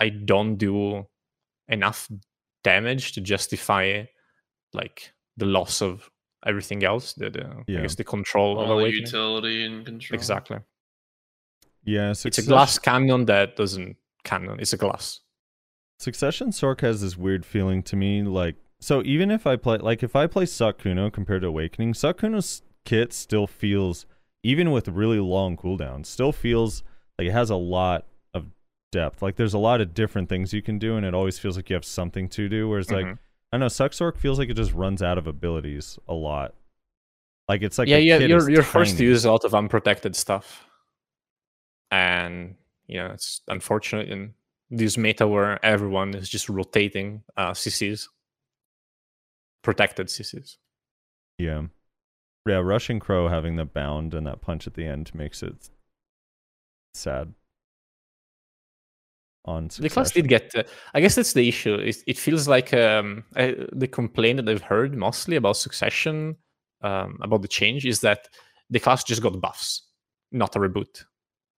I don't do enough damage to justify like the loss of everything else. The, the I Yeah. guess the control of the awakening. utility and control. Exactly. yeah, It's a glass cannon that doesn't cannon. It's a glass. Succession Sorc has this weird feeling to me, like so. Even if I play, like, if I play Sakuno compared to Awakening, Sakuno's kit still feels, even with really long cooldowns, still feels like it has a lot of depth. Like, there's a lot of different things you can do, and it always feels like you have something to do. Whereas, like, Mhm. I don't know, Succ Sorc feels like it just runs out of abilities a lot. Like, it's like yeah, yeah. You're you're forced to use a lot of unprotected stuff, and you know it's unfortunate in this meta where everyone is just rotating uh, CCs, protected CCs. Yeah. Yeah, Rushing Crow having the bound and that punch at the end makes it sad. On The class did get. Uh, I guess that's the issue. It, it feels like um, I, the complaint that I've heard mostly about Succession, um, about the change, is that the class just got buffs, not a reboot,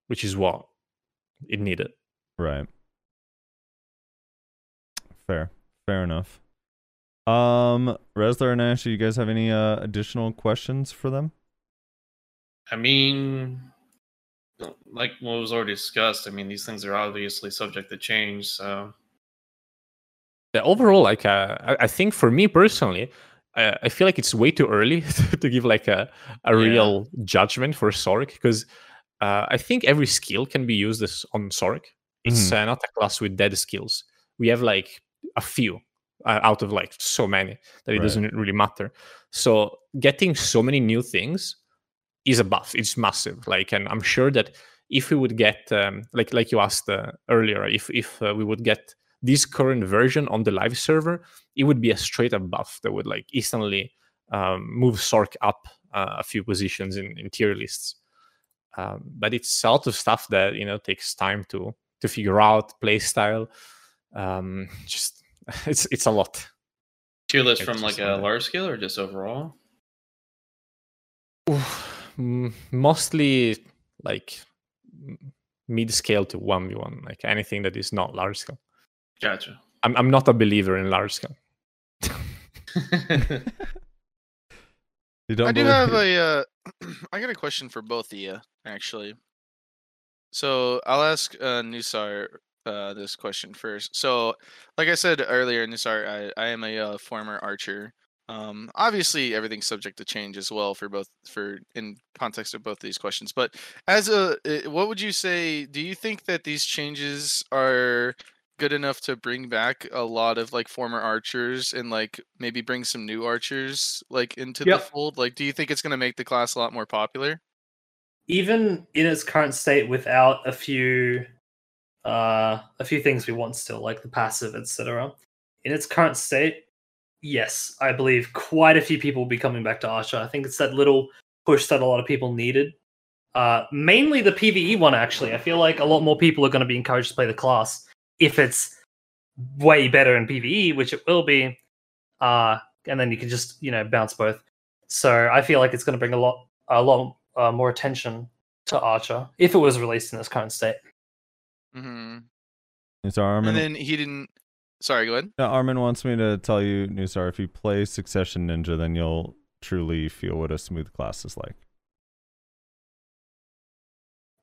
which is what it needed. Right. Fair. Fair enough. Um, Rezlar and Ash, do you guys have any uh, additional questions for them? I mean, like what was already discussed, I mean, these things are obviously subject to change. So, Yeah, overall, like uh, I, I think for me personally, I, I feel like it's way too early to give like a, a Yeah. real judgment for Sorc because uh, I think every skill can be used as on Sorc. It's uh, not a class with dead skills. We have like a few uh, out of like so many that it Right. doesn't really matter. So getting so many new things is a buff. It's massive. Like, and I'm sure that if we would get um, like like you asked uh, earlier, if if uh, we would get this current version on the live server, it would be a straight up buff that would like instantly um, move Sorc up uh, a few positions in, in tier lists. Um, but it's a lot of stuff that you know takes time to to figure out play style. Um, just it's it's a lot. tier list It's from like a not large scale or just overall? Mostly like mid scale to one v one, like anything that is not large scale. Gotcha. I'm I'm not a believer in large scale. You don't I do believe- have a. Uh, I got a question for both of you, actually. So I'll ask uh, Nusar uh, this question first. So, like I said earlier, Nusar, I, I am a uh, former archer. Um, obviously, everything's subject to change as well for both for in context of both these questions. But as a, what would you say? Do you think that these changes are good enough to bring back a lot of like former archers and like maybe bring some new archers like into Yep. the fold? Like, do you think it's going to make the class a lot more popular? even in its current state without a few uh a few things we want still like the passive etc in its current state yes i believe quite a few people will be coming back to archer. I think it's that little push that a lot of people needed. Uh mainly the pve one actually. I feel like a lot more people are going to be encouraged to play the class if it's way better in pve which it will be. Uh and then you can just you know bounce both. So I feel like it's going to bring a lot a lot uh, more attention to Archer if it was released in its current state. Hmm Nusar Armin, And then he didn't. Sorry, go ahead. No, Armin wants me to tell you, Nusar, if you play Succession Ninja, then you'll truly feel what a smooth class is like.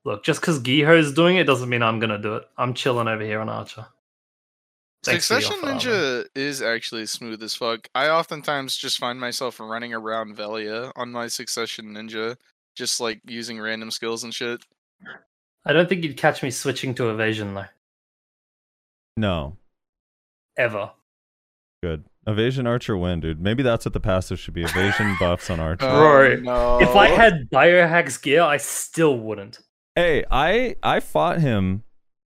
Look, just because Giho is doing it doesn't mean I'm going to do it. I'm chilling over here on Archer. Thanks Succession offer, Armin. Ninja is actually smooth as fuck. I oftentimes just find myself running around Velia on my Succession Ninja, just like using random skills and shit. I don't think you'd catch me switching to evasion though. No, Ever. good. Evasion Archer win, dude. Maybe that's what the passive should be. Evasion buffs on Archer. Bro, no. If I had biohacks gear, I still wouldn't. Hey, I I fought him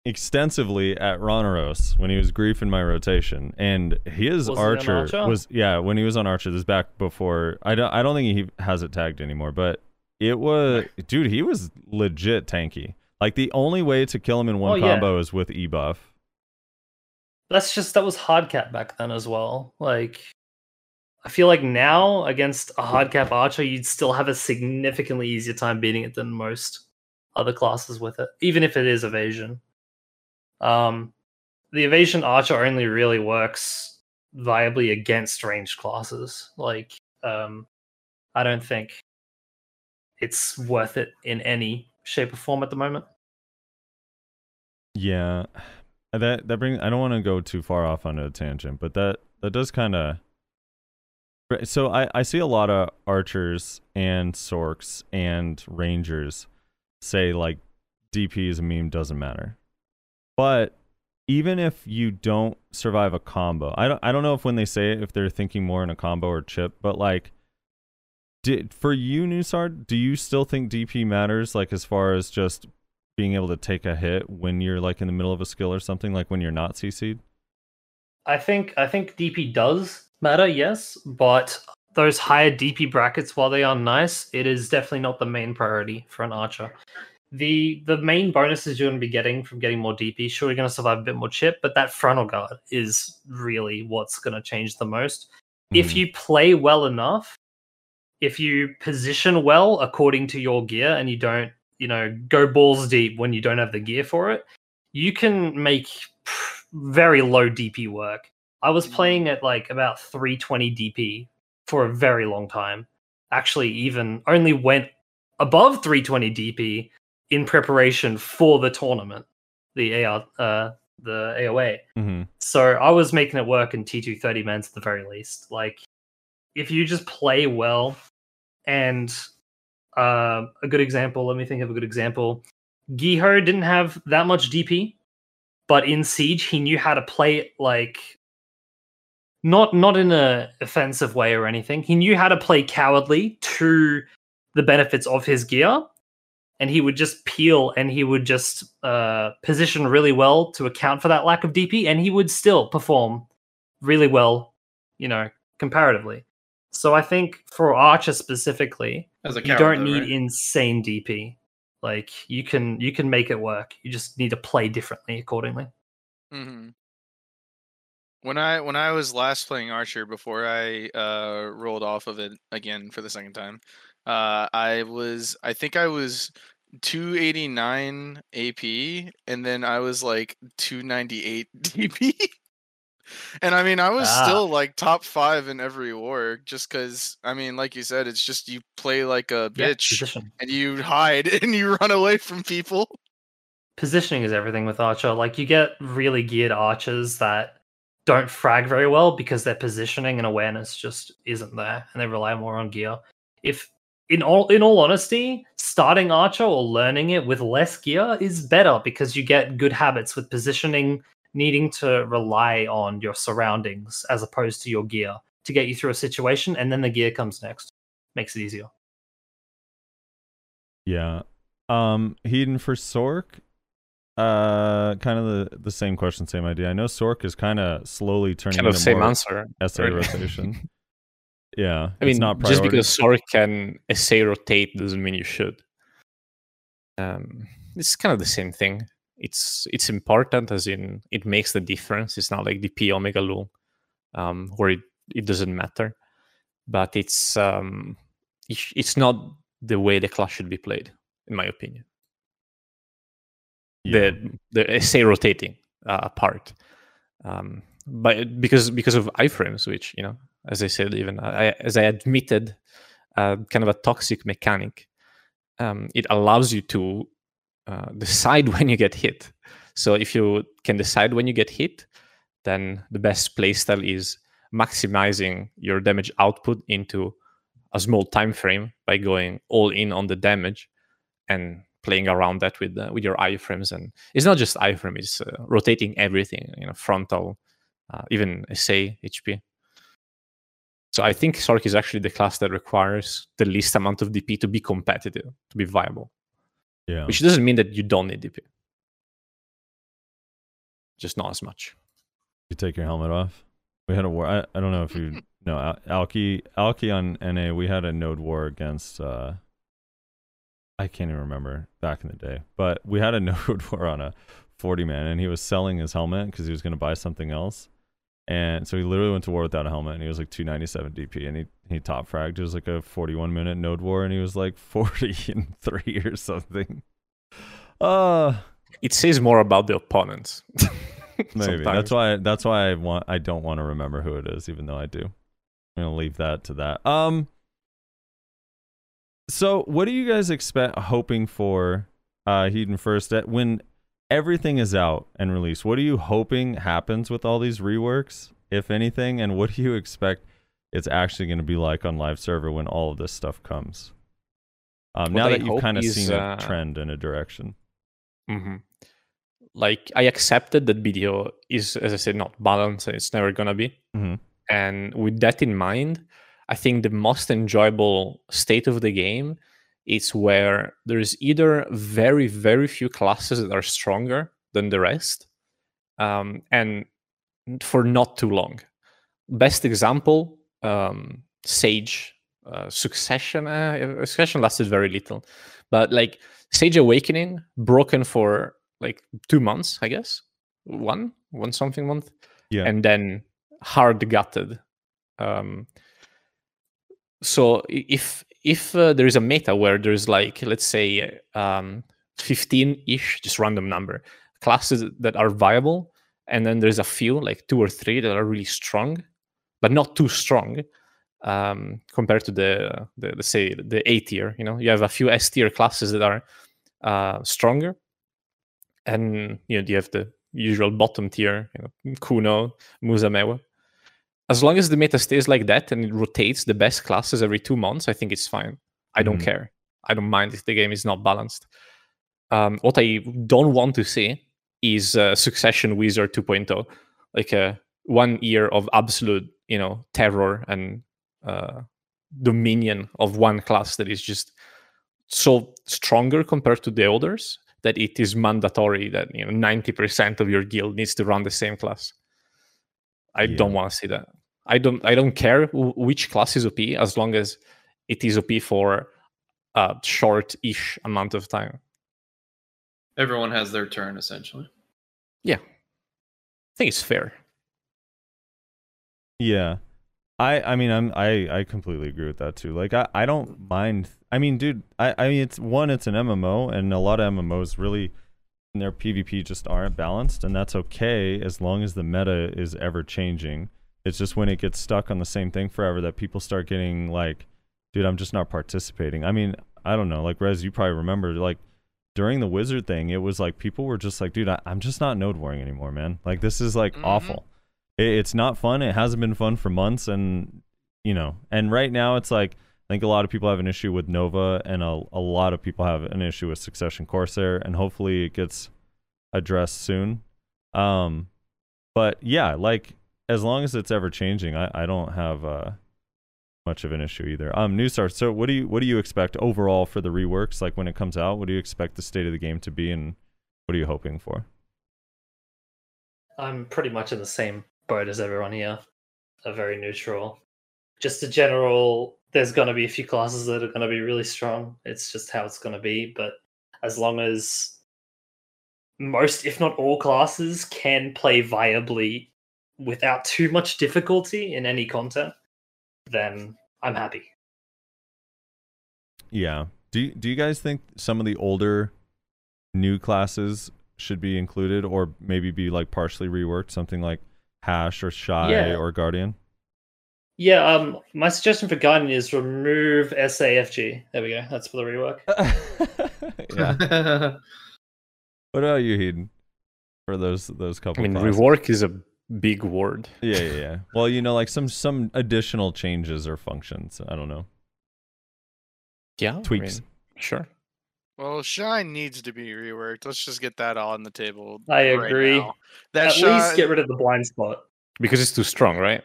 extensively at Ronaros when he was grief in my rotation, and his Was he on Archer, Archer? was yeah when he was on Archer. This is back before I don't I don't think he has it tagged anymore, but it was dude he was legit tanky. Like the only way to kill him in one Oh, yeah. combo is with E buff. That's just that was hard cap back then as well. Like I feel like now against a hard cap archer, you'd still have a significantly easier time beating it than most other classes with it, even if it is evasion. Um, the evasion archer only really works viably against ranged classes. Like, um, I don't think it's worth it in any shape or form at the moment. Yeah, that that brings. I don't want to go too far off on a tangent, but that that does kind of. So I I see a lot of archers and sorcs and rangers say like DP is a meme doesn't matter, but even if you don't survive a combo, I don't I don't know if when they say it if they're thinking more in a combo or chip, but like. Did, for you, Nusar, do you still think DP matters? Like as far as just being able to take a hit when you're like in the middle of a skill or something like when you're not CC'd? I think I think DP does matter, yes, but those higher DP brackets, while they are nice, it is definitely not the main priority for an archer. The the main bonuses you're going to be getting from getting more DP, sure you're going to survive a bit more chip, but that frontal guard is really what's going to change the most. If Mhm. you play well enough, if you position well according to your gear and you don't, you know, go balls deep when you don't have the gear for it, you can make very low DP work. I was playing at like about 320 DP for a very long time. Actually, even only went above 320 DP in preparation for the tournament, the AR, uh, the AOA. Mm-hmm. So I was making it work in T2 30 mans at the very least. Like, if you just play well, and uh, a good example, let me think of a good example. Giho didn't have that much DP, but in Siege he knew how to play it like not not in a offensive way or anything. He knew how to play cowardly to the benefits of his gear, and he would just peel and he would just uh, position really well to account for that lack of DP, and he would still perform really well, you know, comparatively. So I think for Archer specifically, As a you coward, don't need right? insane DP. Like you can you can make it work. You just need to play differently accordingly. hmm When I when I was last playing Archer before I uh, rolled off of it again for the second time, uh, I was I think I was 289 AP and then I was like 298 DP. and I mean I was Ah. still like top five in every war just because I mean like you said it's just you play like a bitch position. and you hide and you run away from people. Positioning is everything with Archer. Like you get really geared archers that don't frag very well because their positioning and awareness just isn't there, and they rely more on gear. If in all in all honesty, starting Archer or learning it with less gear is better because you get good habits with positioning, needing to rely on your surroundings as opposed to your gear to get you through a situation, and then the gear comes next. Makes it easier. Yeah. Um, Heedun for Sorc. Uh, kind of the the same question, same idea. I know Sorc is kind of slowly turning Kind of into same more answer. SA really. rotation. yeah, I it's mean, not just because Sorc can SA rotate doesn't mean you should. Um, it's kind of the same thing. It's it's important as in it makes the difference. It's not like the p Omega Lu, um, where it it doesn't matter. But it's um, it's it's not the way the class should be played, in my opinion. Yeah. The the SA rotating uh, part, um, but because because of iframes, which you know, as I said, even I, as I admitted, uh, kind of a toxic mechanic. Um, it allows you to uh, decide when you get hit. So if you can decide when you get hit, then the best playstyle is maximizing your damage output into a small time frame by going all in on the damage and playing around that with uh, with your iframes. And it's not just iframe it's uh, rotating everything you know frontal uh, even SA HP so I think Sorc is actually the class that requires the least amount of DP to be competitive to be viable Yeah. which doesn't mean that you don't need DP just not as much You take your helmet off. We had a war. I, I don't know if you know Al- Alki. Alki on NA. We had a node war against. uh I can't even remember back in the day, but we had a node war on a 40 man, and he was selling his helmet because he was going to buy something else, and so he literally went to war without a helmet, and he was like 297 DP, and he he top fragged. It was like a 41 minute node war, and he was like 40 and three or something. Uh it says more about the opponents Maybe that's why that's why I want I don't want to remember who it is, even though I do. I'm gonna leave that to that. Um. So, what do you guys expect? Hoping for uh Heedun first that when everything is out and released, what are you hoping happens with all these reworks, if anything, and what do you expect it's actually going to be like on live server when all of this stuff comes? Um, now that you've kind of seen a uh, trend in a direction. hmm Like I accepted that video is, as I said, not balanced. and It's never gonna be. Mhm. And with that in mind, I think the most enjoyable state of the game is where there's either very, very few classes that are stronger than the rest, um, and for not too long. Best example, um, Sage uh, Succession. Uh, Succession lasted very little, but like Sage Awakening, broken for like two months, I guess, one, one something month, Yeah. and then hard gutted. Um, so if if uh, there is a meta where there's like let's say um, 15-ish, just random number classes that are viable, and then there's a few like two or three that are really strong, but not too strong um, compared to the, the the say the A tier. You know, you have a few S tier classes that are uh, stronger, and you know you have the usual bottom tier, you know, Kuno, Musamewa. As long as the meta stays like that and it rotates the best classes every two months, I think it's fine. I don't Mhm. care. I don't mind if the game is not balanced. Um, what I don't want to see is uh, Succession Wizard 2.0, like a one year of absolute, you know, terror and uh, dominion of one class that is just so stronger compared to the others that it is mandatory that you know 90% of your guild needs to run the same class. I Yeah. don't want to see that. I don't I don't care wh- which class is OP as long as it is OP for a short-ish amount of time. Everyone has their turn essentially. Yeah, I think it's fair. Yeah. I I mean I'm I I completely agree with that too. Like I I don't mind I mean dude, I I mean it's one it's an MMO and a lot of MMOs really in their PvP just aren't balanced and that's okay as long as the meta is ever changing. It's just when it gets stuck on the same thing forever that people start getting like dude, I'm just not participating. I mean, I don't know, like Rez you probably remember like during the wizard thing, it was like people were just like, dude, I, I'm just not node warring anymore, man. Like this is like Mhm. awful it, it's not fun. It hasn't been fun for months, and you know, and right now it's like I think a lot of people have an issue with Nova, and a a lot of people have an issue with Succession Corsair, and hopefully it gets addressed soon. Um, but yeah, like as long as it's ever changing, I I don't have uh much of an issue either. Um, Nusar. So what do you what do you expect overall for the reworks? Like when it comes out, what do you expect the state of the game to be, and what are you hoping for? I'm pretty much in the same boat as everyone here. A very neutral. Just a general. There's going to be a few classes that are going to be really strong. It's just how it's going to be. But as long as most, if not all, classes can play viably without too much difficulty in any content, then I'm happy. Yeah. Do you, do you guys think some of the older new classes should be included or maybe be like partially reworked something like hash or Shai Yeah. or guardian? Yeah, um, my suggestion for Guardian is remove SAFG. There we go. That's for the rework. What about you, Heedun? For those those couple. I mean, classes? rework is a big word. Yeah, yeah, yeah. Well, you know, like some some additional changes or functions. I don't know. Yeah, I Tweaks. mean, sure. Well, Shai needs to be reworked. Let's just get that on the table. I right agree. now. That At Shai, least get rid of the blind spot. Because it's too strong, right?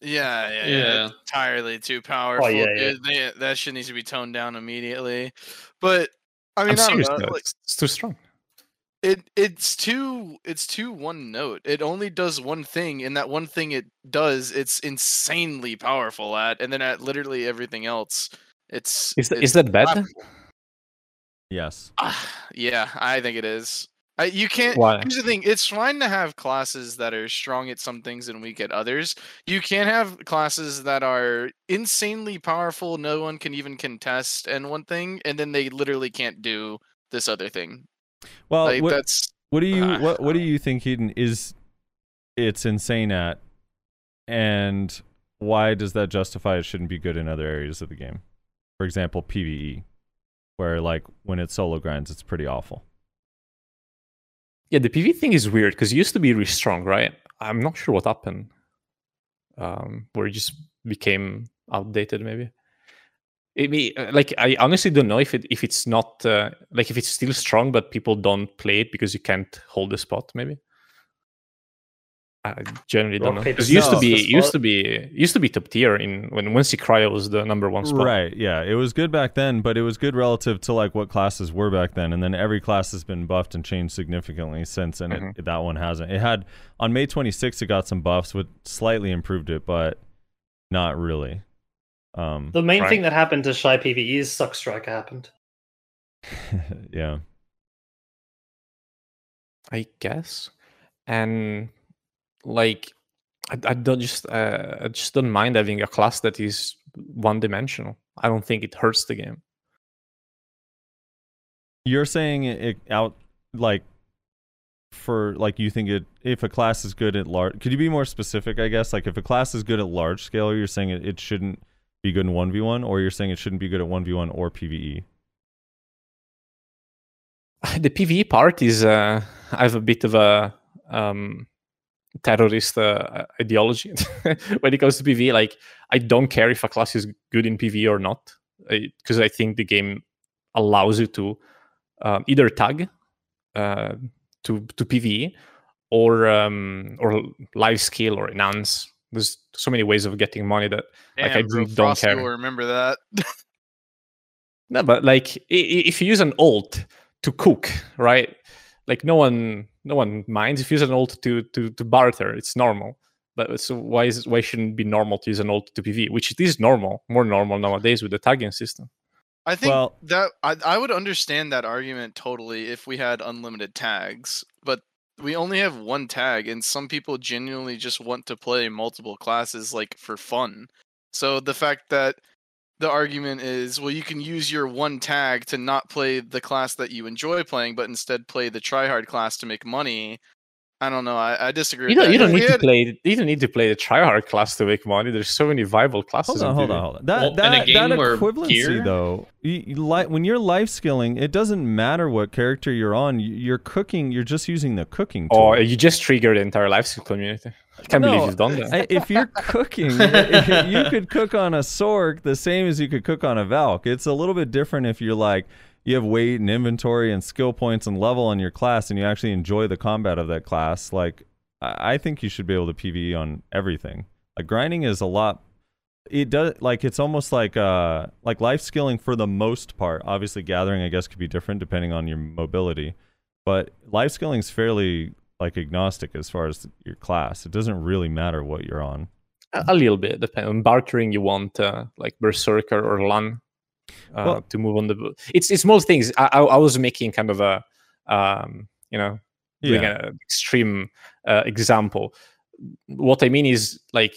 Yeah, yeah, yeah. Yeah. Entirely too powerful. Oh, yeah, yeah. dude. They- that shit needs to be toned down immediately. But I mean, I'm I serious know, like, It's, it's too strong. it it's too it's too one note. It only does one thing, and that one thing it does, it's insanely powerful at, and then at literally everything else, it's Is, that it's is that bad? laughable. Yes. Ah, yeah, I think it is. I, you can't. Why? Here's the thing: it's fine to have classes that are strong at some things and weak at others. You can't have classes that are insanely powerful, no one can even contest, and one thing, and then they literally can't do this other thing. Well, like what, that's what do you ah, what what do you think Heedun is it's insane at and why does that justify it shouldn't be good in other areas of the game? For example, PvE, where like when it's solo grinds it's pretty awful. Yeah, the PV thing is weird because it used to be really strong, right? I'm not sure what happened. Um, where it just became outdated, maybe. It may, uh, like I honestly don't know if it if it's not uh, like if it's still strong, but people don't play it because you can't hold the spot. Maybe I generally don't Rock, know. it used to be the it used to be it used to be top tier in when when Cryo was the number one spot. Right, yeah. It was good back then, but it was good relative to like what classes were back then. And then every class has been buffed and changed significantly since and Mhm. it, that one hasn't. It had on May 26th it got some buffs which slightly improved it, but not really. Um The main Right. thing that happened to Shai PvE is Succ Strike happened. yeah. I guess. And like I, I don't just uh, I just don't mind having a class that is one dimensional. I don't think it hurts the game. You're saying it, out like for like you think it if a class is good at large could you be more specific i guess like if a class is good at large scale you're saying it, it shouldn't be good in 1v1 or you're saying it shouldn't be good at 1v1 or pve The PvE part is uh, I have a bit of a um, terrorist uh, ideology when it comes to PvE. Like I don't care if a class is good in PvE or not, because I think the game allows you to um, either tag uh, to to PvE or um, or live skill or enhance. There's so many ways of getting money that Like, I bro, don't Frosty care. will remember that. No, but like i- i- if you use an alt to cook, right? Like no one, no one minds if you use an alt to to to barter. It's normal. But so why is why shouldn't it be normal to use an alt to PV? Which it is normal, more normal nowadays with the tagging system. I think Well- that I, I would understand that argument totally if we had unlimited tags, but we only have one tag, and some people genuinely just want to play multiple classes like for fun. So the fact that the argument is, well, you can use your one tag to not play the class that you enjoy playing, but instead play the tryhard class to make money. I don't know. I, I disagree. You don't, that. you don't If we need to play. You don't need to play the tryhard class to make money. There's so many viable classes. Hold on, hold on, hold on. That Well, that, that equivalency gear- though, you, you li- when you're life skilling, it doesn't matter what character you're on. You- You're cooking. You're just using the cooking oh, tool. Or you just trigger the entire life skill community. I can't believe No, you've done that. I- if you're cooking, you could cook on a Sorc the same as you could cook on a Valk. It's a little bit different if you're like you have weight and inventory and skill points and level on your class, and you actually enjoy the combat of that class. Like I I think you should be able to PvE on everything. Like grinding is a lot. It does like it's almost like uh like life skilling for the most part. Obviously, gathering I guess could be different depending on your mobility, but life skilling is fairly like agnostic as far as your class. It doesn't really matter what you're on. a, a little bit depending on bartering you want uh, like berserker or Lahn uh, Well- to move on the it's it's small things I, I i was making kind of a um you know doing Yeah. an extreme uh, example what I mean is like,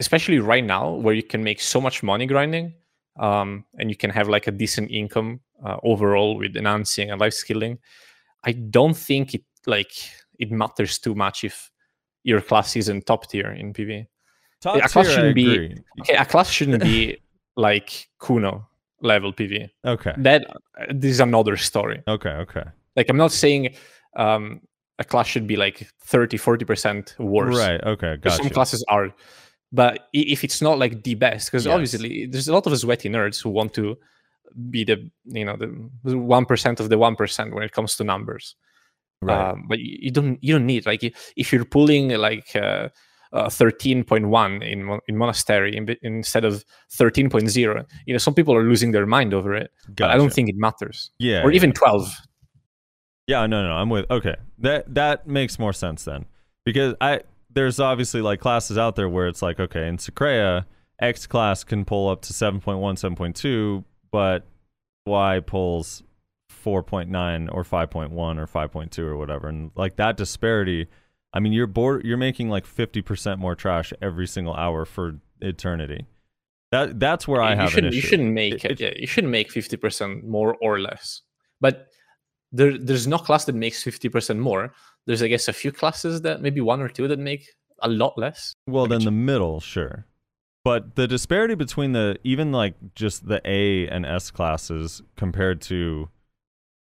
especially right now, where you can make so much money grinding, um, and you can have like a decent income uh, overall with enhancing and life skilling. I don't think it like it matters too much if your class isn't top tier in PV. Top a class tier, I shouldn't be-. Okay, a class shouldn't be like Kuno level PV. Okay. That uh, this is another story. Okay. Okay. Like I'm not saying um, a class should be like 30, 40% worse. Right. Okay. Because Some classes are. But if it's not like the best, because Yes. obviously there's a lot of sweaty nerds who want to be the you know the one percent of the one percent when it comes to numbers. Right. Um, but you you don't you don't need like if you're pulling like uh, uh, 13.1 in in monastery in, instead of 13.0 you know some people are losing their mind over it but i don't think it matters Yeah. or yeah. even 12 Yeah, no, no, I'm with. Okay, that that makes more sense then, because I there's obviously like classes out there where it's like, okay, in Secrea, X class can pull up to 7.1, 7.2, but Y pulls 4.9 or 5.1 or 5.2 or whatever, and like that disparity. I mean, you're. You're making like 50% more trash every single hour for eternity. That that's where I you have shouldn't an you shouldn't make It- it- yeah, you shouldn't make 50% more or less but there there's no class that makes 50% more there's i guess a few classes that maybe one or two that make a lot less Well, then the middle, sure. But the disparity between the even like just the A and S classes compared to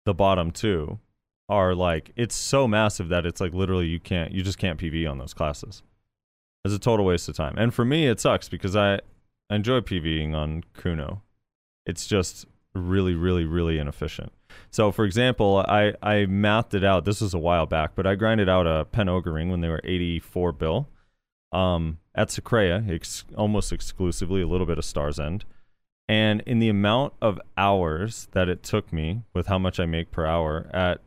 the bottom two are like it's so massive that it's like literally you can't you just can't PV on those classes. It's a total waste of time. And for me it sucks because I enjoy PVing on Kuno. It's just really really really inefficient. So for example, I I mathed it out. This was a while back, but I grinded out a pen ogre ring when they were 84 bill um, at Secrea, ex- almost exclusively, a little bit of Stars End. And in the amount of hours that it took me with how much I make per hour at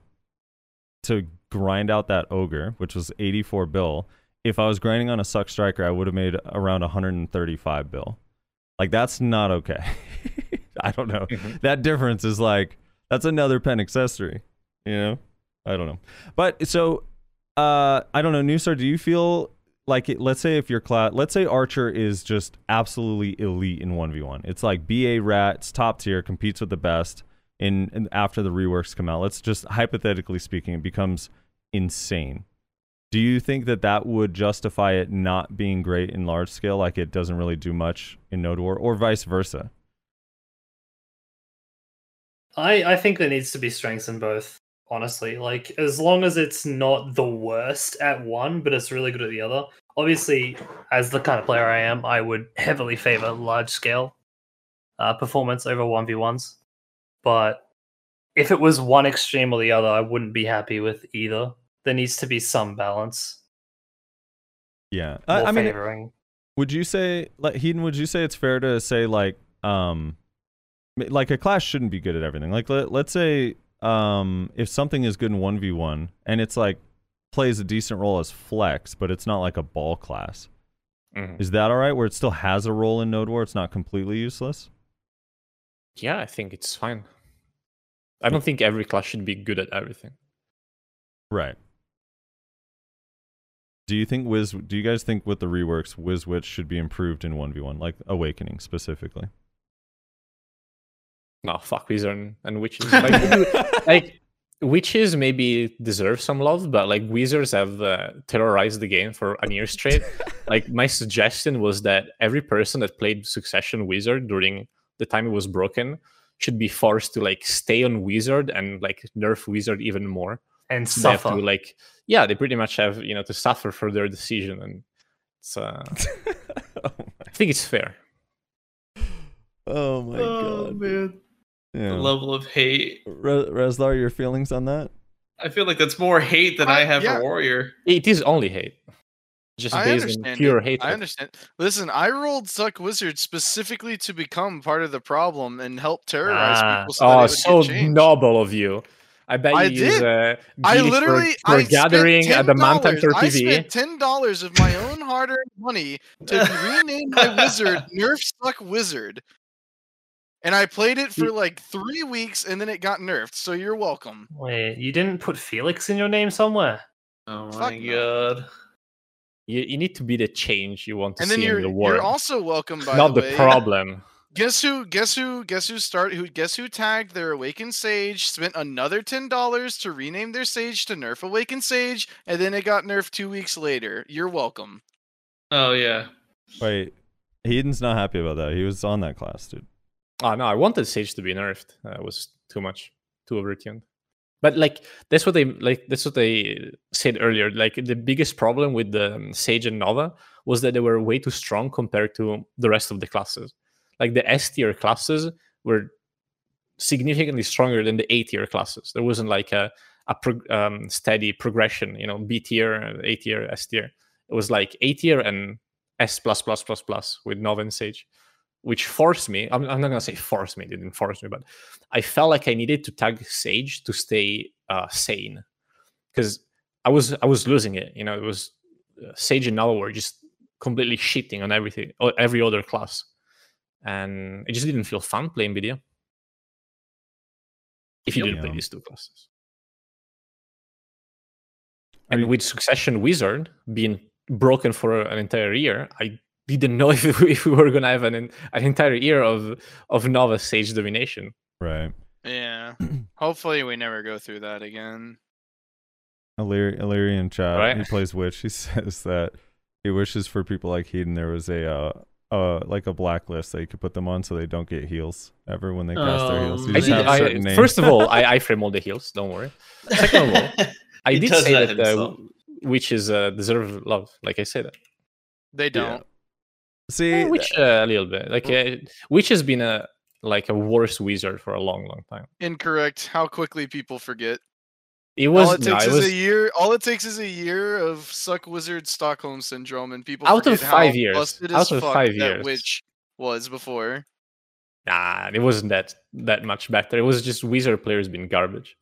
to grind out that ogre, which was 84 bill, if I was grinding on a succ striker, I would have made around 135 bill. Like that's not okay. I don't know. Mhm. That difference is like that's another pen accessory. You know? I don't know. But so uh I don't know, Nusar, do you feel like it, let's say if your class let's say Archer is just absolutely elite in 1v1. It's like BA rat, it's top tier, competes with the best and, in after the reworks come out. Let's just hypothetically speaking, it becomes insane. Do you think that that would justify it not being great in large scale, like it doesn't really do much in Node War, or vice versa? I I think there needs to be strengths in both. Honestly, like as long as it's not the worst at one, but it's really good at the other. Obviously, as the kind of player I am, I would heavily favor large scale uh, performance over one v ones. But if it was one extreme or the other, I wouldn't be happy with either. There needs to be some balance. Yeah, More I, I mean, favoring. would you say, like Heedun? Would you say it's fair to say like, um, like a class shouldn't be good at everything? Like, let, let's say, um, if something is good in one v one and it's like plays a decent role as flex, but it's not like a ball class. Mhm. Is that all right? Where it still has a role in Node War, it's not completely useless. yeah i think it's fine i don't think every class should be good at everything Right. Do you think Wiz? Do you guys think with the reworks, Wiz Witch should be improved in one v one, like Awakening specifically? No fuck wizard and, and witches. Like, like witches maybe deserve some love but like wizards have uh, terrorized the game for a year straight. Like my suggestion was that every person that played succession wizard during the time it was broken should be forced to like stay on wizard and like nerf wizard even more. And So they have suffer. to like yeah they pretty much have you know to suffer for their decision and it's uh oh i think it's fair. Oh my oh god. man, Yeah. the level of hate. Re- Rezlar, your feelings on that? I feel like that's more hate than I I- have yeah. for Warrior. it is only hate just I based on understand. pure it. hate I understand. Listen, I rolled Succ Wizard specifically to become part of the problem and help terrorize Ah. people so that oh, so get noble of you. I bet I you use did. uh, I Genie for- literally for, I gathering at the Mountain $10. for I PvE. spent ten dollars of my own hard-earned money to rename my wizard Nerf Succ Wizard, and I played it for like three weeks, and then it got nerfed. So you're welcome. Wait, you didn't put Felix in your name somewhere? Oh Fuck my no. god. You, you need to be the change you want to And see then you're in the world, you're also welcome by the world. not the, the way. problem. Guess who? Guess who? Guess who start? Who? Guess who tagged their Awakened Sage? Spent another ten dollars to rename their Sage to Nerf Awakened Sage, and then it got nerfed two weeks later. You're welcome. Oh yeah. Wait, Heedun's not happy about that. He was on that class, dude. Oh no, I wanted Sage to be nerfed. Uh, it was too much, too overtuned. But like that's what they like. That's what they said earlier. Like the biggest problem with the um, Sage and Nova was that they were way too strong compared to the rest of the classes. Like the S tier classes were significantly stronger than the A tier classes. There wasn't like a a um, steady progression. You know, B tier, A tier, S tier. It was like A tier and S plus plus plus plus with Nova and Sage which forced me I'm, I'm not going to say force me it didn't force me but i felt like i needed to tag sage to stay uh, sane. Because i was i was losing it you know it was uh, sage and nova were just completely shitting on everything o- every other class. And it just didn't feel fun playing video if you didn't play these two classes. And with succession wizard being broken for an entire year i didn't know if, if we were going to have an, an entire year of of nova sage domination Right. Yeah. Hopefully, we never go through that again. Illyri- Illyrian chat. Right. He plays Witch. He says that he wishes for people like Heedun there was a uh, uh like a blacklist that you could put them on so they don't get heals ever when they cast their heals. You I did, I, names. first of all i i frame all the heals don't worry second of all i did say that that uh, himself. witches uh, deserve love like i said that They don't. See, Eh, which uh, a little bit like uh, witch has been a like a worse wizard for a long long time Incorrect. How quickly people forget. it was all it no, takes it is was a year. All it takes is a year of succ wizard Stockholm syndrome, and people Out of forget how five years. busted Out of five years. witch was before. nah it wasn't that that much better it was just wizard players being garbage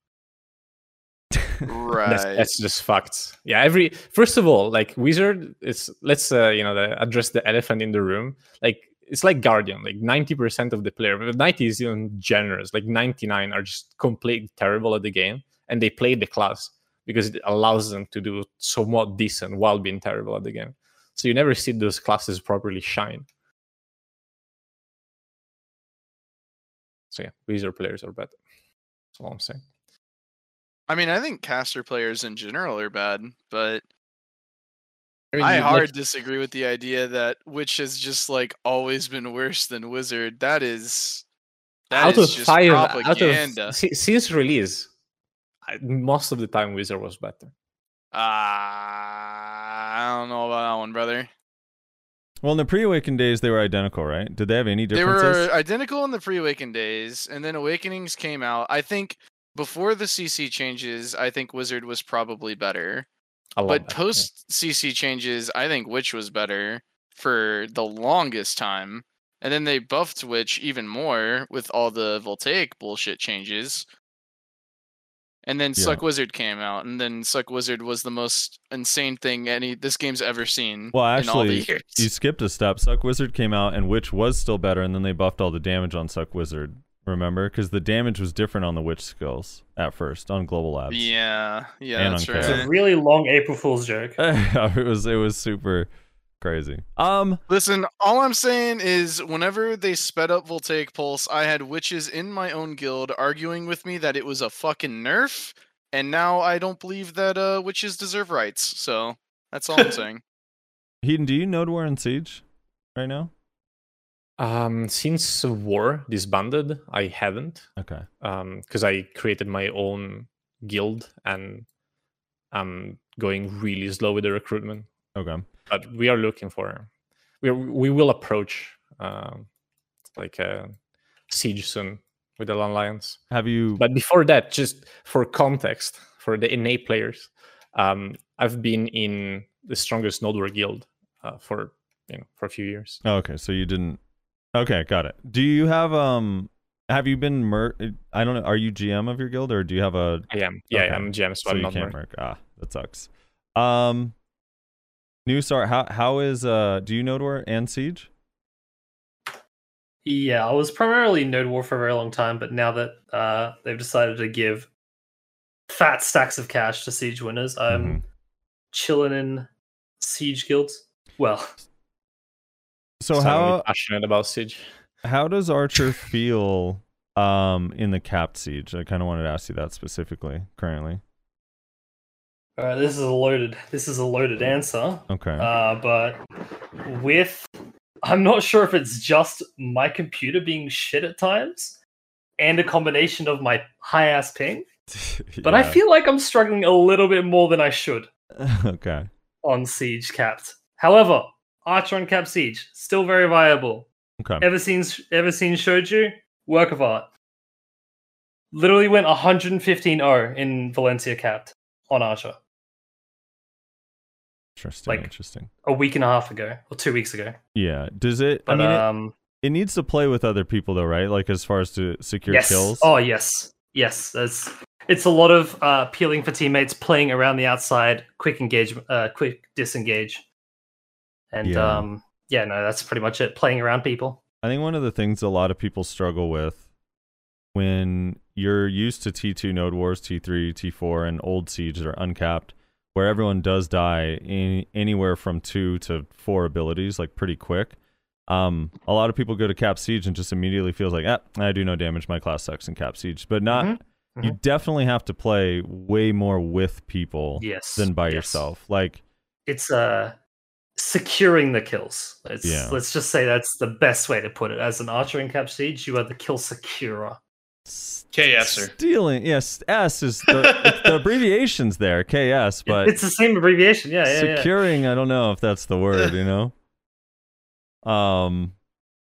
Right. That's, that's just facts. Yeah, every first of all, like wizard, it's let's uh, you know the, address the elephant in the room. Like it's like guardian. Like ninety percent of the player, but ninety is even generous. Like ninety nine are just completely terrible at the game, and they play the class because it allows them to do somewhat decent while being terrible at the game. So you never see those classes properly shine. So yeah, wizard players are better. That's all I'm saying. I mean, I think caster players in general are bad, but mean, I you- like- hard disagree with the idea that witch has just like always been worse than wizard. That is that out is of just five, out of since release, most of the time Wizard was better. Ah, I don't know about that one, brother. well, in the pre-awakened days, they were identical, right? Did they have any differences? They were identical in the pre-awakened days, and then awakenings came out. I think before the CC changes, I think wizard was probably better. But yeah. post CC changes, I think Witch was better for the longest time. And then they buffed Witch even more with all the Voltaic bullshit changes. And then Yeah. Succ Wizard came out, and then Succ Wizard was the most insane thing any this game's ever seen Well, in all the actually, years. you skipped a step. Succ Wizard came out, and Witch was still better, and then they buffed all the damage on Succ Wizard. Remember, because the damage was different on the Witch skills at first on Global Labs. Yeah, yeah, And that's right. It's a really long April Fool's joke. it was it was super crazy. Um, Listen, all I'm saying is whenever they sped up Voltaic Pulse, I had witches in my own guild arguing with me that it was a fucking nerf, and now I don't believe that uh witches deserve rights. So that's all I'm saying. Heedun, do you Node War and Siege right now? Um, since War disbanded, I haven't. Okay. Um, because I created my own guild and I'm going really slow with the recruitment. Okay. But we are looking for. We are, we will approach um like a siege soon with the alliance. Have you? But before that, just for context, for the NA players, um, I've been in the strongest Node guild uh, for you know for a few years. oh, okay, so you didn't. Okay, got it. Do you have um? Have you been mer? I don't know. Are you GM of your guild, or do you have a? I am, yeah, Okay. I'm GM, so, So I'm you can't mer- merc. Ah, that sucks. Um, Nusar. How how is uh? Do you Node War and Siege? Yeah, I was primarily Node War for a very long time, but now that uh, they've decided to give fat stacks of cash to Siege winners, I'm Mhm. chilling in siege guilds. Well, So Sound really how passionate about siege? how does Archer feel um in the capped siege? I kind of wanted to ask you that specifically currently. all right, this is a loaded. This is a loaded answer. Okay. Uh, but with, I'm not sure if it's just my computer being shit at times, and a combination of my high ass ping. But I feel like I'm struggling a little bit more than I should okay. on Siege Capped. However, Archer on Cap Siege still very viable. Okay. Ever seen ever seen Shoju? Work of art. Literally went 115-0 in Valencia capped on Archer Interesting. like- interesting. a week and a half ago or two weeks ago. Yeah. Does it? But I mean, it- um, it, needs to play with other people though, right? Like as far as to secure yes. kills. Oh yes, yes. There's it's a lot of uh, peeling for teammates, playing around the outside, quick engagement, uh, quick disengage, and Yeah. um, yeah, no, that's pretty much it. Playing around people. I think one of the things a lot of people struggle with when you're used to T2 Node Wars, T3, T4, and old Siege that are uncapped, where everyone does die in anywhere from two to four abilities, like pretty quick. Um, a lot of people go to Cap Siege and just immediately feels like, ah, I do no damage. My class sucks in Cap Siege, but not. Mhm, You definitely have to play way more with people Yes. than by yes. yourself. Like, It's uh securing the kills. It's, Yeah. Let's just say that's the best way to put it. As an archer in Cap Siege, you are the kill securer. KSer. stealing. Yes, S is the, it's the abbreviations there, KS, but it's the same abbreviation. Yeah, yeah, yeah. securing i don't know if that's the word you know um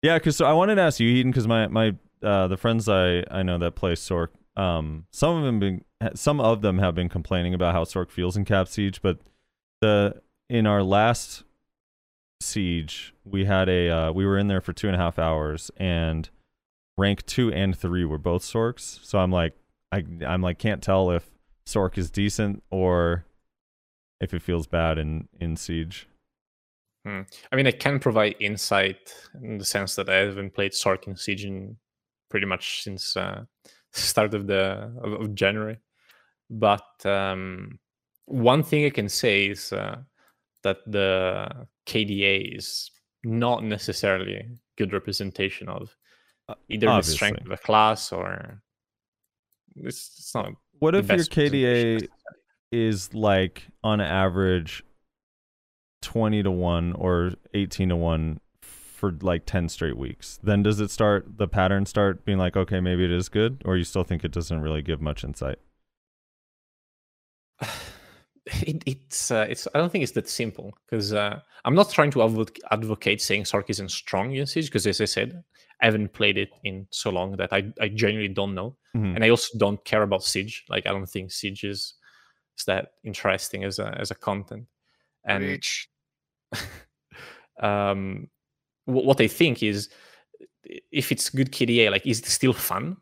yeah because so i wanted to ask you Heedun, because my my uh the friends i i know that play sorc um some of them been some of them have been complaining about how sorc feels in cap siege but the in our last siege we had a uh we were in there for two and a half hours and rank two and three were both sorcs so i'm like i i'm like can't tell if sorc is decent or if it feels bad in in siege Hmm. I mean, I can provide insight in the sense that I haven't played sorc in Siege in pretty much since uh, start of the of, of January. But um, one thing I can say is uh, that the KDA is not necessarily a good representation of uh, either the strength of a class or it's, it's not. what if your kda is like on average 20 to 1 or 18 to 1 for like 10 straight weeks? Then does it start the pattern start being like okay maybe it is good or you still think it doesn't really give much insight it, it's uh, it's I don't think it's that simple because uh, I'm not trying to advo- advocate saying Sorc isn't strong in Siege because as I said, I haven't played it in so long that I I genuinely don't know, Mhm. and I also don't care about Siege. Like I don't think Siege is, is that interesting as a as a content, and um, wh- what I think is if it's good KDA, like is it still fun?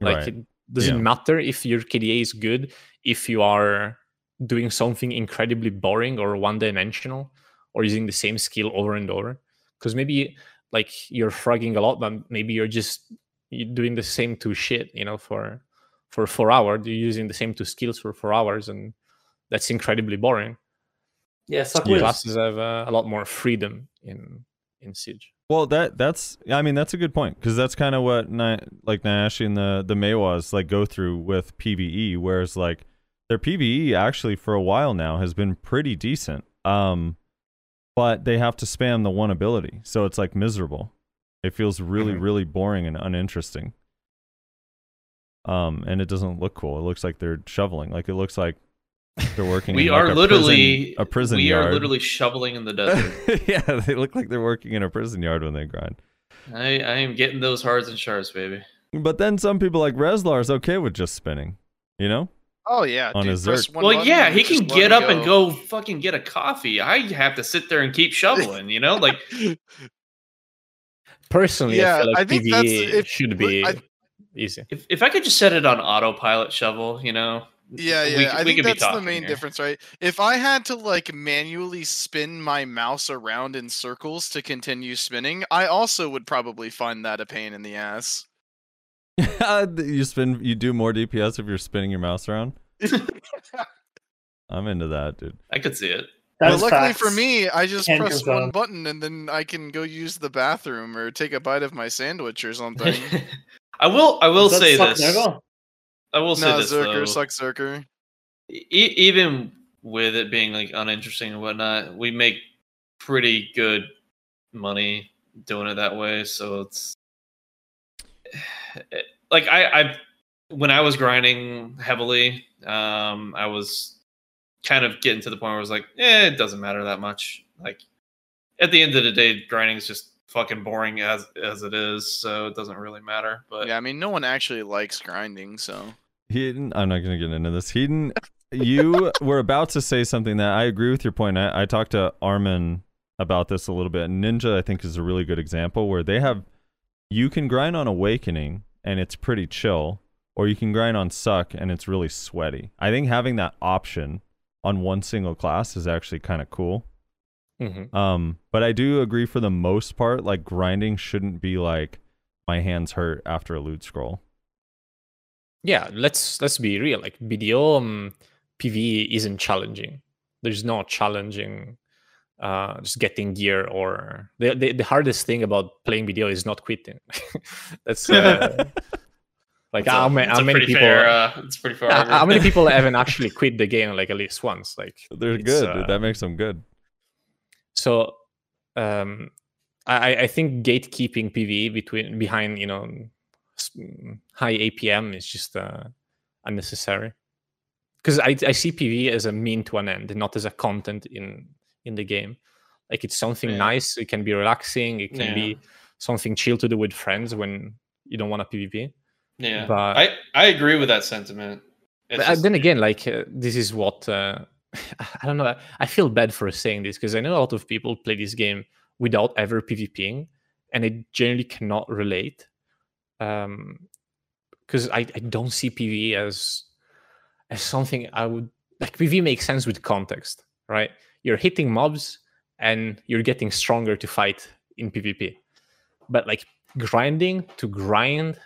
Like Right. it doesn't Yeah. matter if your KDA is good if you are doing something incredibly boring or one dimensional or using the same skill over and over. Because maybe like you're fragging a lot, but maybe you're just you're doing the same two shit, you know, for for four hours. You're using the same two skills for four hours, and that's incredibly boring. Yeah, suck Yeah. Classes have uh, a lot more freedom in in Siege. well that that's i mean that's a good point because that's kind of what Ni- like Nyashe and the the Maehwas like go through with pve whereas like their pve actually for a while now has been pretty decent um but they have to spam the one ability so it's like miserable it feels really Mhm. really boring and uninteresting um and it doesn't look cool it looks like they're shoveling like it looks like they're working We in, like, are a literally prison, a prison we yard are literally shoveling in the desert. yeah they look like they're working in a prison yard when they grind I, I am getting those hards and shards, baby. But then some people like Rezlar is okay with just spinning, you know? Oh yeah, On dude, his Zerk. Well, button yeah, he can get it up and go fucking get a coffee. I have to sit there and keep shoveling, you know? Like Personally, Yeah, I feel like I think that's- PvE if- should be I- easy. if, if I could just set it on autopilot shovel, you know. Yeah, we yeah. we think that's the main here. difference, right? If I had to like manually spin my mouse around in circles to continue spinning, I also would probably find that a pain in the ass. you spin you do more DPS if you're spinning your mouse around. I'm into that, dude. I could see it. But That's luckily facts. for me, I just Can press one confirm. button and then I can go use the bathroom or take a bite of my sandwich or something. I will. I will say suck this. Nova? I will say no, this Zerker though. suck Zerker. E- even with it being like uninteresting and whatnot, we make pretty good money doing it that way. So it's like I, I when I was grinding heavily, um, I was kind of getting to the point where I was like, eh, it doesn't matter that much. Like at the end of the day, grinding is just fucking boring as as it is, so it doesn't really matter. But Yeah, I mean, no one actually likes grinding, so. Heedun, I'm not going to get into this. Heedun, you were about to say something that I agree with your point. I, I talked to Armin about this a little bit. Ninja, I think, is a really good example where they have you can grind on Awakening and it's pretty chill, or you can grind on Succ and it's really sweaty. I think having that option on one single class is actually kind of cool. Mhm. Um, but I do agree for the most part, like grinding shouldn't be like my hands hurt after a loot scroll. yeah let's let's be real like bdo um, pve isn't challenging there's no challenging uh just getting gear or the, the the hardest thing about playing BDO is not quitting that's uh, like it's a- how, ma- it's how many people Fair, uh, it's pretty fair. how, how many people haven't actually quit the game like at least once like They're good. uh, that makes them good. so um i i think gatekeeping pve between behind you know high apm is just uh unnecessary because I, I see pv as a mean to an end not as a content in in the game like it's something Yeah. nice it can be relaxing it can Yeah. be something chill to do with friends when you don't want a pvp Yeah, but- I I agree with that sentiment. Uh, just- then again, like uh, this is what uh, I don't know. I- I feel bad for saying this because I know a lot of people play this game without ever PvPing, and I generally cannot relate. Um, because I, I don't see PvE as as something I would like. PvE makes sense with context, right? You're hitting mobs and you're getting stronger to fight in PvP, but like grinding to grind.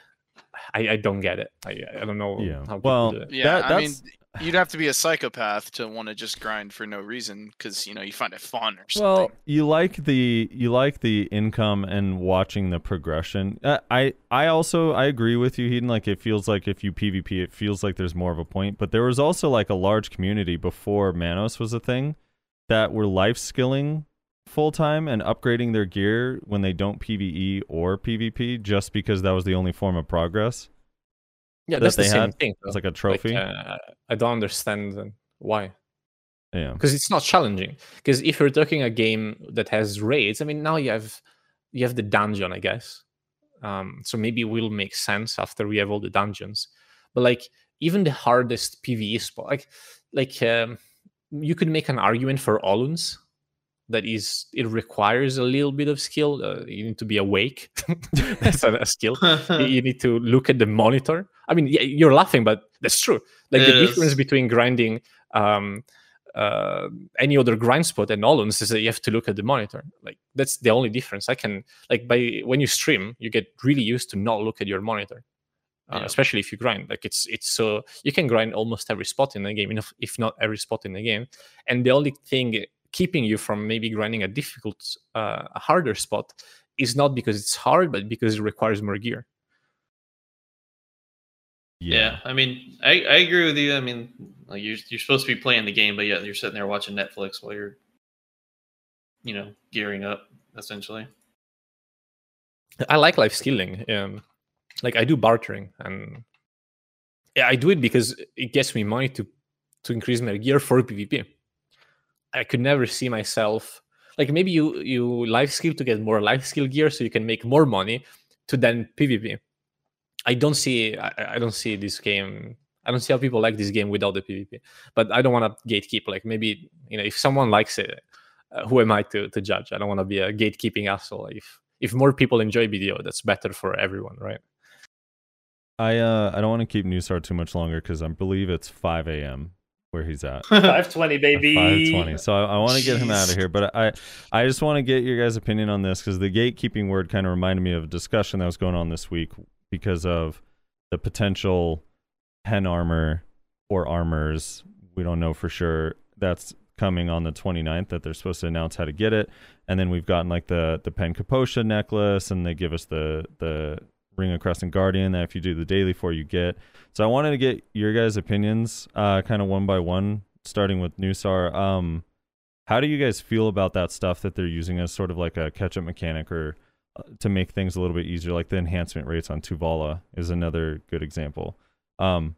I, I don't get it. I, I don't know Yeah. how people Well, do it. Yeah, That- I mean, that's- you'd have to be a psychopath to want to just grind for no reason because you know you find it fun or something. Well, you like the you like the income and watching the progression. Uh, I I also I agree with you, Heedun. Like it feels like if you PvP, it feels like there's more of a point. But there was also like a large community before Manos was a thing that were life skilling full time and upgrading their gear when they don't PVE or PvP just because that was the only form of progress. Yeah, that that's the same had thing. It's like a trophy. uh, I don't understand uh, why. yeah. Because it's not challenging. Because if you're talking a game that has raids, I mean, now you have you have the dungeon, I guess. Um, so maybe it will make sense after we have all the dungeons. But like even the hardest PVE spot, like like um, you could make an argument for Oluns. That is, it requires a little bit of skill. Uh, you need to be awake. That's a, a skill. you, need to look at the monitor. I mean, yeah, you're laughing, but that's true. Like It the is. difference between grinding um, uh, any other grind spot and Oluns is that you have to look at the monitor. Like that's the only difference. I can like by when you stream, you get really used to not look at your monitor. Uh, Yeah. Especially if you grind, like it's it's so you can grind almost every spot in the game, if if not every spot in the game. And the only thing keeping you from maybe grinding a difficult, uh, a harder spot is not because it's hard, but because it requires more gear. yeah. I mean, I, I agree with you. I mean, like you're you're supposed to be playing the game, but yet you're sitting there watching Netflix while you're, you know, gearing up essentially. I like life skilling. Um, like I do bartering, and I do it because it gets me money to to increase my gear for PvP. I could never see myself like maybe you you life skill to get more life skill gear so you can make more money to then PvP. I don't see I, I don't see this game. I don't see how people like this game without the PvP. But I don't want to gatekeep. Like maybe you know if someone likes it, uh, who am I to to judge? I don't want to be a gatekeeping asshole. If if more people enjoy BDO, that's better for everyone, right? I uh I don't want to keep Nusar too much longer because I believe it's 5 a.m. where he's at. 520, baby. 520. So I, I want to get him out of here, but I I just want to get your guys' opinion on this because the gatekeeping word kind of reminded me of a discussion that was going on this week because of the potential pen armor or armors. We don't know for sure. That's coming on the 29th that they're supposed to announce how to get it. And then we've gotten like the the Pen Capotia necklace, and they give us the the Ring of Crescent Guardian that if you do the daily for you get. So I wanted to get your guys' opinions, uh, kind of one by one, starting with Nusar. Um, how do you guys feel about that stuff that they're using as sort of like a catch-up mechanic or uh, to make things a little bit easier? Like the enhancement rates on Tuvala is another good example. Um,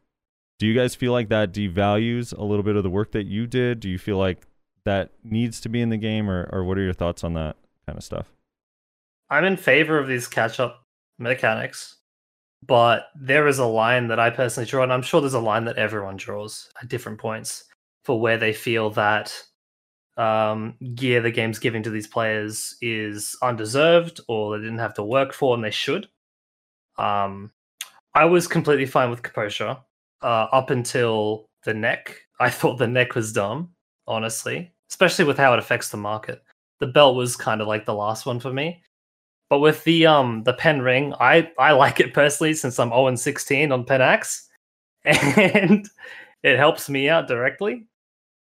do you guys feel like that devalues a little bit of the work that you did? Do you feel like that needs to be in the game, or or what are your thoughts on that kind of stuff? I'm in favor of these catch up mechanics, but there is a line that I personally draw, and I'm sure there's a line that everyone draws at different points for where they feel that um, gear the game's giving to these players is undeserved or they didn't have to work for and they should. Um, I was completely fine with Capotia uh, up until the neck. I thought the neck was dumb, honestly, especially with how it affects the market. The belt was kind of like the last one for me. But with the um the pen ring, I I like it personally since I'm 0 and 16 on pen axe, and it helps me out directly.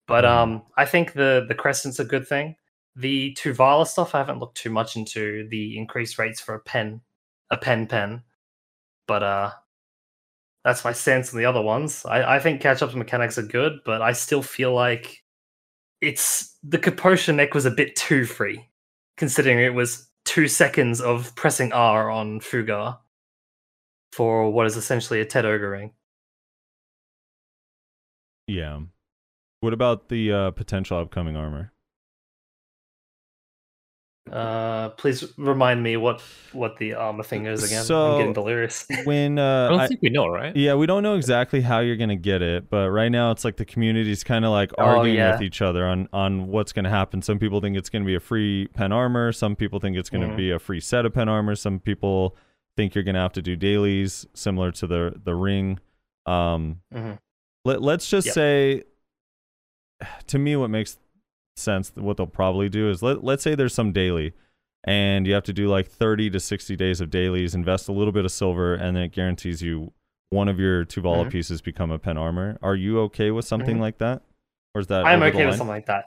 But um, I think the the crescent's a good thing. The Tuvala stuff, I haven't looked too much into the increased rates for a pen, a pen pen. But uh, that's my sense on the other ones. I, I think catch up mechanics are good, but I still feel like it's the Capotia neck was a bit too free, considering it was two seconds of pressing R on Fuga for what is essentially a Tet Ogre ring. Yeah. What about the uh, potential upcoming armor? Uh, please remind me what what the armor thing is again. So- I'm getting delirious. When I uh, don't I- think we know, right? yeah, we don't know exactly how you're gonna get it, but right now it's like the community's kind of like Oh, arguing yeah. with each other on on what's gonna happen. Some people think it's gonna be a free pen armor. Some people think it's gonna Mhm. be a free set of pen armor. Some people think you're gonna have to do dailies similar to the the ring. Um, Mhm. let let's just Yep. say, to me, what makes sense, what they'll probably do is let let's say there's some daily, and you have to do like 30 to 60 days of dailies, invest a little bit of silver, and then it guarantees you one of your Tuvala Mhm. pieces become a pen armor. Are you okay with something Mhm. like that, or is that I'm okay with something like that.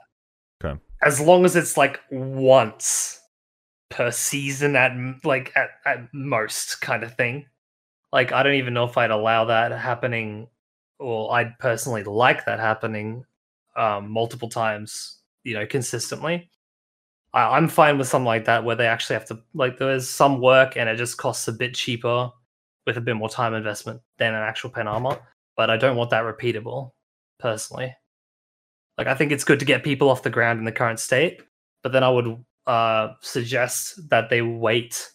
Okay. As long as it's like once per season at like at, at most kind of thing. Like I don't even know if I'd allow that happening or I'd personally like that happening um multiple times, you know, consistently. I, I'm fine with something like that where they actually have to like there's some work and it just costs a bit cheaper with a bit more time investment than an actual pen armor. But I don't want that repeatable, personally. Like I think it's good to get people off the ground in the current state, but then I would uh, suggest that they wait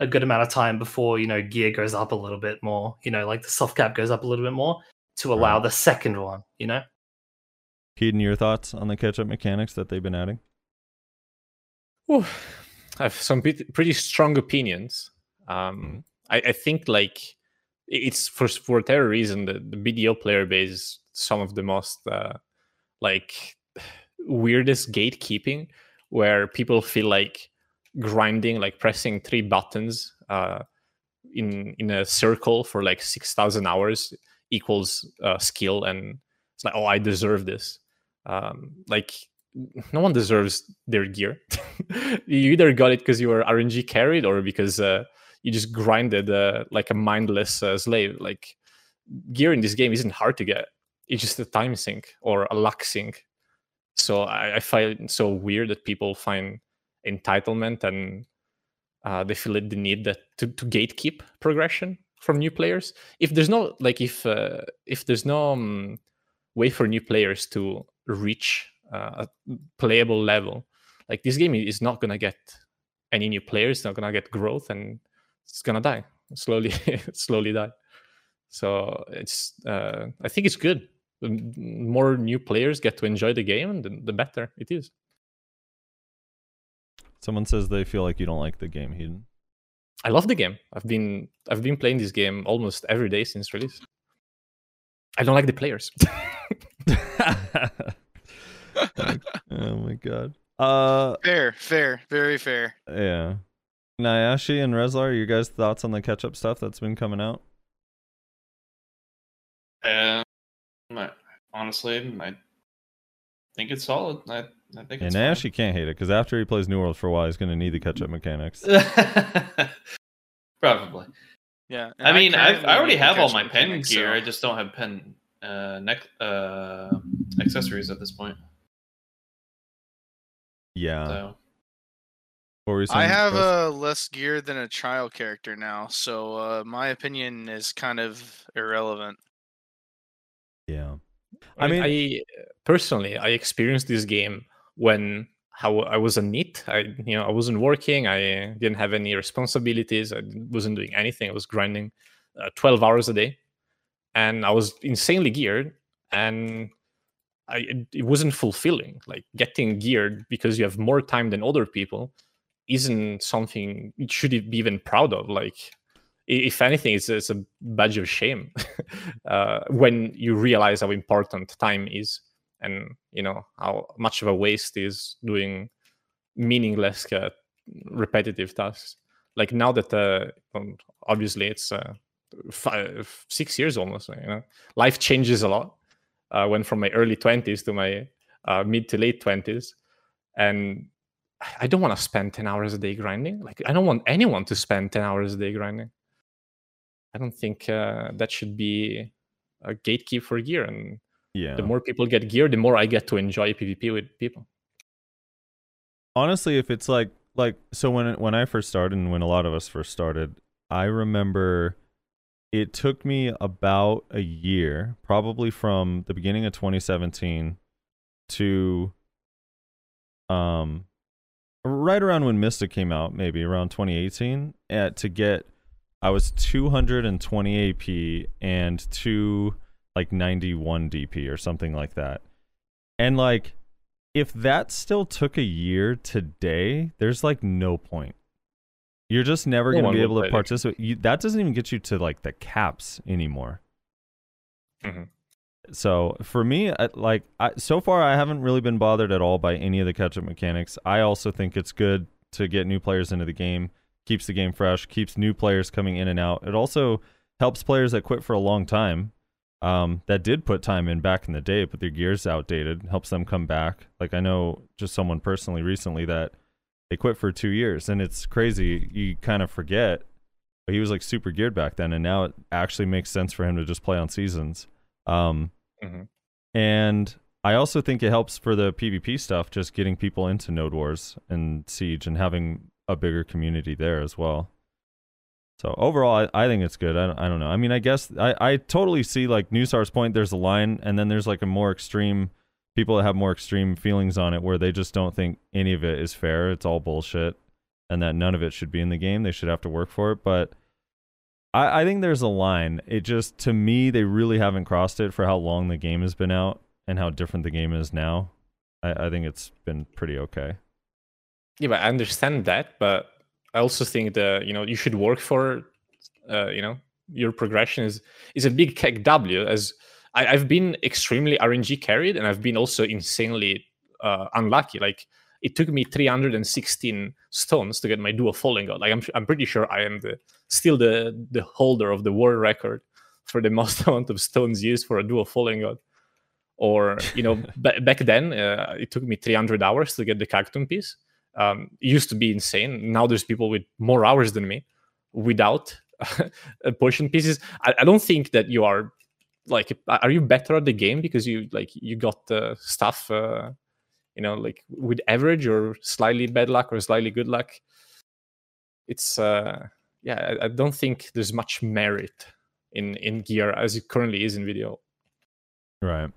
a good amount of time before you know gear goes up a little bit more. You know, like the soft cap goes up a little bit more to allow the second one. You know, Heedun, your thoughts on the catch-up mechanics that they've been adding? I have some pretty strong opinions. Um, I, I think like it's for for whatever reason the, the BDO player base is some of the most uh, like weirdest gatekeeping where people feel like grinding like pressing three buttons uh, in in a circle for like 6000 hours equals uh, skill and it's like oh i deserve this um, like no one deserves their gear. You either got it because you were rng carried or because uh, you just grinded uh, like a mindless uh, slave. Like gear in this game isn't hard to get. It's just a time sink or a luck sink. So i, I find it so weird that people find entitlement and uh, they feel the need that to, to gatekeep progression from new players. If there's no like if uh, if there's no um, way for new players to reach uh, a playable level like this game is not gonna get any new players it's not gonna get growth and it's gonna die slowly slowly die so it's uh, i think it's good the more new players get to enjoy the game the, the better it is Someone says they feel like you don't like the game, Heedun. I love the game. I've been I've been playing this game almost every day since release. I don't like the players. oh my god. Uh, Fair, fair, very fair. yeah. Nyashe and Rezlar, your guys' thoughts on the catch-up stuff that's been coming out? Uh, my, honestly, I think it's solid. I, I think And it's Nash, you can't hate it because after he plays New World for a while, he's going to need the catch up mechanics. Probably. Yeah. I mean, I, I already have all my pen gear. so- I just don't have pen uh, neck uh, accessories at this point. Yeah. So What I have uh, less gear than a trial character now, so uh, my opinion is kind of irrelevant. Yeah. I I mean, mean- I personally I experienced this game when how I was a NEET. I you know I wasn't working. I didn't have any responsibilities. I wasn't doing anything. I was grinding uh, twelve hours a day, and I was insanely geared. And I it- wasn't fulfilling. Like getting geared because you have more time than other people isn't something you should be even proud of. Like if anything, it's, it's a badge of shame uh, when you realize how important time is and you know how much of a waste is doing meaningless uh, repetitive tasks like now that uh, obviously it's uh, five six years almost you know. Life changes a lot. Uh, went from my early 20s to my uh, mid to late 20s and i don't want to spend 10 hours a day grinding. Like i don't want anyone to spend 10 hours a day grinding. I don't think uh, that should be a gatekeep for gear. And Yeah. the more people get gear the more i get to enjoy pvp with people. Honestly if it's like like so when when i first started and when a lot of us first started i remember it took me about a year probably from the beginning of 2017 to um right around when Mista came out maybe around 2018 at to get i was 220 ap and two like 91 dp or something like that and like if that still took a year today, there's like no point. You're just never going to be able to participate. You, that doesn't even get you to like the caps anymore. Mhm. So for me, I- like I, so far, I haven't really been bothered at all by any of the catch-up mechanics. I also think it's good to get new players into the game. Keeps the game fresh. Keeps new players coming in and out. It also helps players that quit for a long time um, that did put time in back in the day, but their gear's outdated, helps them come back. Like I know just someone personally recently that they quit for two years, and it's crazy. You kind of forget, but he was like super geared back then, and now it actually makes sense for him to just play on seasons. Um, Mhm. and I also think it helps for the PvP stuff, just getting people into Node Wars and Siege, and having a bigger community there as well. So overall, I, I think it's good. I don't, I don't know. I mean, I guess I, I totally see like Nusar's point. There's a line, and then there's like a more extreme people that have more extreme feelings on it, where they just don't think any of it is fair. It's all bullshit, and that none of it should be in the game. They should have to work for it. But I, I think there's a line. It just to me, they really haven't crossed it for how long the game has been out and how different the game is now. I, I think it's been pretty okay. yeah but i understand that but i also think that you know you should work for uh, you know your progression is is a big keg w as I, i've been extremely rng carried and i've been also insanely uh, unlucky like it took me 316 stones to get my dual Fallen God like i'm, I'm pretty sure i am the still the the holder of the world record for the most amount of stones used for a dual Fallen God or you know ba- back then uh, it took me 300 hours to get the cactum piece um, used to be insane. Now there's people with more hours than me without potion pieces. I, I don't think that you are like are you better at the game because you like you got uh, stuff uh, you know like with average or slightly bad luck or slightly good luck. It's uh yeah I, I don't think there's much merit in in gear as it currently is in BDO. Right.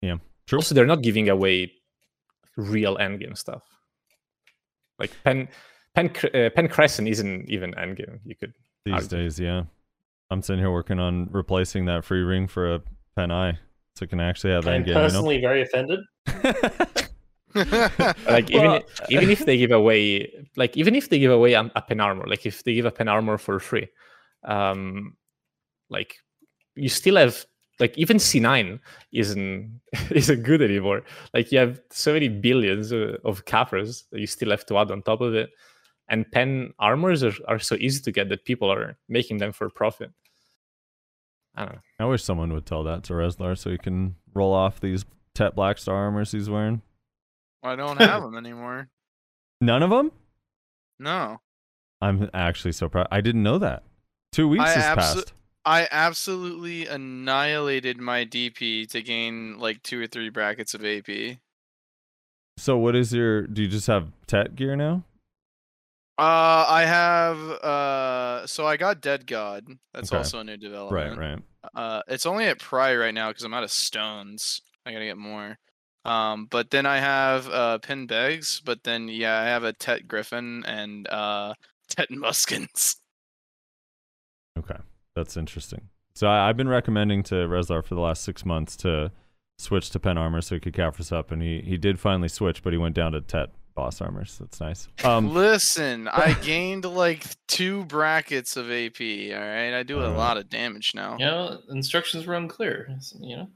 Yeah. True. Also, they're not giving away real endgame stuff. Like Pen Pen uh, Pen Crescent isn't even endgame. You could These argue. days, yeah. I'm sitting here working on replacing that free ring for a pen eye, so it can actually have that. I'm endgame. You know? personally very offended. like even Well- even if they give away like even if they give away a, a pen armor, like if they give a pen armor for free, um, like you still have like even C9 isn't isn't good anymore. Like you have so many billions uh, of cappers that you still have to add on top of it. And pen armors are, are so easy to get that people are making them for profit. I don't know. I wish someone would tell that to Rezlar so he can roll off these Tet Black Star armors he's wearing. I don't have them anymore. None of them? No. I'm actually so proud. I didn't know that. Two weeks I has abso- passed. I absolutely annihilated my DP to gain like two or three brackets of AP. So what is your? Do you just have Tet gear now? Uh, I have uh, so I got Dead God. That's Okay. also a new development. Right, right. Uh, it's only at Pry right now because I'm out of stones. I gotta get more. Um, but then I have uh Pin Begs. But then yeah, I have a Tet Griffin and uh Tet Muskans. Okay, that's interesting. So I, I've been recommending to Rezlar for the last six months to switch to Pen Armor so he could Caphras up, and he he did finally switch, but he went down to Tet Boss Armors. That's nice. Um, Listen, I gained like two brackets of AP. All right, I do a lot of damage now. You know, instructions were unclear. You know,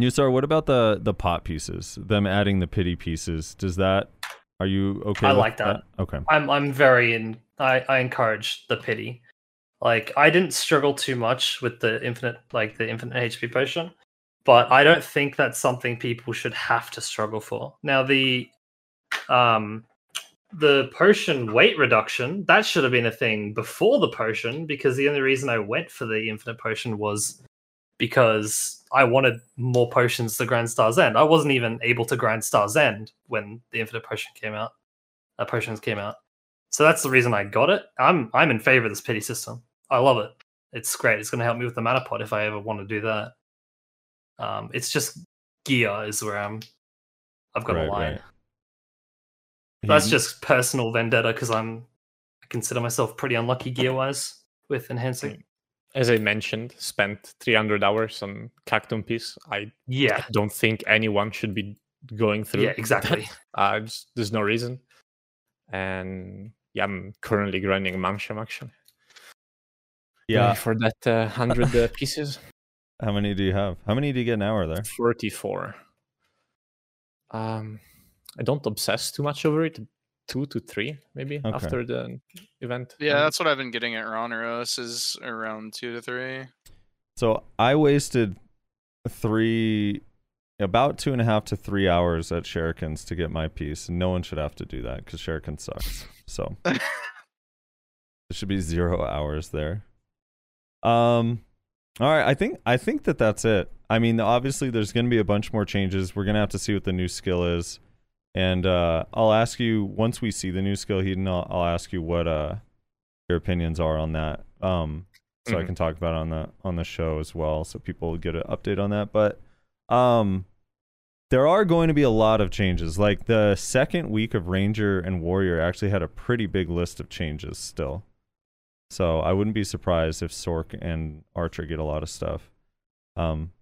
Nusar, what about the the pot pieces? Them adding the pity pieces. Does that? Are you okay? I with like that. Okay. I'm I'm very in. I I encourage the pity. Like I didn't struggle too much with the infinite like the infinite HP potion, but I don't think that's something people should have to struggle for. Now the um the potion weight reduction that should have been a thing before the potion because the only reason I went for the infinite potion was because I wanted more potions to Grand Star's End. I wasn't even able to Grand Star's End when the infinite potion came out. Uh, potions came out. So that's the reason I got it. I'm I'm in favor of this pity system. I love it. It's great. It's going to help me with the mana pot if I ever want to do that. Um, it's just gear is where I'm. I've got Right, a line. right. That's He- just personal vendetta because I'm. I consider myself pretty unlucky gear wise with enhancing. As I mentioned, spent 300 hours on Cactum Piece. I Yeah, don't think anyone should be going through. yeah, exactly. uh, just, there's no reason. And yeah, I'm currently grinding Mansham actually. yeah. for that uh, 100 uh, pieces. How many do you have? How many do you get an hour there? 44. Um, I don't obsess too much over it. Two to three, maybe Okay. after the event. Yeah, Um, that's what I've been getting at Roneros is around two to three. So I wasted three, about two and a half to three hours at Shurikens to get my piece. No one should have to do that because Shuriken sucks. So it should be zero hours there. Um, all right. I think I think that that's it. I mean, obviously, there's going to be a bunch more changes. We're gonna have to see what the new skill is, and uh, I'll ask you once we see the new skill, Heedun. I'll, I'll ask you what uh your opinions are on that. Um, so I Mhm. can talk about it on the on the show as well, so people get an update on that. But um, there are going to be a lot of changes. Like the second week of Ranger and Warrior actually had a pretty big list of changes still. So I wouldn't be surprised if Sorc and Archer get a lot of stuff. Um,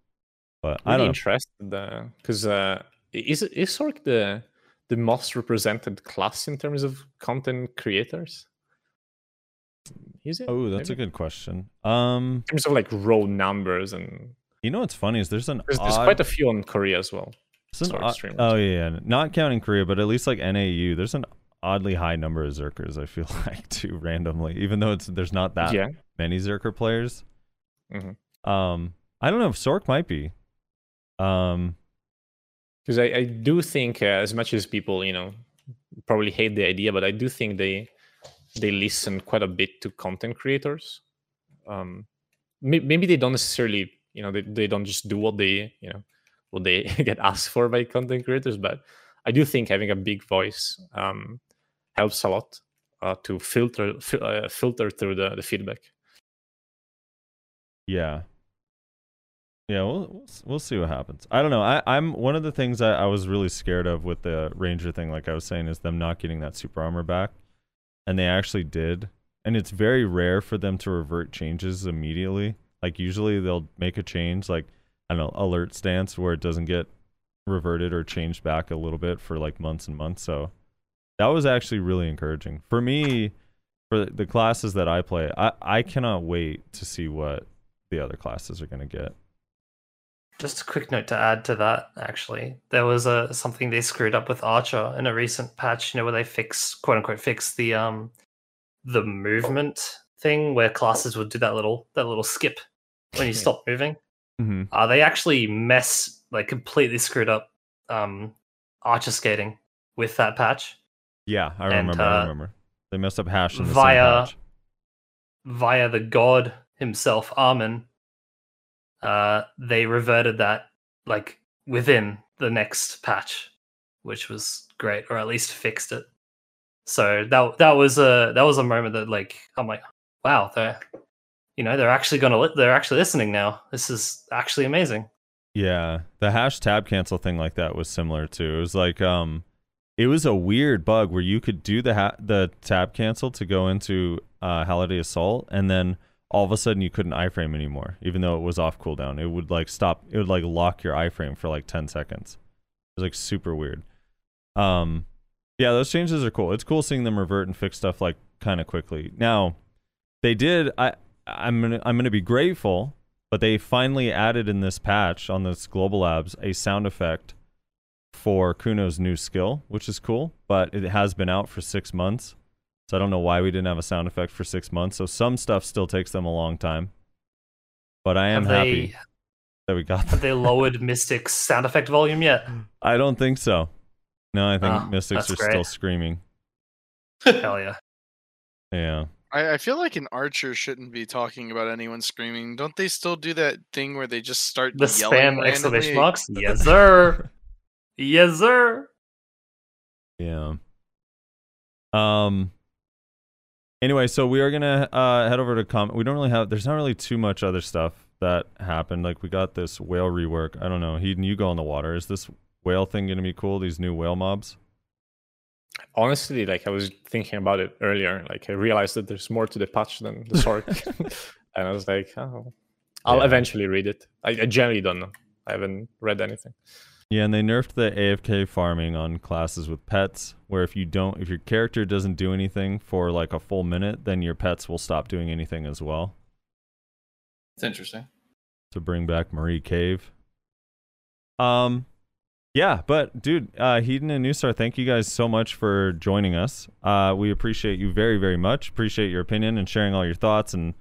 but I really interested because uh, is is Sorc the the most represented class in terms of content creators? Is it? Oh, that's a good question. Um, In terms of like raw numbers and you know what's funny is there's an there's, there's odd- quite a few in Korea as well. Odd- oh yeah, not counting Korea, but at least like NAU, there's an oddly high number of Zerkers. I feel like too randomly, even though it's there's not that yeah, many Zerker players. Mhm. Um, I don't know if Sorc might be. Um, because I, I do think uh, as much as people you know probably hate the idea, but I do think they they listen quite a bit to content creators. Um, may- maybe they don't necessarily you know they, they don't just do what they you know what they get asked for by content creators, but I do think having a big voice um, helps a lot uh, to filter fil- uh, filter through the, the feedback. yeah, yeah. We'll we'll, see what happens. I don't know. I I'm one of the things I, I was really scared of with the Ranger thing, like I was saying, is them not getting that super armor back, and they actually did. And it's very rare for them to revert changes immediately. Like usually they'll make a change, like I don't know, alert stance where it doesn't get reverted or changed back a little bit for like months and months. So that was actually really encouraging for me. For the classes that I play, I I cannot wait to see what the other classes are going to get. Just a quick note to add to that. Actually, there was a something they screwed up with Archer in a recent patch. You know, where they fixed, quote unquote, fixed the um the movement thing where classes would do that little that little skip when you stop moving. hmm Uh, they actually mess like completely screwed up um, archer skating with that patch Yeah, I And, remember. I uh, remember. They messed up hash in the via- via the god himself, Armin. Uh, they reverted that like within the next patch, which was great, or at least fixed it. So that that was a that was a moment that like I'm like, wow, they're you know they're actually gonna li- they're actually listening now. This is actually amazing. Yeah, the hash tab cancel thing like that was similar too. It was like um, it was a weird bug where you could do the ha- the tab cancel to go into uh, Holiday Assault, and then all of a sudden you couldn't iframe anymore, even though it was off cooldown. It would like stop. It would like lock your iframe for like ten seconds. It was like super weird. Um, yeah, those changes are cool. It's cool seeing them revert and fix stuff like kind of quickly. Now, they did. I I'm gonna I'm gonna be grateful but they finally added in this patch on this global labs a sound effect for kuno's new skill which is cool but it has been out for six months so i don't know why we didn't have a sound effect for six months so some stuff still takes them a long time but i am have happy they that we got have they lowered Mystic's sound effect volume yet? i don't think so no i think Oh, mystics are that's still screaming Hell yeah. yeah I, I feel like an archer shouldn't be talking about anyone screaming. Don't they still do that thing where they just start The yelling spam exclamation randomly? marks. Yes, sir. yes, sir. Yeah. Um. Anyway, so we are gonna uh, head over to comment. We don't really have. There's not really too much other stuff that happened. Like we got this whale rework. I don't know. He you go on the water. Is this whale thing gonna be cool? These new whale mobs. Honestly, like I was thinking about it earlier. Like I realized that there's more to the patch than the sword, and I was like, oh, I'll Yeah. eventually read it. I, I generally don't know. I haven't read anything. Yeah, and they nerfed the AFK farming on classes with pets, where if you don't, if your character doesn't do anything for like a full minute, then your pets will stop doing anything as well. It's interesting. to bring back Marie Cave. Um, yeah, but dude, uh, Heedun and Nusar, thank you guys so much for joining us. Uh, we appreciate you very, very much. Appreciate your opinion and sharing all your thoughts and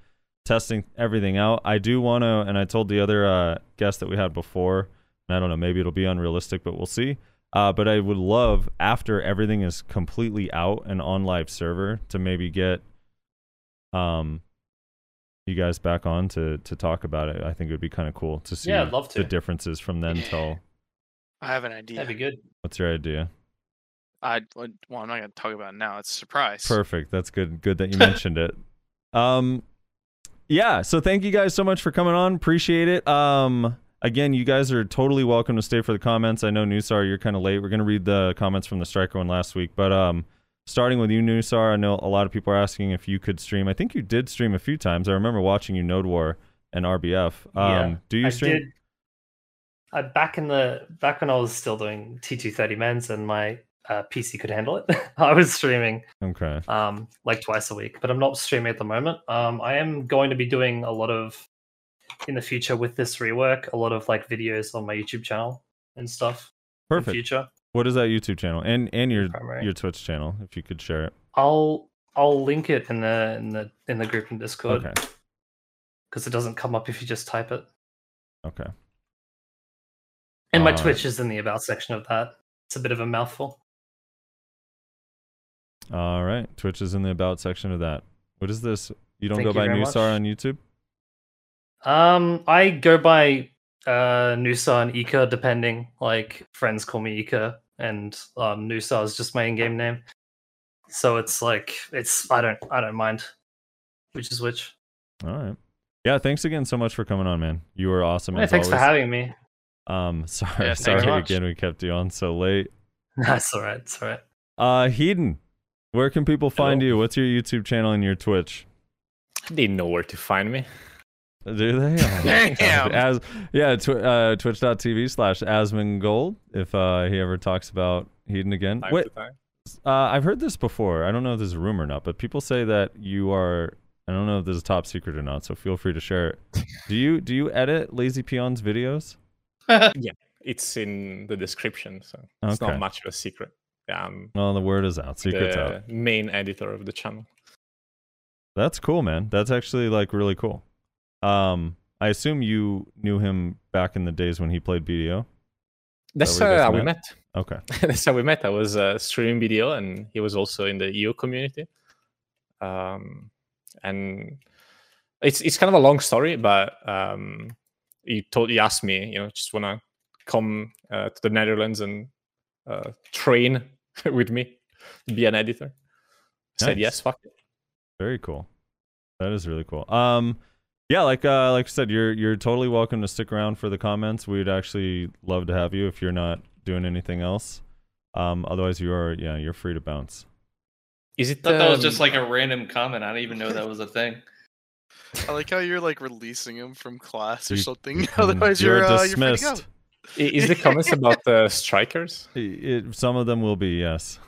testing everything out. I do want to, and I told the other uh, guest that we had before, I don't know, maybe it'll be unrealistic, but we'll see. Uh, but I would love after everything is completely out and on live server to maybe get um you guys back on to to talk about it. I think it would be kind of cool to see Yeah, I'd love the differences from then till I have an idea. That'd be good. what's your idea? I well, I'm not gonna talk about it now. It's a surprise. Perfect. That's good. Good that you mentioned it. Um, yeah. So thank you guys so much for coming on. Appreciate it. Um, again, you guys are totally welcome to stay for the comments. I know Nusar, you're kind of late. We're gonna read the comments from the striker one last week, but um, starting with you, Nusar, I know a lot of people are asking if you could stream. I think you did stream a few times. I remember watching you Node War and RBF. Um, Yeah, do you I stream? did. I, back in the back when I was still doing T230 men's and my uh, PC could handle it, I was streaming Okay. um, like twice a week, but I'm not streaming at the moment. Um, I am going to be doing a lot of in the future with this rework, a lot of like videos on my YouTube channel and stuff. In Perfect. future, What is that YouTube channel and and your Primary. your Twitch channel if you could share it? I'll I'll link it in the in the in the group in Discord Okay. because it doesn't come up if you just type it. Okay. And my Uh, Twitch is in the about section of that. It's a bit of a mouthful. All right. Twitch is in the about section of that. What is this? You don't Thank go you by much. on YouTube? Um, I go by uh Nusa and Ika depending. Like friends call me Ika, and um Nusa is just my in-game name. So it's like it's I don't I don't mind which is which. All right. Yeah, thanks again so much for coming on, man. You were awesome Yeah, as thanks for having me. Um sorry, Yeah, sorry again we kept you on so late. That's all right. It's all right. Uh Heedun, where can people find Hello. you? What's your YouTube channel and your Twitch? They know where to find me. Do they? Oh. Damn. As yeah, tw- uh, twitch.tv slash Asmongold if uh, he ever talks about Heedun again. Time Wait. Uh, I've heard this before. I don't know if this is a rumor or not, but people say that you are. I don't know if this is top secret or not, so feel free to share it. do you do you edit Lazy Peon's videos? Yeah, it's in the description, so it's not much of a secret. Yeah, I'm Well, the word is out. Secret's the out. main editor of the channel. That's cool, man. That's actually like really cool. Um, I assume you knew him back in the days when he played BDO. That's uh, guys how we met? met. Okay. That's how we met. I was uh, streaming BDO, and he was also in the EU community. Um, and it's it's kind of a long story, but um, he told he asked me, you know, just wanna come uh, to the Netherlands and uh, train with me, be an editor. I Said yes, fuck it. Very cool. That is really cool. Um, yeah, like uh, like I said, you're you're totally welcome to stick around for the comments. We'd actually love to have you if you're not doing anything else. Um, otherwise, you are yeah, you're free to bounce. Is it? I thought that was um, just like a random comment. I didn't even know that was a thing. I like how you're like releasing him from class or You- something. you- Otherwise, you're you're uh, you're free to go. dismissed. Is the comments about the strikers? It, it- some of them will be yes.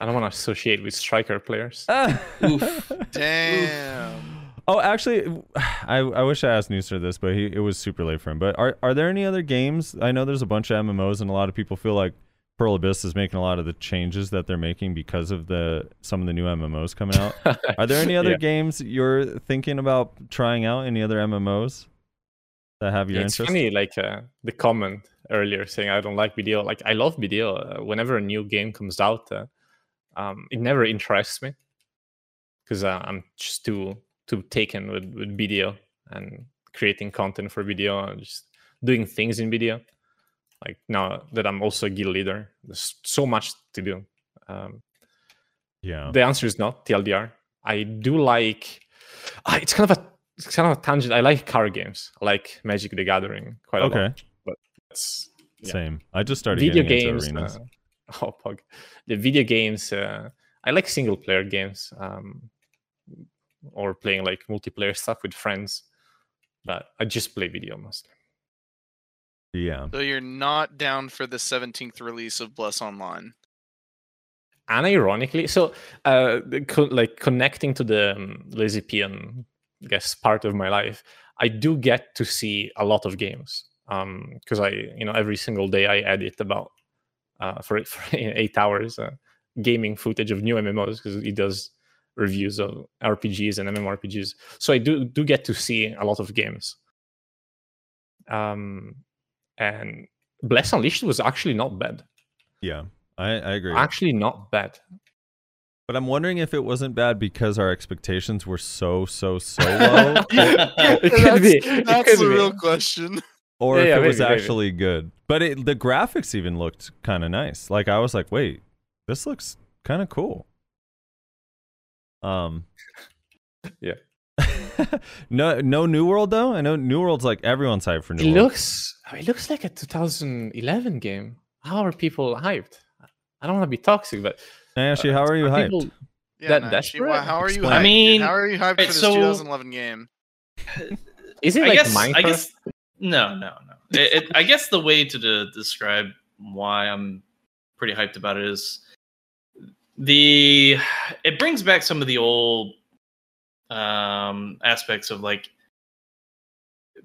I don't want to associate with striker players. Oof. Damn. Oh, actually, I, I wish I asked Nusar this, but he it was super late for him. But are are there any other games? I know there's a bunch of MMOs, and a lot of people feel like Pearl Abyss is making a lot of the changes that they're making because of the some of the new MMOs coming out. Are there any other Yeah. games you're thinking about trying out? Any other MMOs that have your it's interest? funny, like uh, the comment earlier saying I don't like BDO. Like I love BDO. Uh, whenever a new game comes out, uh, um, it never interests me because uh, I'm just too too taken with with BDO and creating content for BDO and just doing things in BDO. Like now that I'm also a guild leader, there's so much to do. Um, Yeah. the answer is not TLDR. I do like. Uh, it's kind of a it's kind of a tangent. I like card games. I like Magic the Gathering quite a Okay. lot. But it's yeah. Same. I just started video games. Uh, oh, pug. The video games. Uh, I like single player games. Um, or playing like multiplayer stuff with friends. But I just play BDO mostly. yeah. So you're not down for the 17th release of Bless Online. and ironically so uh co- like connecting to the um, lazy peon I guess part of my life i do get to see a lot of games um because i you know every single day i edit about uh for, for eight hours uh, gaming footage of new mmos because it does reviews of rpgs and mmorpgs so i do do get to see a lot of games um and bless unleashed was actually not bad Yeah. I, I agree. actually not bad But I'm wondering if it wasn't bad because our expectations were so so so low, It could that's, be. It That's could the be. real question. or Yeah, if yeah, it was maybe, maybe. actually good. But it, the graphics even looked kind of nice. Like I was like, wait, this looks kind of cool. Um. Yeah. no, no New World though. I know New World's like everyone's hyped for New It World. looks it looks like a 2011 game. How are people hyped? I don't want to be toxic, but Actually, how are you are hyped? people- Yeah, That- Nash, that's you- why- correct. how are you? Hyped, I dude? mean, how are you hyped for right, this so- 2011 game? is it I like guess, Minecraft? I guess no, no, no. It, it, I guess the way to de- describe why I'm pretty hyped about it is the it brings back some of the old um aspects of like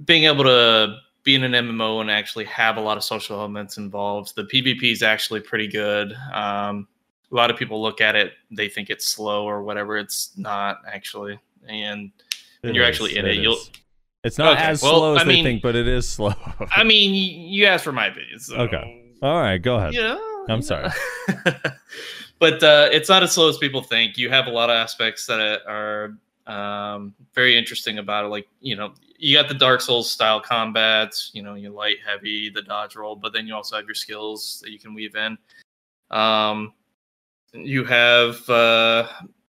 being able to be in an MMO and actually have a lot of social elements involved. The PvP is actually pretty good. Um, a lot of people look at it, they think it's slow or whatever. It's not actually, and when you're is, actually in it, you'll. It's not Okay, as well, slow as I they mean- think, but it is slow. I mean, you asked for my opinion. So, Okay. All right, go ahead. Yeah. I'm sorry. but uh, it's not as slow as people think. You have a lot of aspects that are um, very interesting about it. Like, you know, you got the Dark Souls style combats, you know, your light, heavy, the dodge roll, but then you also have your skills that you can weave in. Um, you have uh,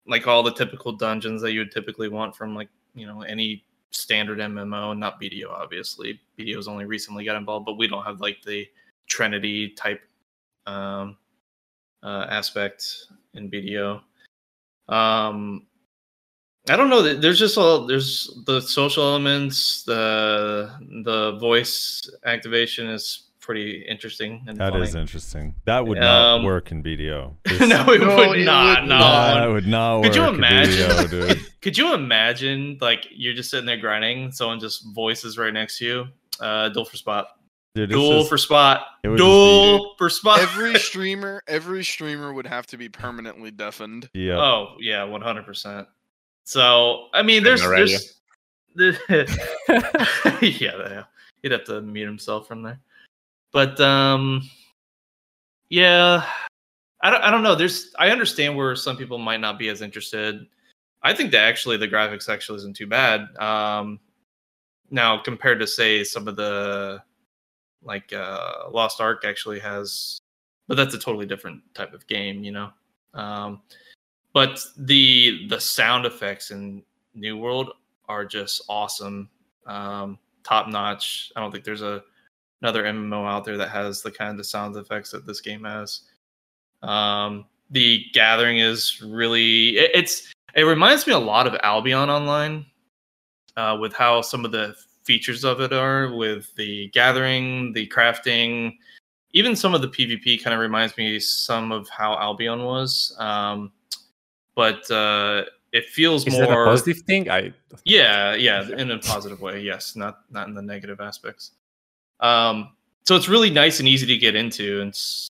like all the typical dungeons that you would typically want from like, you know, any standard MMO, not BDO, obviously. BDO's only recently got involved, but we don't have like the Trinity type um, uh, aspect in BDO. Um, I don't know. There's just all there's the social elements. The the voice activation is pretty interesting and That funny. is interesting. That would not Um, work in BDO. no, it No, would it not. would no, not. that would not Could you work in imagine? BDO, dude. Could you imagine like you're just sitting there grinding, someone just voices right next to you, uh, duel for spot, Dude, duel just- for spot, it would duel for spot. Every streamer, every streamer would have to be permanently deafened. yeah. Oh yeah, one hundred percent. So I mean, there's Already. there's the yeah, yeah, he'd have to mute himself from there. But um, yeah, I don't, I don't know. There's, I understand where some people might not be as interested. I think that actually the graphics actually isn't too bad. Um, now compared to say some of the like uh, Lost Ark actually has, but that's a totally different type of game, you know. Um, but the the sound effects in New World are just awesome, um, top notch. I don't think there's a another MMO out there that has the kind of sound effects that this game has. Um, the gathering is really it, it's it reminds me a lot of Albion Online uh, with how some of the features of it are with the gathering, the crafting, even some of the PvP kind of reminds me some of how Albion was. Um, but uh, it feels Is more that a positive thing? I yeah, yeah, in a positive way. Yes, not not in the negative aspects. Um, so it's really nice and easy to get into, and it's,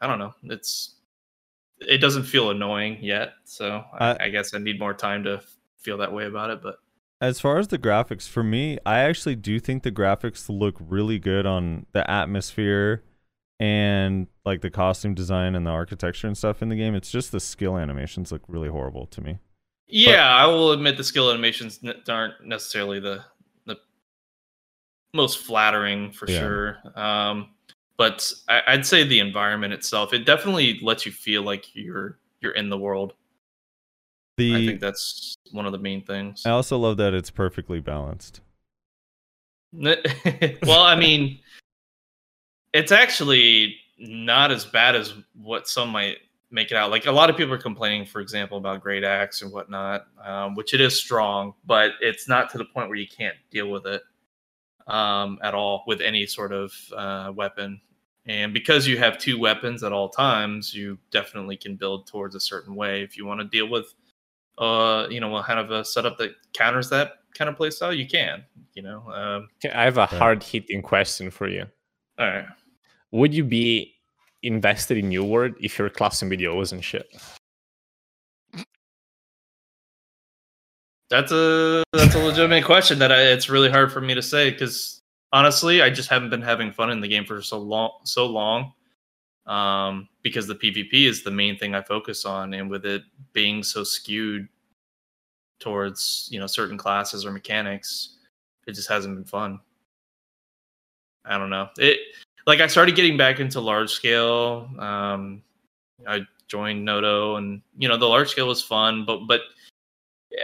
I don't know, it's it doesn't feel annoying yet. So I, Uh, I guess I need more time to feel that way about it. But As far as the graphics, for me, I actually do think the graphics look really good on the atmosphere and like the costume design and the architecture and stuff in the game. It's just the skill animations look really horrible to me. yeah, I will admit the skill animations aren't necessarily the the most flattering for Yeah. sure. Um, but I, I'd say the environment itself, it definitely lets you feel like you're you're in the world. The I think that's one of the main things. I also love that it's perfectly balanced. well, I mean, it's actually not as bad as what some might make it out. Like a lot of people are complaining, for example, about Great Axe and whatnot, um, which it is strong, but it's not to the point where you can't deal with it um, at all with any sort of uh, weapon. And because you have two weapons at all times, you definitely can build towards a certain way. If you want to deal with, uh, you know, what kind of a setup that counters that kind of playstyle, you can. You know, um, I have a hard hitting question for you. all right. Would you be invested in New World if your class and video wasn't shit? That's a that's a legitimate question that I, it's really hard for me to say because honestly, I just haven't been having fun in the game for so long so long. Um, because the PvP is the main thing I focus on, and with it being so skewed towards you know certain classes or mechanics, it just hasn't been fun. I don't know. It like I started getting back into large scale. Um, I joined Noto, and you know the large scale was fun, but but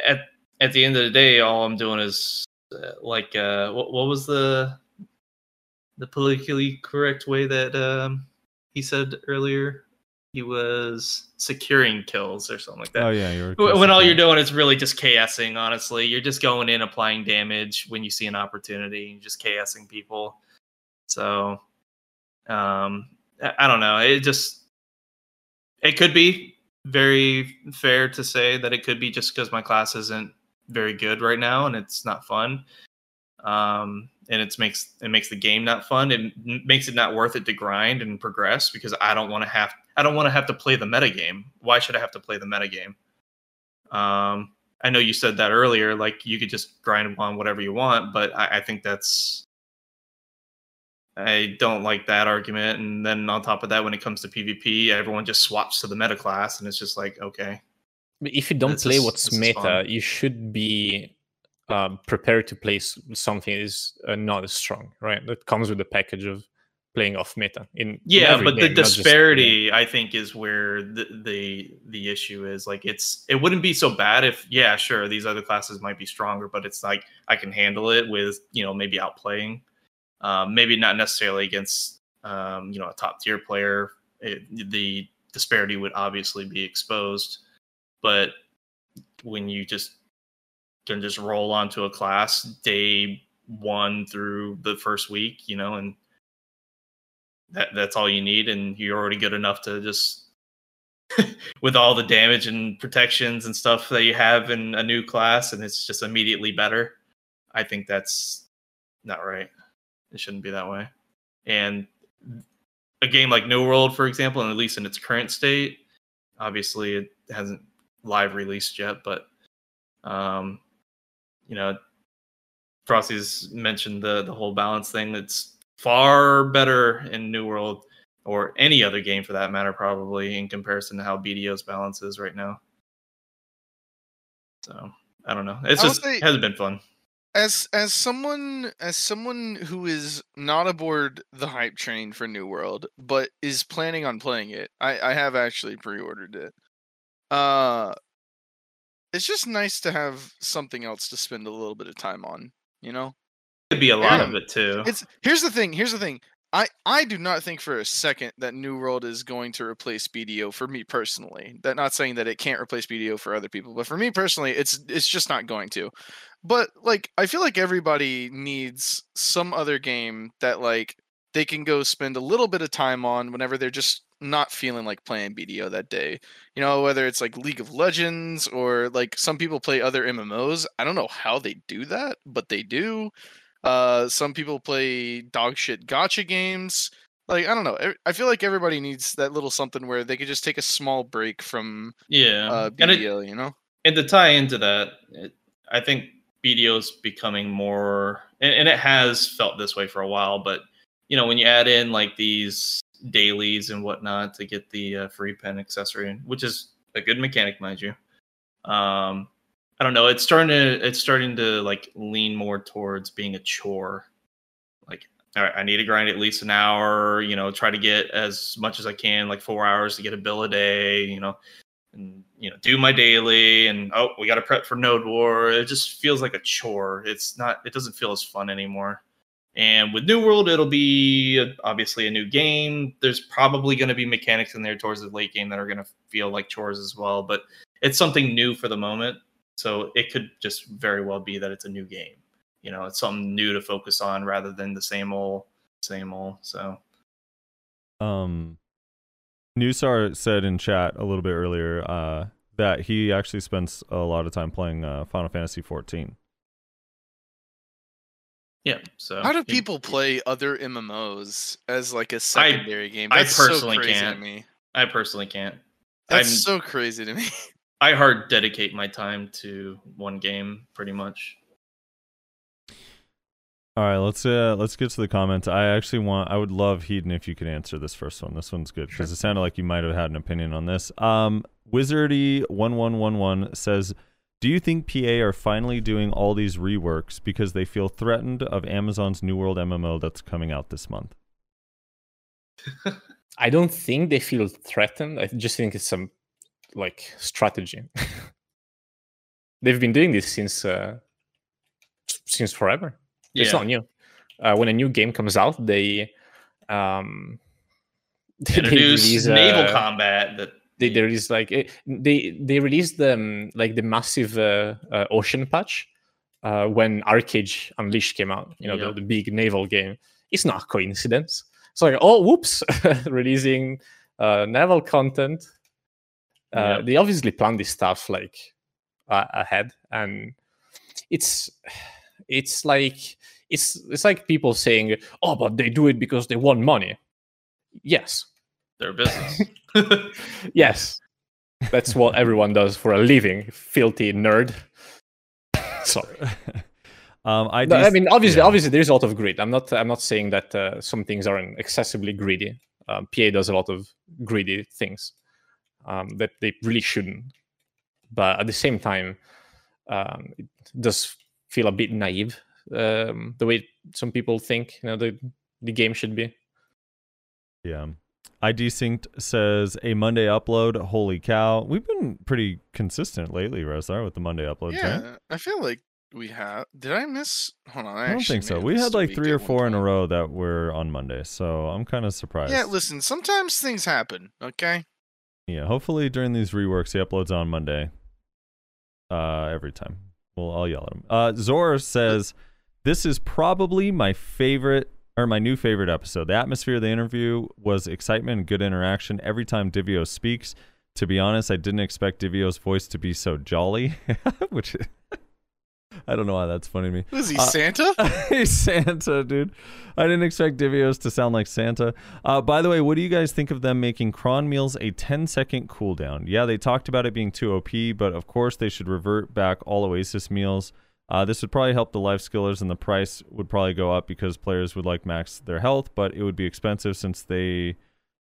at at the end of the day, all I'm doing is uh, like uh, what what was the the politically correct way that um, he said earlier? He was securing kills or something like that. Oh yeah, when all you're doing. is really just KSing, honestly. You're just going in, applying damage when you see an opportunity, and just KSing people. So, um, I I don't know. It just, it could be very fair to say that it could be just because my class isn't very good right now and it's not fun. Um, and it makes it makes the game not fun. It makes it not worth it to grind and progress because I don't want to have I don't want to have to play the meta game. Why should I have to play the meta game? Um, I know you said that earlier, like you could just grind on whatever you want, but I, I think that's I don't like that argument. And then on top of that, when it comes to PvP, everyone just swaps to the meta class, and it's just like, okay, But if you don't play is- what's meta, you should be um, prepared to play something is uh, not as strong, right? That comes with the package of playing off meta. In in yeah, every but the game, just- disparity, I think, is where the, the the issue is. Like, it's it wouldn't be so bad if, yeah, sure, these other classes might be stronger, but it's like I can handle it with, you know, maybe outplaying, um, maybe not necessarily against, um, you know, a top tier player. It, the disparity would obviously be exposed, but when you just can just roll onto a class day one through the first week, you know, and that that's all you need, and you're already good enough to just with all the damage and protections and stuff that you have in a new class, and it's just immediately better. I think that's not right. It shouldn't be that way. And a game like New World, for example, and at least in its current state, obviously it hasn't live released yet, but um, you know, Frosty's mentioned the the whole balance thing. That's far better in New World or any other game for that matter, probably in comparison to how BDO's balance is right now. So I don't know. It's just say- hasn't been fun. as as someone as someone who is not aboard the hype train for New World, but is planning on playing it, I I have actually pre-ordered it. Uh, it's just nice to have something else to spend a little bit of time on. You know, it could be a lot of it too. it's here's the thing. Here's the thing. I, I do not think for a second that New World is going to replace BDO for me personally. That not saying that it can't replace BDO for other people, but for me personally, it's it's just not going to. But like I feel like everybody needs some other game that like they can go spend a little bit of time on whenever they're just not feeling like playing BDO that day. You know, whether it's like League of Legends or like some people play other MMOs. I don't know how they do that, but they do. Uh, some people play dog shit gotcha games. Like I don't know. I feel like everybody needs that little something where they could just take a small break from yeah, uh, and it, BDO. You know? and to tie into that, it, I think BDO is becoming more, and, and it has felt this way for a while. But you know, when you add in like these dailies and whatnot to get the uh, free pen accessory, which is a good mechanic, mind you. Um, I don't know. It's starting to it's starting to like lean more towards being a chore. Like, all right, I need to grind at least an hour. You know, try to get as much as I can, like four hours to get a bill a day. You know, and you know do my daily and oh we got to prep for node war it just feels like a chore it's not it doesn't feel as fun anymore and with new world it'll be obviously a new game. There's probably going to be mechanics in there towards the late game that are going to feel like chores as well but it's something new for the moment. So it could just very well be that it's a new game. You know it's something new to focus on rather than the same old same old so. Um, Nusar said in chat a little bit earlier uh, that he actually spends a lot of time playing uh, Final Fantasy 14. Yeah so How do you- people play other MMOs as like a secondary game? I That's so personally crazy to can't. me. i personally can't That's I'm- so crazy to me. I hard dedicate my time to one game pretty much. All right, let's uh let's get to the comments. I actually want I would love Heedun if you could answer this first one. This one's good because it sounded like you might have had an opinion on this. Um Wizardy one one one one says, Do you think PA are finally doing all these reworks because they feel threatened of Amazon's New World MMO that's coming out this month? I don't think they feel threatened. I just think it's some like strategy. They've been doing this since uh, since forever. It's not new. Uh, when a new game comes out, they um they Introduce release, naval uh, combat that they there is like eh, they they released the um, like the massive uh, uh, ocean patch uh, when ArcheAge Unchained came out. You know Yeah. the, the big naval game. It's not a coincidence. It's like oh whoops, releasing uh, naval content. Uh, Yeah. They obviously planned this stuff like uh, ahead, and it's it's like it's it's like people saying oh but they do it because they want money. Yes, their business. Yes. That's what everyone does for a living, filthy nerd. Sorry. um I No, I mean, obviously, yeah. obviously, there is a lot of greed. I'm not. I'm not saying that uh, some things aren't excessively greedy. Um, PA does a lot of greedy things um, that they really shouldn't. But at the same time, um, it does feel a bit naive um, the way some people think. You know, the the game should be. Yeah. ID Synced says a Monday upload. Holy cow. We've been pretty consistent lately, Rosar, with the Monday uploads, yeah, right? I feel like we have. Did I miss? Hold on. I, I don't think so. We had like three or four in a row that were on Monday, so I'm kind of surprised. Yeah, listen. Sometimes things happen. Okay. Yeah, hopefully during these reworks, he uploads on Monday. Uh, every time. Well, I'll yell at him. Uh, Zor says, "This is probably my favorite or my new favorite episode. The atmosphere of the interview was excitement and good interaction every time Divio speaks. To be honest, I didn't expect Divio's voice to be so jolly, which I don't know why that's funny to me. Was he Uh, Santa? He's Santa, dude. I didn't expect Divios to sound like Santa. Uh, by the way, what do you guys think of them making cron meals a 10 second cooldown? Yeah, they talked about it being too OP, but of course they should revert back all Oasis meals Uh, this would probably help the life skillers, and the price would probably go up because players would like max their health, but it would be expensive since they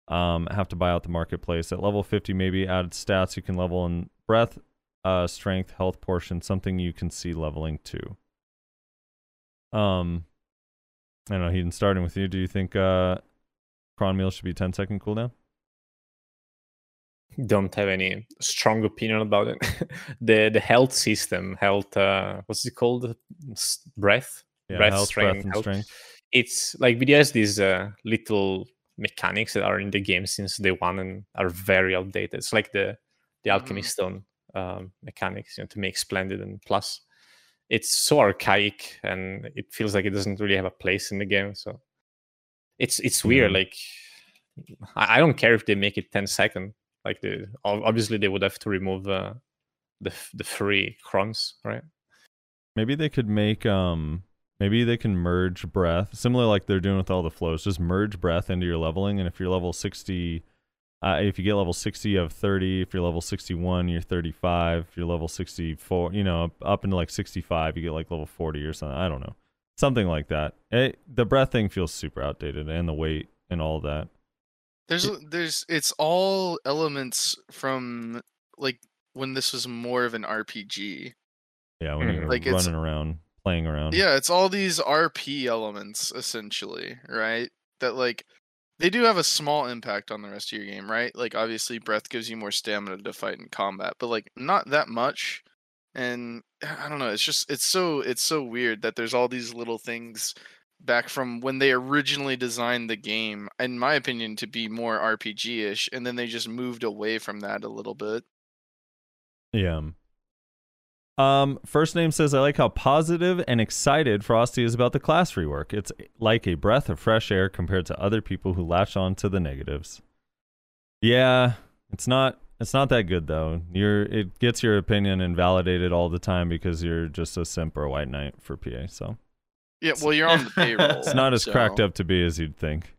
um, have to buy out the marketplace. At level 50, maybe added stats you can level in breath, uh, strength, health portion, something you can see leveling to. Um, I don't know, Heedun, starting with you, do you think uh, Cron Meal should be 10 second cooldown? Don't have any strong opinion about it. the the health system, health uh what's it called? Breath? Yeah, breath, health, strength, breath, health. strength. It's like BDO has these uh, little mechanics that are in the game since day one and are very outdated. It's like the the alchemy Mhm. stone um, mechanics, you know, to make splendid and plus. It's so archaic and it feels like it doesn't really have a place in the game. So it's it's weird. Yeah. Like I, I don't care if they make it 10 second. Like the obviously they would have to remove uh, the the free crons, right? Maybe they could make um maybe they can merge breath, similar like they're doing with all the flows. Just merge breath into your leveling, and if you're level sixty, uh, if you get level sixty, you have thirty. If you're level sixty-one, you're thirty-five. If you're level sixty-four, you know, up, up into like sixty-five, you get like level forty or something. I don't know, something like that. It, the breath thing feels super outdated, and the weight and all that. There's there's it's all elements from like when this was more of an RPG. Yeah, when Mhm. you're Like, running around, playing around. Yeah, it's all these RP elements essentially, right? That like they do have a small impact on the rest of your game, right? Like obviously breath gives you more stamina to fight in combat, but like not that much. And I don't know, it's just it's so it's so weird that there's all these little things back from when they originally designed the game, in my opinion, to be more RPG-ish, and then they just moved away from that a little bit. Yeah. Um, first name says I like how positive and excited Frosty is about the class rework. It's like a breath of fresh air compared to other people who latch on to the negatives. Yeah, it's not it's not that good though. You're it gets your opinion invalidated all the time because you're just a simp or a white knight for PA. So Yeah, well, you're on the payroll. it's not as cracked up to be as you'd think.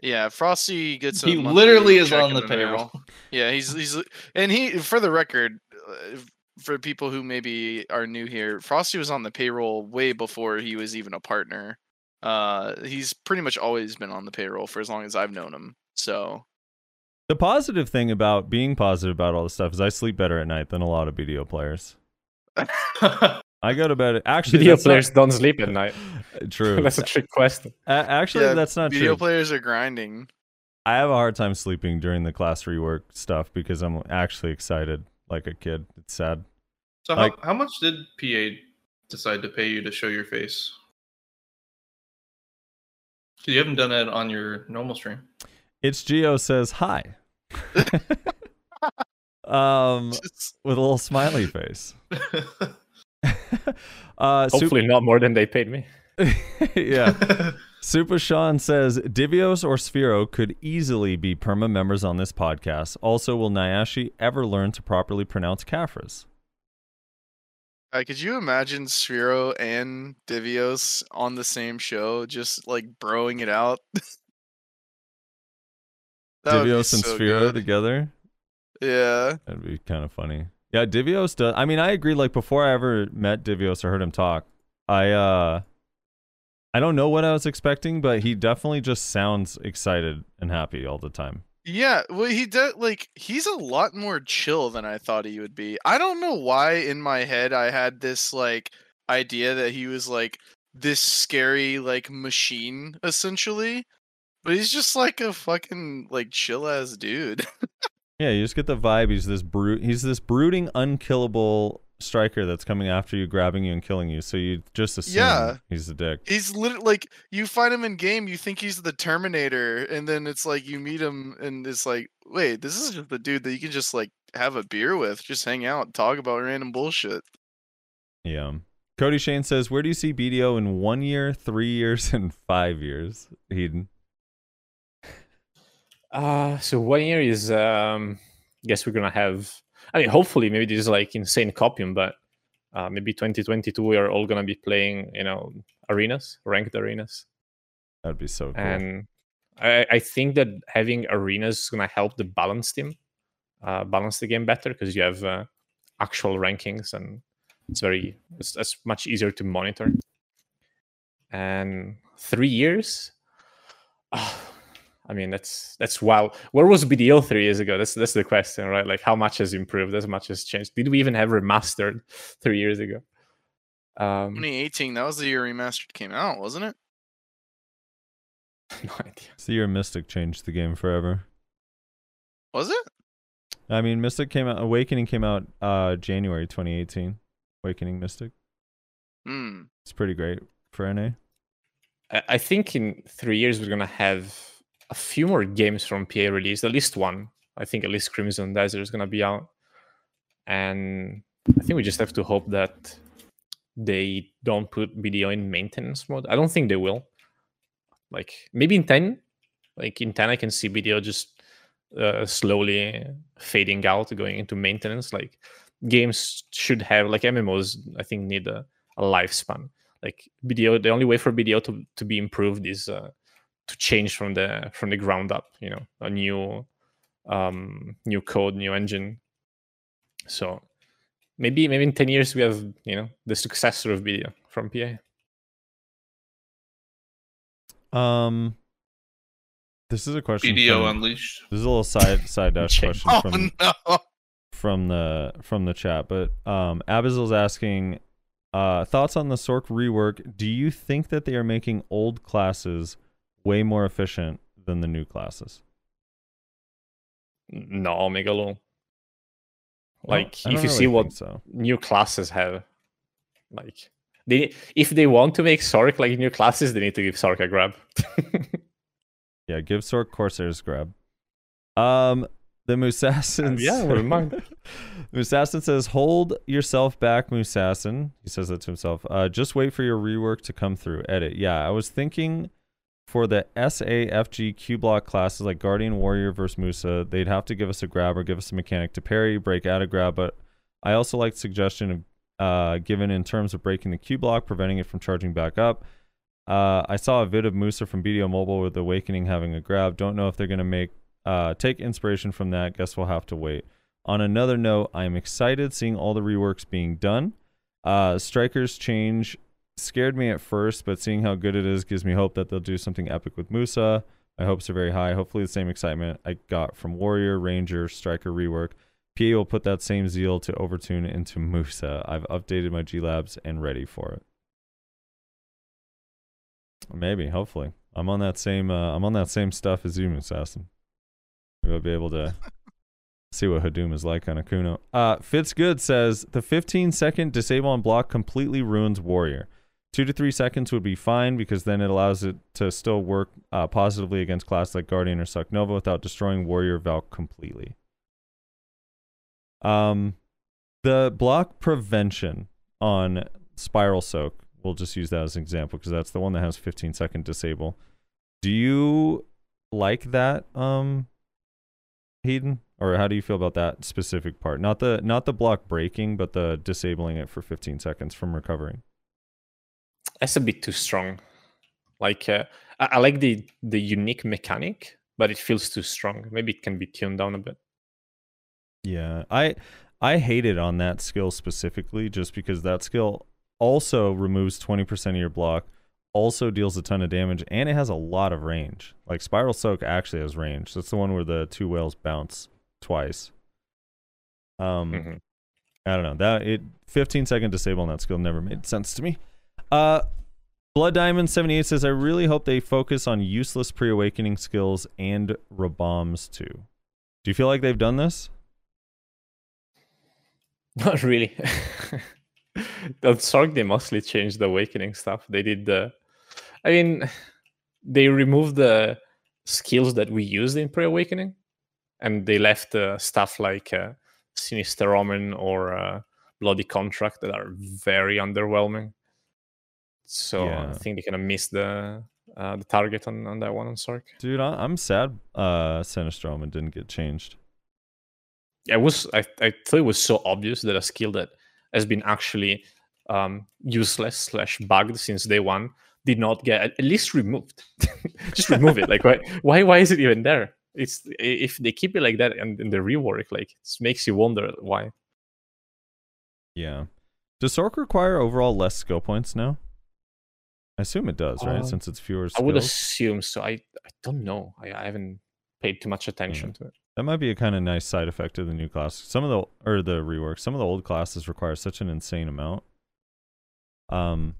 Yeah, Frosty gets. A He literally is on the mail. payroll. Yeah, he's he's and he for the record, uh, for people who maybe are new here, Frosty was on the payroll way before he was even a partner. Uh, he's pretty much always been on the payroll for as long as I've known him. So The positive thing about being positive about all this stuff is I sleep better at night than a lot of BDO players. I go to bed. Actually, Video that's not- players don't sleep at night. True. That's a trick question. A- actually, Yeah, that's not video true. Video players are grinding. I have a hard time sleeping during the class rework stuff because I'm actually excited like a kid. It's sad. so Like- how, how much did PA decide to pay you to show your face? you haven't done it on your normal stream. It's Geo says hi. um, Just- with a little smiley face. Uh, Sup- Hopefully not more than they paid me. yeah. Super Sean says Divios or Sphero could easily be perma members on this podcast. Also, will Nyashe ever learn to properly pronounce Caphras? Uh, could you imagine Sphero and Divios on the same show, just like broing it out? That would be Divios and so Sphero good. together? Yeah. That'd be kind of funny. Yeah, Divios does. I mean, I agree. Like before I ever met Divios or heard him talk, I uh, I don't know what I was expecting, but he definitely just sounds excited and happy all the time. Yeah, well, he does like he's a lot more chill than I thought he would be. I don't know why in my head I had this like idea that he was like this scary like machine essentially, but he's just like a fucking like chill ass dude. Yeah, you just get the vibe. He's this brute. He's this brooding, unkillable striker that's coming after you, grabbing you, and killing you. So you just assume Yeah. he's a dick. he's literally like you find him in game, you think he's the Terminator, and then it's like you meet him and it's like, wait, this is just the dude that you can just like have a beer with, just hang out, talk about random bullshit. Yeah. Cody Shane says, "Where do you see BDO in one year, three years, and five years?" Heedun. Uh, so one year is, um, I guess we're gonna have. I mean, hopefully, maybe this is like insane copium, but uh, maybe 2022 we are all gonna be playing, you know, arenas, ranked arenas, That'd be so cool. and I, I think that having arenas is gonna help the balance team, uh, balance the game better because you have uh, actual rankings and It's very it's, it's much easier to monitor. And three years, ah, I mean that's that's wow. Where was BDO three years ago? That's that's the question, right? Like how much has improved? As much has changed? Did we even have remastered three years ago? Um, 2018, that was the year Remastered came out, wasn't it? no idea. It's the year Mystic changed the game forever. Was it? I mean, Mystic came out. Awakening came out uh January 2018. Awakening Mystic. Hmm. It's pretty great for NA. I- I think in three years we're gonna have a few more games from PA released, at least one. I think at least Crimson Desert is gonna be out, and I think we just have to hope that they don't put BDO in maintenance mode. I don't think they will. Like maybe in ten, like in ten, I can see BDO just uh, slowly fading out, going into maintenance. Like games should have like MMOs. I think need a, a lifespan like BDO, the only way for BDO to, to be improved is uh, to change from the from the ground up. You know, a new um, new code, new engine. So maybe maybe in ten years we have you know the successor of BDO from PA. Um, this is a question. video from- Unleashed. This is a little side side dash question Oh from no! from the from the chat, but um, Abazil's asking uh, thoughts on the Sorc rework. Do you think that they are making old classes way more efficient than the new classes? No, Megalo. Like don't if you really see what so. new classes have, like they if they want to make Sorc like new classes, they need to give Sorc a grab. Yeah, give Sorc Corsairs grab. Um, the Musassin. yeah, wouldn't mind. Musassin says, "Hold yourself back, Musassin." He says that to himself. Uh, just wait for your rework to come through. Edit. Yeah, I was thinking for the SAFG Q block classes like Guardian Warrior versus Musa, they'd have to give us a grab or give us a mechanic to parry, break out of grab. But I also like the suggestion of uh, given in terms of breaking the Q block, preventing it from charging back up. Uh, I saw a vid of Musa from BDO Mobile with Awakening having a grab. Don't know if they're gonna make uh, take inspiration from that. Guess we'll have to wait. On another note, I'm excited seeing all the reworks being done. Uh, Strikers change scared me at first, but seeing how good it is gives me hope that they'll do something epic with Musa. My hopes are very high. Hopefully, the same excitement I got from Warrior, Ranger, Striker rework. PA will put that same zeal to overtune into Musa. I've updated my G Labs and ready for it. Maybe, hopefully, I'm on that same. Uh, I'm on that same stuff as you, Assassin. Maybe I'll be able to see what Hadoom is like on Akuno. Uh, Fitzgood says the 15 second disable on block completely ruins Warrior. Two to three seconds would be fine because then it allows it to still work uh, positively against class like Guardian or Succ Nova without destroying Warrior Valk completely. Um, the block prevention on Spiral Soak, we'll just use that as an example because that's the one that has 15 second disable. Do you like that, um, Heedun? Or how do you feel about that specific part? Not the not the block breaking, but the disabling it for 15 seconds from recovering. That's a bit too strong. Like uh, I, I like the the unique mechanic, but it feels too strong. Maybe it can be tuned down a bit. Yeah, I I hate it on that skill specifically, just because that skill also removes 20% of your block, also deals a ton of damage, and it has a lot of range. Like Spiral Soak actually has range. That's the one where the two whales bounce twice. Um, Mhm. I don't know that it 15 second disable on that skill never made sense to me. Uh, Blood Diamond 78 says I really hope they focus on useless pre awakening skills and Rabams too. Do you feel like they've done this? Not really. On Sorc, they mostly changed the awakening stuff. They did the, I mean, they removed the skills that we used in pre-awakening, and they left uh, stuff like uh, Sinister Omen or uh, Bloody Contract that are very underwhelming. So Yeah. I think they kind of missed the uh, the target on, on that one on Sorc. Dude, I, I'm sad. Uh, Sinister didn't get changed. I was I, I thought it was so obvious that a skill that has been actually um, useless slash bugged since day one did not get at least removed. Just remove it. Like why why why is it even there? It's if they keep it like that and in the rework, like it makes you wonder why. Yeah. Does Sorc require overall less skill points now? I assume it does, right? Um, Since it's fewer Skills. I would assume so. I, I don't know. I, I haven't paid too much attention to it. That might be a kind of nice side effect of the new class. Some of the or the rework, some of the old classes require such an insane amount. Um,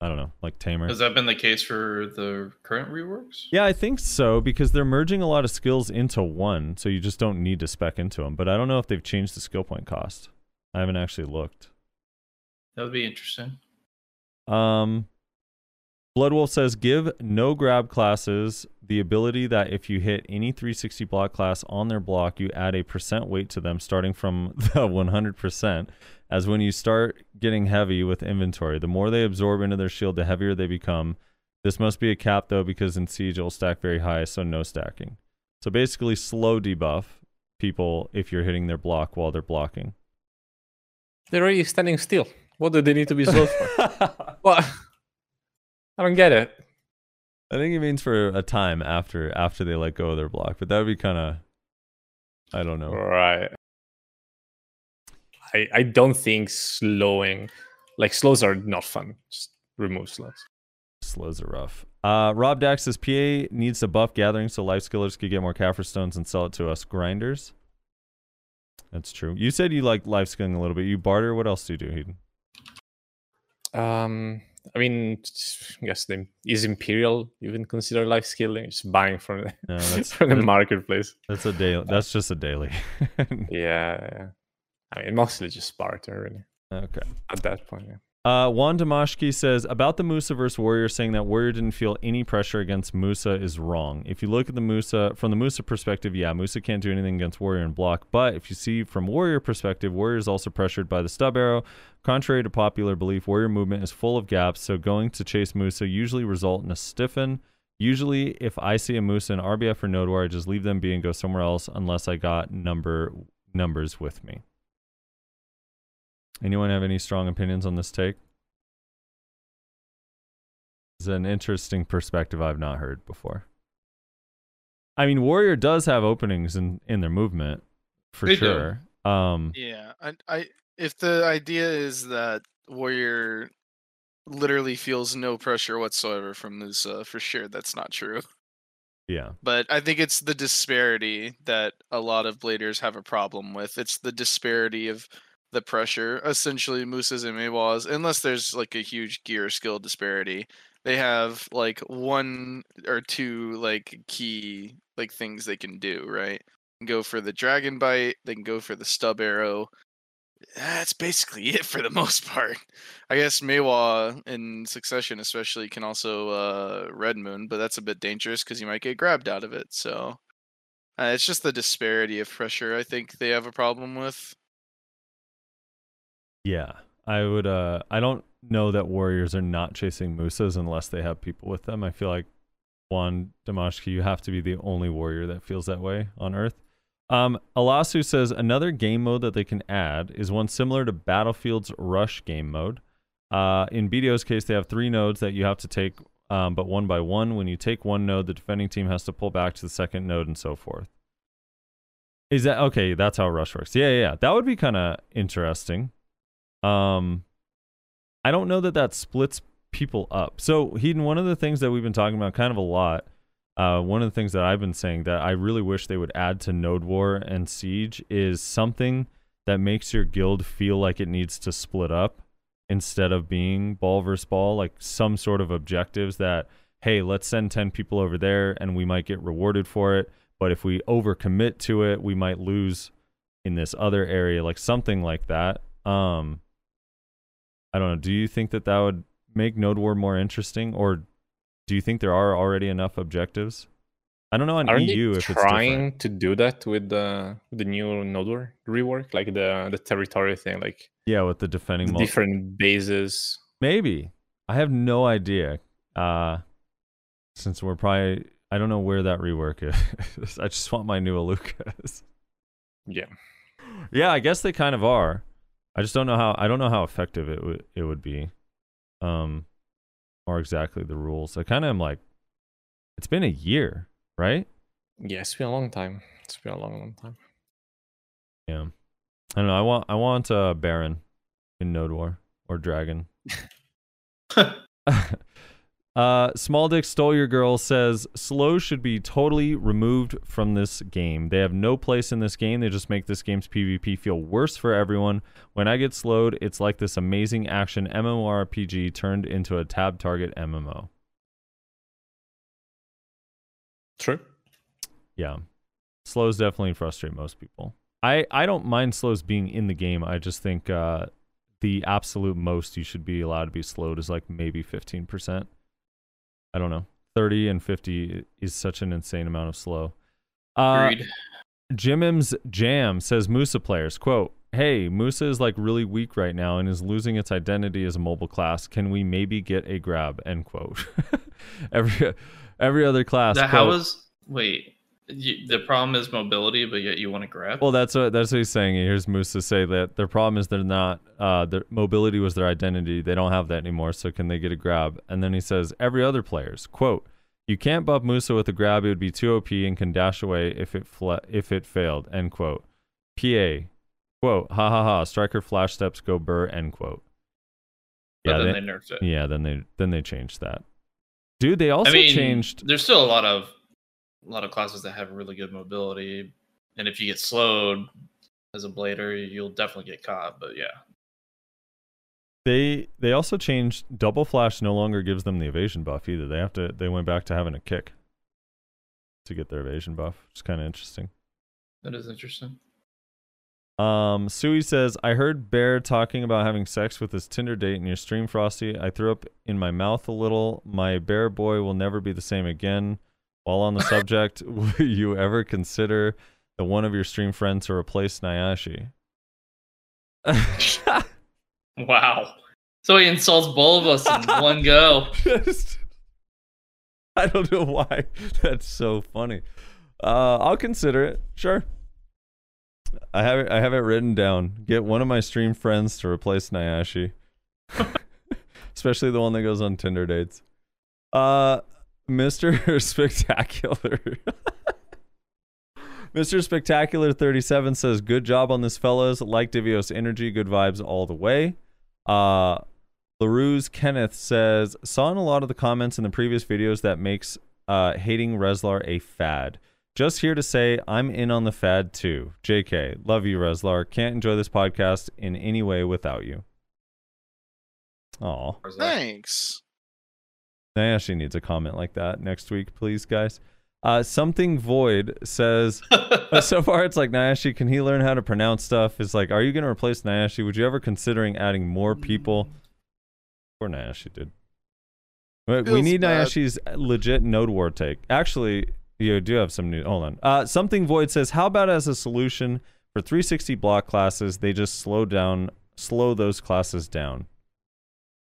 I don't know, like Tamer. Has that been the case for the current reworks? Yeah, I think so because they're merging a lot of skills into one, so you just don't need to spec into them. But I don't know if they've changed the skill point cost. I haven't actually looked. That would be interesting. Um, Bloodwolf says give no grab classes the ability that if you hit any 360 block class on their block, you add a percent weight to them starting from the 100%. As when you start getting heavy with inventory, the more they absorb into their shield, the heavier they become. This must be a cap though, because in Siege it'll stack very high, so no stacking. So basically, slow debuff people if you're hitting their block while they're blocking. They're already standing still. What do they need to be slowed for? what? I don't get it. I think it means for a time after after they let go of their block, but that would be kind of I don't know. Right. I I don't think slowing, like slows are not fun. Just remove slows. Slows are rough. Uh, Rob Dax says PA needs to buff gathering so life skillers could get more Caphras stones and sell it to us grinders. That's true. You said you like life skilling a little bit. You barter. What else do you do, Heedun? Um, I mean, I guess the is Imperial even consider life skilling? Just buying from the, No, that's from the that- marketplace. that's a daily. That's just a daily. Yeah, yeah. I mean, mostly just barter really okay. at that point. Yeah. Uh, Juan Damashki says about the Musa versus Warrior, saying that Warrior didn't feel any pressure against Musa is wrong. If you look at the Musa from the Musa perspective, yeah, Musa can't do anything against Warrior and block. But if you see from Warrior perspective, Warrior is also pressured by the stub arrow. Contrary to popular belief, Warrior movement is full of gaps, so going to chase Musa usually result in a stiffen. Usually, if I see a Musa in RBF or Node War, I just leave them be and go somewhere else unless I got number numbers with me. Anyone have any strong opinions on this take? It's an interesting perspective I've not heard before. I mean, Warrior does have openings in, in their movement for They do. sure. Um, Yeah, I, I if the idea is that Warrior literally feels no pressure whatsoever from Musa, for sure that's not true. yeah, But I think it's the disparity that a lot of bladers have a problem with. It's the disparity of the pressure. Essentially, Mooses and Maehwa's, unless there's like a huge gear skill disparity, they have like one or two like key like things they can do, right? Go for the dragon bite, they can go for the stub arrow. That's basically it for the most part. I guess Maywa in succession especially can also uh red moon, but that's a bit dangerous because you might get grabbed out of it. So uh, it's just the disparity of pressure I think they have a problem with. Yeah. I would. Uh, I don't know that Warriors are not chasing Musas unless they have people with them. I feel like Juan Damashki, you have to be the only Warrior that feels that way on Earth. Um, Alasu says another game mode that they can add is one similar to Battlefield's Rush game mode. Uh, in BDO's case, they have three nodes that you have to take, um, but one by one. When you take one node, the defending team has to pull back to the second node and so forth. Is that okay? That's how Rush works. Yeah, yeah, yeah. That would be kind of interesting. Um, I don't know that that splits people up. So, Heedun, one of the things that we've been talking about kind of a lot, uh, one of the things that I've been saying that I really wish they would add to Node War and Siege is something that makes your guild feel like it needs to split up instead of being ball versus ball, like some sort of objectives that, hey, let's send 10 people over there and we might get rewarded for it. But if we overcommit to it, we might lose in this other area, like something like that. Um, I don't know. Do you think that that would make Node War more interesting, or do you think there are already enough objectives? I don't know on Aren't EU if it's trying to do that with the the new Node War rework, like the the territory thing, like Yeah, with the defending the mul- different bases? Maybe I have no idea. Uh, since we're probably I don't know where that rework is. I just want my new Alucas. Yeah, yeah, I guess they kind of are. I just don't know how. I don't know how effective it would it would be, um, or exactly the rules. I kind of am like, it's been a year, right? yeah, it's been a long time. It's been a long, long time. Yeah. I don't know. I want I want uh Baron in Node War or dragon. uh, Small Dick Stole Your Girl says slow should be totally removed from this game. They have no place in this game. They just make this game's PvP feel worse for everyone. When I get slowed, it's like this amazing action MMORPG turned into a tab target MMO. True. Yeah. Slows definitely frustrate most people. I, I don't mind slows being in the game. I just think uh, the absolute most you should be allowed to be slowed is like maybe 15%. I don't know. 30 and 50 is such an insane amount of slow. Uh, Agreed. Jimim's Jam says Musa players, quote, Hey, Musa is like really weak right now and is losing its identity as a mobile class. Can we maybe get a grab? End quote. every every other class. That, how quote, is wait? You, the problem is mobility, but yet you want to grab. Well, that's what that's what he's saying. He hears Musa say that their problem is they're not uh, their mobility was their identity. They don't have that anymore. So can they get a grab? And then he says every other player's quote. You can't buff Musa with a grab. It would be too OP and can dash away if it fle- if it failed. End quote. PA quote. Ha ha ha. Striker flash steps go burr. End quote. but Yeah, then they, they nerfed it. yeah. Then they then they changed that. Dude, they also I mean, changed. There's still a lot of a lot of classes that have really good mobility, and if you get slowed as a blader, you'll definitely get caught. But yeah, They they also changed double flash no longer gives them the evasion buff either. They have to they went back to having a kick to get their evasion buff. It's kind of interesting. that is interesting. Um, Sui says, I heard Bear talking about having sex with his Tinder date in your stream, Frosty. I threw up in my mouth a little. My bear boy will never be the same again. While on the subject, will you ever consider the one of your stream friends to replace Nyashe? Wow. So he insults both of us in one go. Just- I don't know why. That's so funny. Uh, I'll consider it. Sure. I have it. I have it written down. Get one of my stream friends to replace Nyashe, especially the one that goes on Tinder dates. Uh, Mister Spectacular. Mr. Spectacular 37 says, Good job on this, fellas. Like Divios energy, good vibes all the way. Uh, LaRue's Kenneth says, Saw in a lot of the comments in the previous videos that makes uh, hating Rezlar a fad. Just here to say, I'm in on the fad too. JK, love you, Rezlar. Can't enjoy this podcast in any way without you. Aw. Thanks. Nyashe needs a comment like that next week, please, guys. Uh, something Void says, so far, it's like Nyashe. Can he learn how to pronounce stuff? It's like, are you going to replace Nyashe? Would you ever considering adding more people? Poor Nyashe, dude. We need bad. Nyashe's legit Node War take. Actually, you do have some new. Hold on. Uh, something Void says, how about as a solution for 360 block classes, they just slow down, slow those classes down.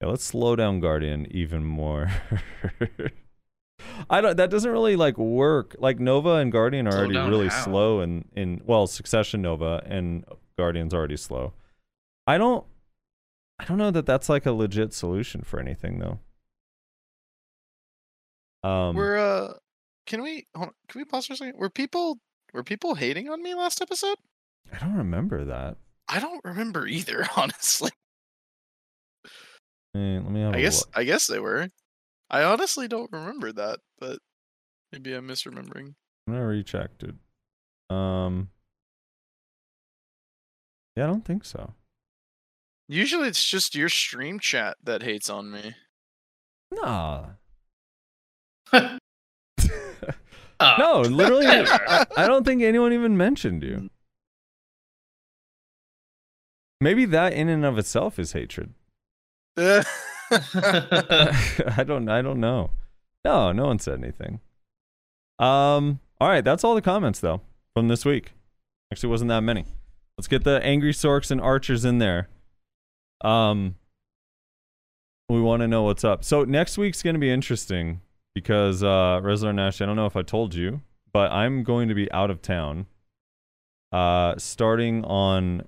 Yeah, let's slow down Guardian even more. I don't. That doesn't really like work. Like Nova and Guardian are Slow already really how? slow, and in well, Succession Nova and Guardian's already slow. I don't. I don't know that that's like a legit solution for anything though. Um, We're uh, can we hold on, can we pause for a second? Were people were people hating on me last episode? I don't remember that. I don't remember either, honestly. Eh, let me have I a guess look. I guess they were. I honestly don't remember that, but maybe I'm misremembering. I'm gonna recheck, dude. Um. Yeah, I don't think so. Usually it's just your stream chat that hates on me. Nah. Ah, No, literally. I, I don't think anyone even mentioned you. Maybe that in and of itself is hatred. I don't. I don't know. No, no one said anything. Um. All right, that's all the comments though from this week. Actually, wasn't that many. Let's get the angry sorcs and archers in there. Um. We want to know what's up. So next week's going to be interesting because uh Rezlar Nash, I don't know if I told you, but I'm going to be out of town uh starting on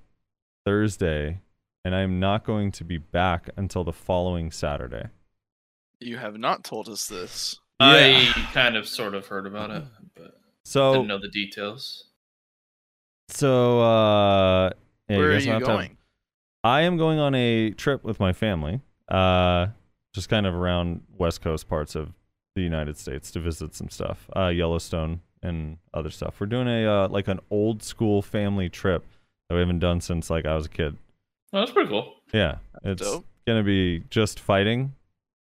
Thursday and I'm not going to be back until the following Saturday. you have not told us this. I kind of sort of heard about it, but So didn't know the details. so uh yeah, Where are you don't to going? I am going on a trip with my family, uh, just kind of around west coast parts of the United States to visit some stuff, uh, Yellowstone and other stuff. We're doing a uh, like an old school family trip that we haven't done since like I was a kid. Oh, that's pretty cool. Yeah, it's Dope. gonna be just fighting,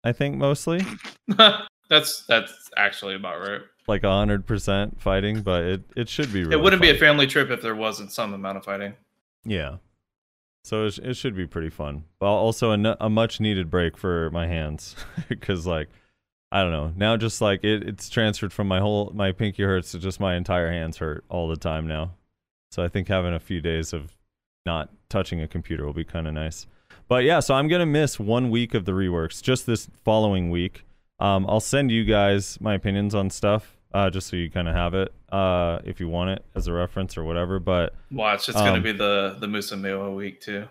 I think mostly that's that's actually about right. like a hundred percent fighting, but it it should be. Really it wouldn't be a family trip if there wasn't some amount of fighting. Yeah. So it, it should be pretty fun, but also a, a much needed break for my hands because like I don't know now just like it it's transferred from my whole my pinky hurts to just my entire hands hurt all the time now. So I think having a few days of not touching a computer will be kind of nice. But yeah, so I'm gonna miss one week of the reworks just this following week. Um, I'll send you guys my opinions on stuff, uh, just so you kind of have it, uh, if you want it as a reference or whatever. But Watch, it's gonna Um, be the the Musa Maehwa week too.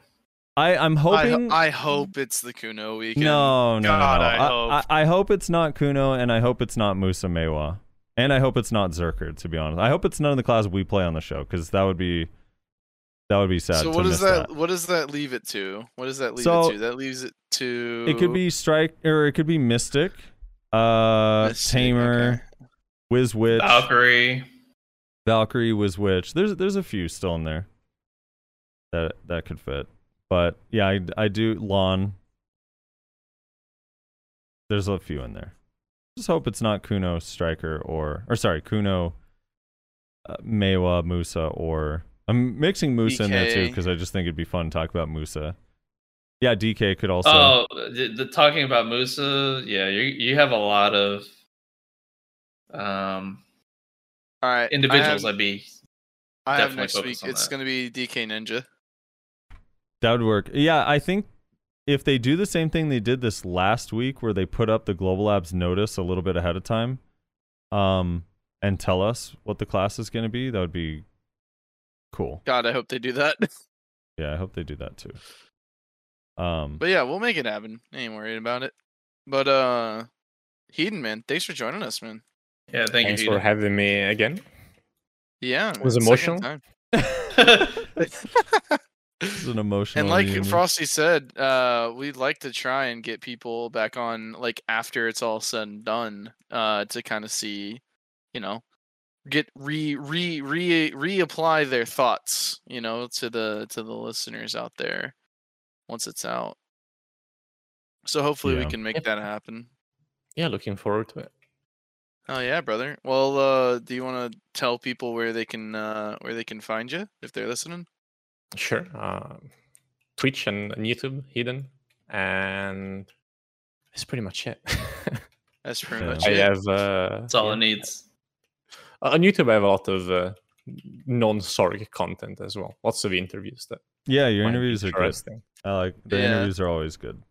I, I'm hoping. ho- I hope it's the Kuno weekend. no, no, God, no. I I, hope. I, I hope it's not Kuno, and I hope it's not Musa Mewa, and I hope it's not Zerker. To be honest, I hope it's none of the classes we play on the show because that would be that would be sad. so what does miss that, What does that leave it to? What does that leave So- it to? That leaves it to. It could be Strike, or it could be Mystic, uh, Mystic, Tamer, okay. Wiz Witch, Valkyrie. Valkyrie, Wiz Witch. There's there's a few still in there that that could fit. But yeah, I, I do Lahn. There's a few in there. Just hope it's not Kuno Striker or or sorry Kuno, uh, Maehwa Musa or I'm mixing Musa in there too because I just think it'd be fun to talk about Musa. Yeah, DK could also. Oh, the, the talking about Musa, yeah, you you have a lot of um All right. individuals I have, that'd be I have definitely next week. It's going to be DK Ninja. That would work. Yeah, I think if they do the same thing they did this last week, where they put up the Global Labs notice a little bit ahead of time, um, and tell us what the class is going to be, that would be cool. God, I hope they do that. Yeah, I hope they do that too. Um, But yeah, we'll make it happen. Ain't worried about it. But uh, Heedun, man, thanks for joining us, man. yeah. Thank Thanks you. for having me again. Yeah, it Was emotional? time. Peter. it's an emotional. And like reunion. Frosty said, uh, we'd like to try and get people back on like after it's all said and done, uh, to kind of see, you know, get re re re reapply their thoughts, you know, to the to the listeners out there once it's out. So hopefully we can make Yep. that happen. Yeah, looking forward to it. Oh yeah, brother. Well, uh, do you want to tell people where they can uh, where they can find you if they're listening? Sure. Uh, Twitch and, and YouTube Heedun, and that's pretty much it. That's pretty much I it. I have uh, That's all yeah. it needs. Uh, on YouTube. I have a lot of uh, non-Sorc content as well. Lots of interviews that yeah, your interviews are good. interesting. I like the Yeah. interviews are always good.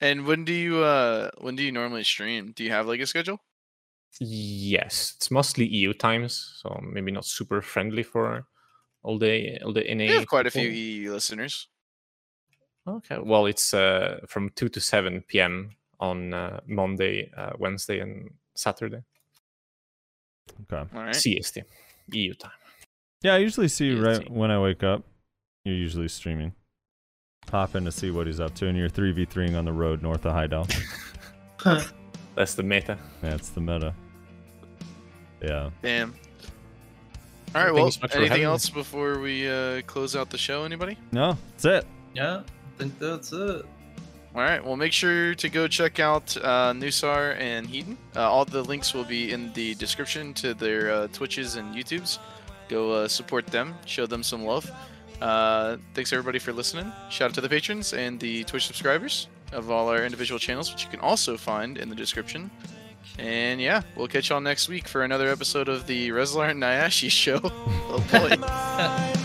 And when do you uh when do you normally stream? Do you have like a schedule? Yes, it's mostly EU times, so maybe not super friendly for all the all the NA. We have quite a few EU listeners. Okay, well, it's uh, from two to seven p.m. on uh, Monday, uh, Wednesday, and Saturday Okay. All right. CST EU time. Yeah, I usually see you Yeah, right see. when I wake up. You're usually streaming. Hop in to see what he's up to, and you're three v threeing on the road north of Hideout. That's the meta. That's the meta. Yeah. Damn. All right. Well, so anything having me. else before we uh, close out the show? Anybody? No, that's it. Yeah, I think that's it. All right. Well, make sure to go check out uh, Nusar and Heedun. Uh, all the links will be in the description to their uh, Twitches and YouTubes. Go uh, support them. Show them some love. Uh, thanks everybody for listening. Shout out to the patrons and the Twitch subscribers of all our individual channels, which you can also find in the description. And yeah, we'll catch y'all next week for another episode of the Rezlar and Nyashe show. oh boy.